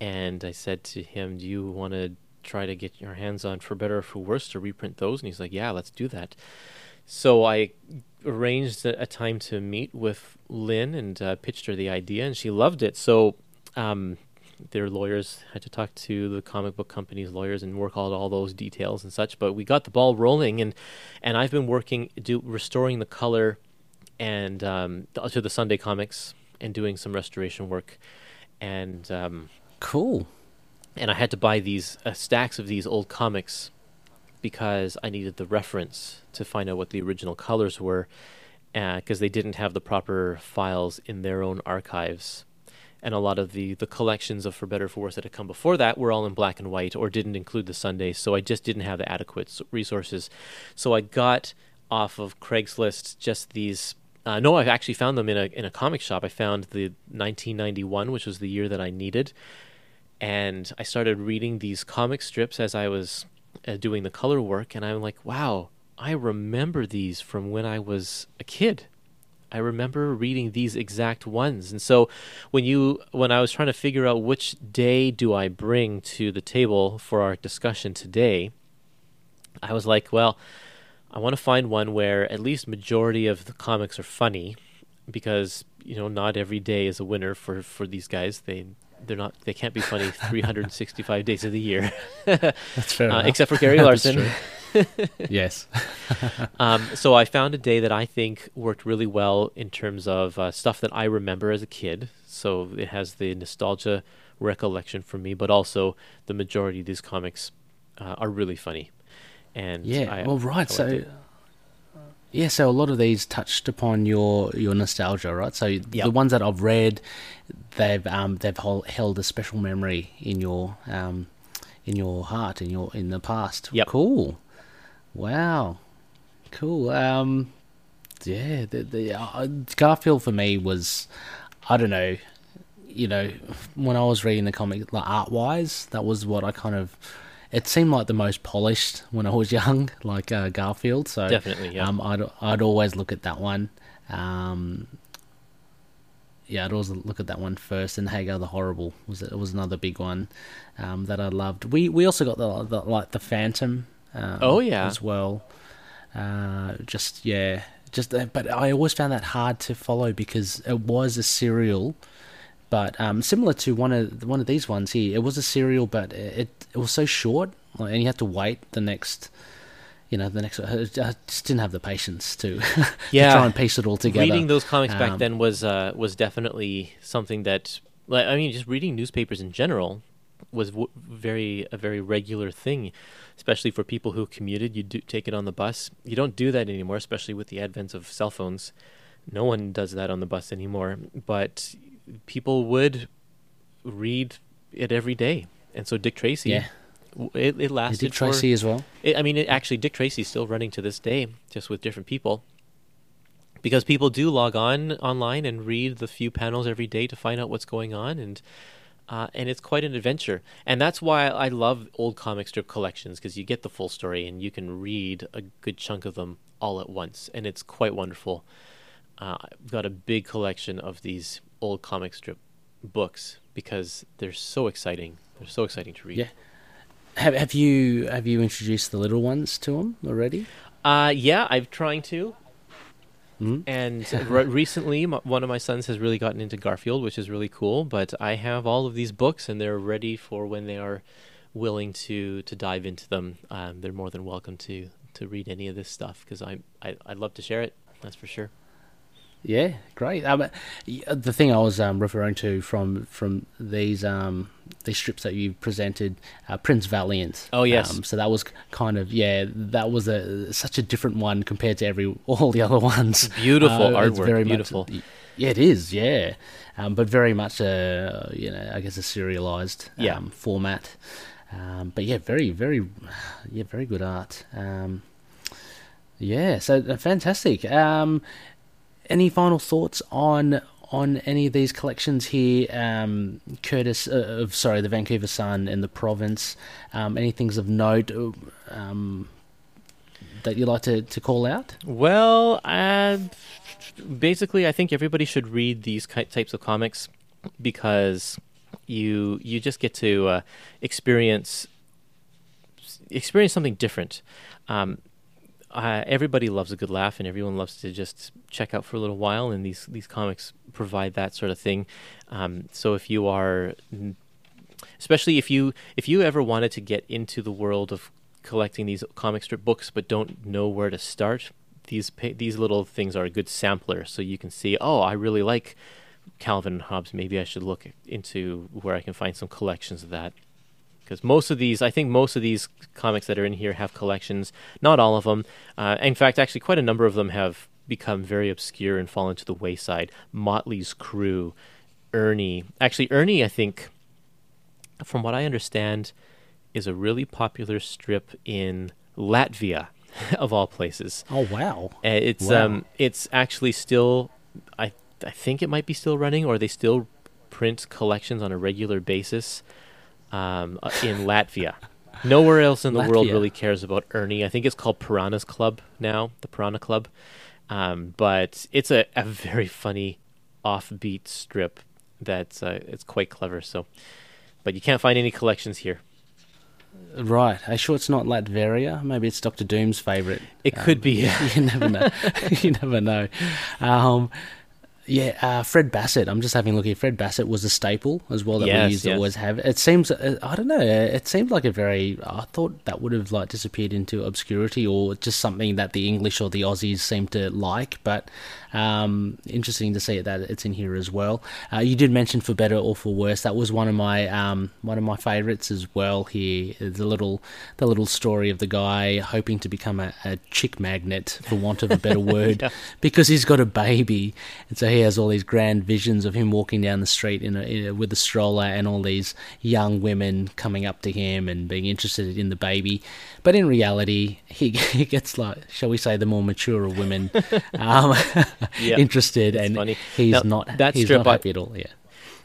and I said to him, "Do you want to try to get your hands on For Better For Worse to reprint those?" And he's like, "Yeah, let's do that." So I arranged a, a time to meet with Lynn and uh, pitched her the idea, and she loved it. So um, their lawyers had to talk to the comic book company's lawyers and work out all those details and such. But we got the ball rolling, and and I've been working do restoring the color and um, to the Sunday comics and doing some restoration work, and um, cool. And I had to buy these uh, stacks of these old comics because I needed the reference to find out what the original colors were, because uh, they didn't have the proper files in their own archives. And a lot of the, the collections of For Better For Worse that had come before that were all in black and white or didn't include the Sundays, so I just didn't have the adequate resources. So I got off of Craigslist just these uh, no, I actually found them in a in a comic shop. I found the 1991, which was the year that I needed, and I started reading these comic strips as I was uh, doing the color work, and I'm like, wow, I remember these from when I was a kid. I remember reading these exact ones, and so when you when I was trying to figure out which day do I bring to the table for our discussion today, I was like, well I want to find one where at least majority of the comics are funny, because you know not every day is a winner for for these guys. They they're not they can't be funny 365 days of the year. That's fair, uh, except for Gary Larson. yes. um, so I found a day that I think worked really well in terms of uh, stuff that I remember as a kid. So it has the nostalgia recollection for me, but also the majority of these comics uh, are really funny and yeah, I, well, right. So, yeah, so a lot of these touched upon your your nostalgia, right? So yep. the ones that I've read, they've um they've hold, held a special memory in your um in your heart in your in the past. Yep. Cool. Wow. Cool. Um. Yeah. The the uh, Garfield for me was, I don't know, you know, when I was reading the comic, like art wise, that was what I kind of it seemed like the most polished when I was young, like uh, Garfield. So definitely, yeah. Um, I'd I'd always look at that one. Um, yeah, I'd always look at that one first. And Hagar the Horrible was it was another big one um, that I loved. We we also got the, the like the Phantom. Um, oh yeah, as well. Uh, just yeah, just uh, but I always found that hard to follow because it was a serial but um, similar to one of one of these ones here, it was a serial, but it it was so short, and you had to wait the next, you know, the next. one, I just didn't have the patience to, yeah. to try and piece it all together. Reading those comics um, back then was uh, was definitely something that, like, I mean, just reading newspapers in general was w- very a very regular thing, especially for people who commuted. You do take it on the bus. You don't do that anymore, especially with the advent of cell phones. No one does that on the bus anymore. But people would read it every day, and so Dick Tracy. Yeah. It, it lasted. Dick Tracy for, as well. It, I mean, it, actually, Dick Tracy's still running to this day, just with different people. Because people do log on online and read the few panels every day to find out what's going on, and uh, and it's quite an adventure. And that's why I love old comic strip collections because you get the full story and you can read a good chunk of them all at once, and it's quite wonderful. Uh, I've got a big collection of these old comic strip books because they're so exciting. They're so exciting to read. Yeah. Have, have you have you introduced the little ones to them already? Uh, yeah, I'm trying to. Mhm. And re- recently, m- one of my sons has really gotten into Garfield, which is really cool. But I have all of these books, and they're ready for when they are willing to to dive into them. Um, they're more than welcome to to read any of this stuff because I, I I'd love to share it. That's for sure. Yeah, great. Um, the thing I was um, referring to from from these um, these strips that you presented, uh, Prince Valiant. Oh, yes. Um, so that was kind of yeah, that was a such a different one compared to every all the other ones. Beautiful Uh, artwork, very much- beautiful. yeah, it is. Yeah, um, but very much a you know I guess a serialized um, Yeah. format. Um, but yeah, very very yeah very good art. Um, yeah, so uh, fantastic. Any final thoughts on on any of these collections here, um, Curtis? Uh, of sorry, the Vancouver Sun and the Province. Um, any things of note uh, um, that you'd like to, to call out? Well, uh, basically, I think everybody should read these types of comics because you you just get to uh, experience experience something different. Um, uh, everybody loves a good laugh, and everyone loves to just check out for a little while. And these these comics provide that sort of thing. Um, so if you are, especially if you if you ever wanted to get into the world of collecting these comic strip books but don't know where to start, these these little things are a good sampler. So you can see, oh, I really like Calvin and Hobbes. Maybe I should look into where I can find some collections of that because most of these, I think most of these comics that are in here have collections. Not all of them. Uh, in fact, actually, quite a number of them have become very obscure and fallen to the wayside. Motley's Crew, Ernie. Actually, Ernie, I think, from what I understand, is a really popular strip in Latvia, of all places. Oh wow! Uh, It's Wow. um, it's actually still, I I think it might be still running, or they still print collections on a regular basis um, uh, in Latvia. Nowhere else in the world really cares about Ernie. I think it's called Piranha's Club now, the Piranha Club. Um, but it's a, a very funny, offbeat strip that's uh, it's quite clever. So, but you can't find any collections here. Right. Are you sure it's not Latveria? Maybe it's Doctor Doom's favourite. It could be. You never know. you never know. Um, yeah, uh, Fred Basset. I'm just having a look here. Fred Basset was a staple as well that Yes, we used to always have. It seems, uh, I don't know. It seemed like a very. I thought that would have like disappeared into obscurity or just something that the English or the Aussies seem to like. But um, interesting to see that it's in here as well. Uh, you did mention for better or for worse. That was one of my um, one of my favourites as well. Here, the little the little story of the guy hoping to become a, a chick magnet, for want of a better word, Yeah. because he's got a baby, and so he has all these grand visions of him walking down the street in a, in a, with a stroller and all these young women coming up to him and being interested in the baby. But in reality, he, he gets like, shall we say, the more mature of women um, Yeah, interested, and funny. he's Now, not that he's strip not I- at all. Yeah.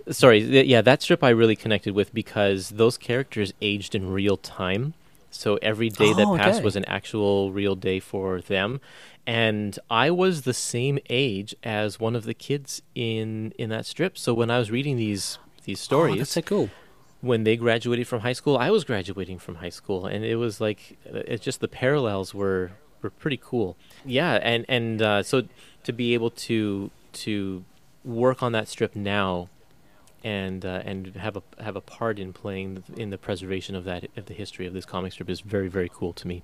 Sorry, th- yeah, that strip I really connected with because those characters aged in real time. So every day that Oh, passed okay. was an actual real day for them. And I was the same age as one of the kids in in that strip. So when I was reading these these stories, Oh, that's so cool. when they graduated from high school, I was graduating from high school, and it was like uh, it's just the parallels were were pretty cool. Yeah, and and uh, so to be able to to work on that strip now, and uh, and have a have a part in playing in the preservation of that of the history of this comic strip is very very cool to me.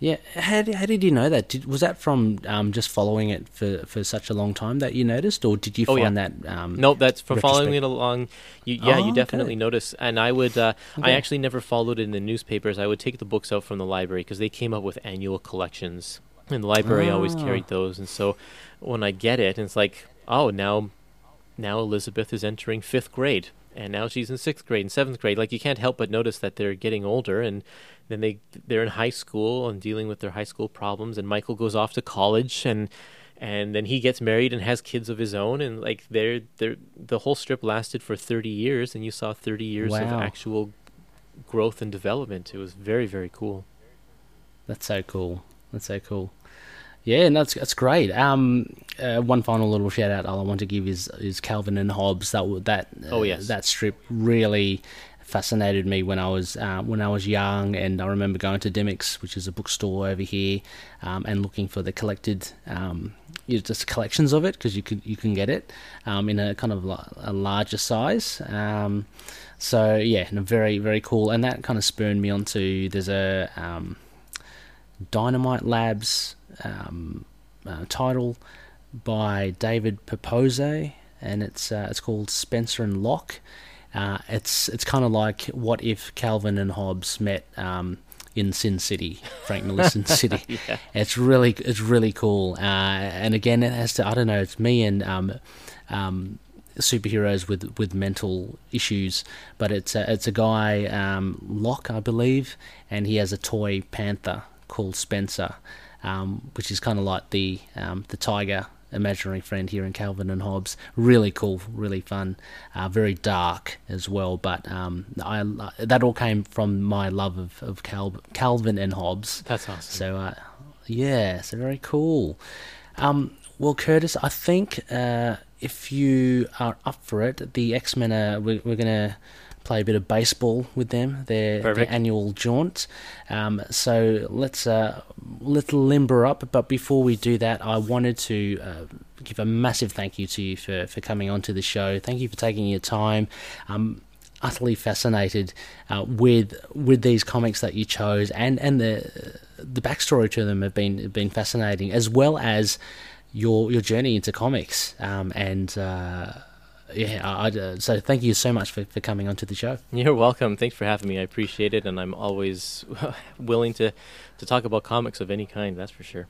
Yeah, how did, how did you know that? Did, was that from um, just following it for, for such a long time that you noticed, or did you Oh, find yeah. that? Um, no, that's from following it along. You, yeah, Oh, you definitely okay. notice. And I would, uh, I actually never followed it in the newspapers. I would take the books out from the library because they came up with annual collections, and the library I always oh. carried those. And so when I get it, it's like, oh, now, now Elizabeth is entering fifth grade, and now she's in sixth grade and seventh grade. Like you can't help but notice that they're getting older, and then they they're in high school and dealing with their high school problems. And Michael goes off to college, and and then he gets married and has kids of his own and like they're they're the whole strip lasted for 30 years and you saw 30 years of actual growth and development it was very very cool That's so cool. That's so cool. Yeah, no, that's that's great. Um, uh, one final little shout out I want to give is is Calvin and Hobbes. That that uh, Oh, yes. that strip really fascinated me when I was uh, when I was young, and I remember going to Dymocks, which is a bookstore over here, um, and looking for the collected, um, you know, just collections of it because you could you can get it um, in a kind of a larger size. Um, so yeah, and very very cool, and that kind of spurred me onto there's a um, Dynamite Labs um, uh, title by David Pepose, and it's uh, it's called Spencer and Locke. Uh, it's it's kind of like what if Calvin and Hobbes met um, in Sin City, Frank Miller's Sin City. yeah. It's really it's really cool, uh, and again it has to I don't know it's me and um, um, superheroes with with mental issues, but it's a, it's a guy um, Locke I believe, and he has a toy panther called Spencer, um, which is kind of like the um, the tiger imaginary friend here in Calvin and Hobbes. Really cool, really fun, uh, very dark as well. But um, I that all came from my love of of Cal, Calvin and Hobbes. That's awesome. So uh, yeah, so very cool. Um, well, Curtis, I think uh, if you are up for it, the X Men are we're, we're gonna play a bit of baseball with them, their, their annual jaunt. Um, so let's uh, let limber up. But before we do that, I wanted to uh, give a massive thank you to you for, for coming onto the show. Thank you for taking your time. Um, utterly fascinated uh, with with these comics that you chose, and and the the backstory to them have been have been fascinating, as well as your your journey into comics um, and uh, yeah, I, uh, so thank you so much for, for coming onto the show. You're welcome. Thanks for having me. I appreciate it, and I'm always willing to, to talk about comics of any kind. That's for sure.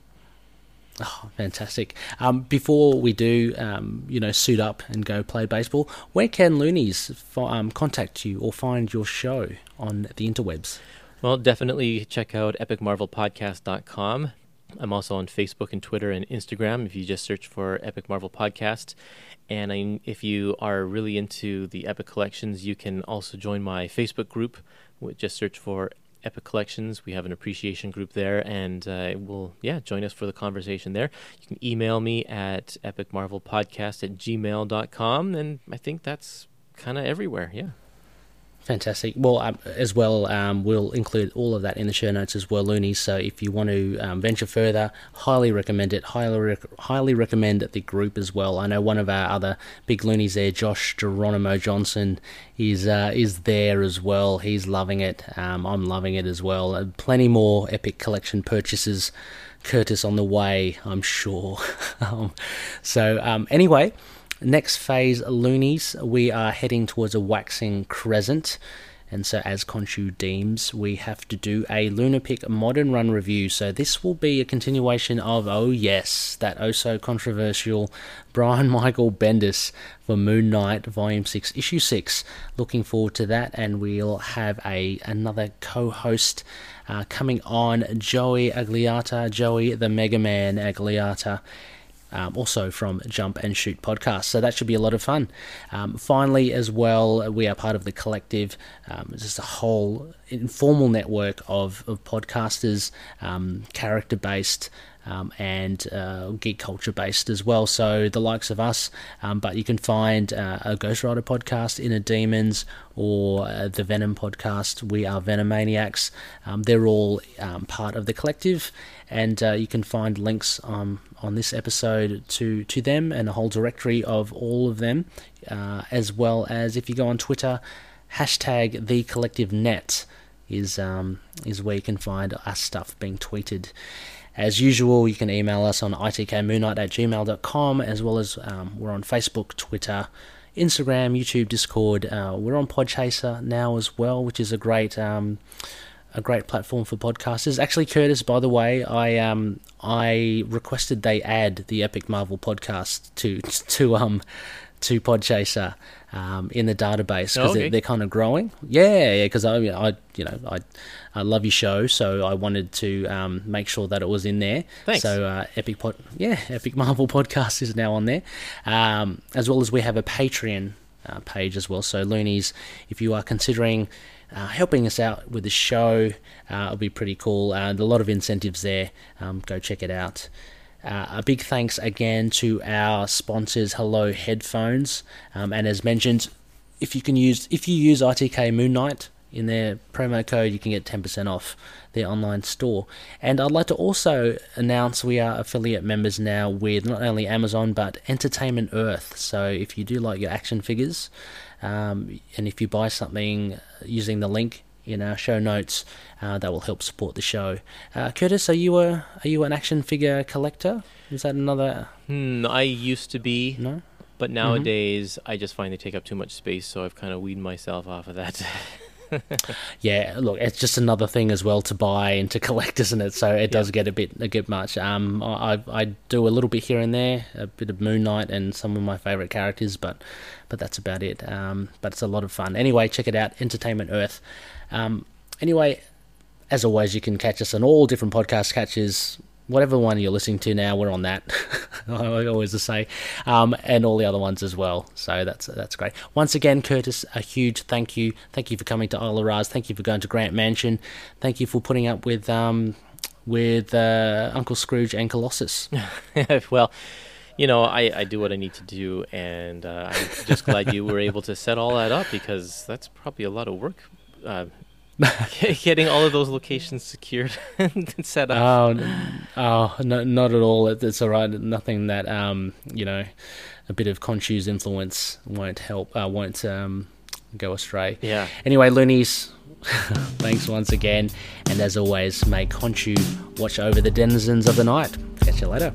Oh, fantastic! Um, before we do, um, you know, suit up and go play baseball, where can loonies um, contact you or find your show on the interwebs? Well, definitely check out epicmarvelpodcast.com. I'm also on Facebook and Twitter and Instagram if you just search for Epic Marvel Podcast. And I, if you are really into the Epic Collections, you can also join my Facebook group. Just search for Epic Collections. We have an appreciation group there, and uh, will yeah join us for the conversation there. You can email me at epicmarvelpodcast at gmail.com, and I think that's kind of everywhere. Yeah. Fantastic. Well, um, as well, um, we'll include all of that in the show notes as well, loonies. So if you want to um, venture further, highly recommend it. Highly, rec- highly recommend the group as well. I know one of our other big loonies there, Josh Geronimo Johnson, is uh, is there as well. He's loving it. Um, I'm loving it as well. Uh, plenty more epic collection purchases. Curtis on the way, I'm sure. Um, so um, anyway. Next phase, loonies, we are heading towards a waxing crescent. And so, as Khonshu deems, we have to do a Lunapic Modern Run review. So, this will be a continuation of, oh yes, that oh so controversial Brian Michael Bendis for Moon Knight Volume 6, Issue 6. Looking forward to that, and we'll have a another co host uh, coming on, Joey Agliata, Joey the Mega Man Agliata um, also from Jump and Shoot podcast. So that should be a lot of fun. Um, finally, as well, we are part of the collective, um, just a whole informal network of, of podcasters, um, character based. Um, and uh, geek culture based as well. So the likes of us, um, but you can find uh, a Ghost Rider podcast, Inner Demons, or uh, the Venom podcast. We are Venomaniacs. Um, they're all um, part of the collective, and uh, you can find links um, on this episode to to them and a whole directory of all of them, uh, as well as if you go on Twitter, hashtag the collective net is um, is where you can find our stuff being tweeted. As usual, you can email us on itkmoonnight at gmail.com, as well as um, we're on Facebook, Twitter, Instagram, YouTube, Discord. Uh, we're on Podchaser now as well, which is a great um, a great platform for podcasters. Actually, Curtis, by the way, I um I requested they add the Epic Marvel podcast to to um to Podchaser um, in the database because Oh, okay. they're, they're kind of growing. Yeah, yeah. Because I, I, you know, I, I love your show, so I wanted to um, make sure that it was in there. Thanks. So uh, Epic Pod, yeah, Epic Marvel podcast is now on there, um, as well as we have a Patreon uh, page as well. So loonies, if you are considering. Uh, helping us out with the show, uh, it'll be pretty cool. And a lot of incentives there. Um, go check it out. Uh, a big thanks again to our sponsors, Hello Headphones. Um, and as mentioned, if you can use if you use ITK Moon Knight in their promo code, you can get ten percent off their online store. And I'd like to also announce we are affiliate members now with not only Amazon but Entertainment Earth. So if you do like your action figures, um, and if you buy something using the link in our show notes, uh, that will help support the show. Uh, Curtis, are you a are you an action figure collector? Is that another? Hmm, I used to be. No. But nowadays, I just find they take up too much space, so I've kind of weaned myself off of that. yeah, look, it's just another thing as well to buy and to collect, isn't it? So it does get a bit a bit much. Um, I I do a little bit here and there, a bit of Moon Knight and some of my favorite characters, but but that's about it. Um, but it's a lot of fun. Anyway, check it out, Entertainment Earth. Um, anyway, as always, you can catch us on all different podcast catches whatever one you're listening to now, we're on that. I always say, um, and all the other ones as well. So that's that's great. Once again, Curtis, a huge thank you. Thank you for coming to Isla Raz. Thank you for going to Grant Mansion. Thank you for putting up with um, with uh, Uncle Scrooge and Colossus. well. You know, I, I do what I need to do, and uh, I'm just glad you were able to set all that up because that's probably a lot of work uh, getting all of those locations secured and set up. Oh, oh no, not at all. It's all right. Nothing that um, you know, a bit of Khonshu's influence won't help. Uh, won't um, go astray. Yeah. Anyway, loonies. thanks once again, and as always, may Khonshu watch over the denizens of the night. Catch you later.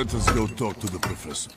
Let us go talk to the professor.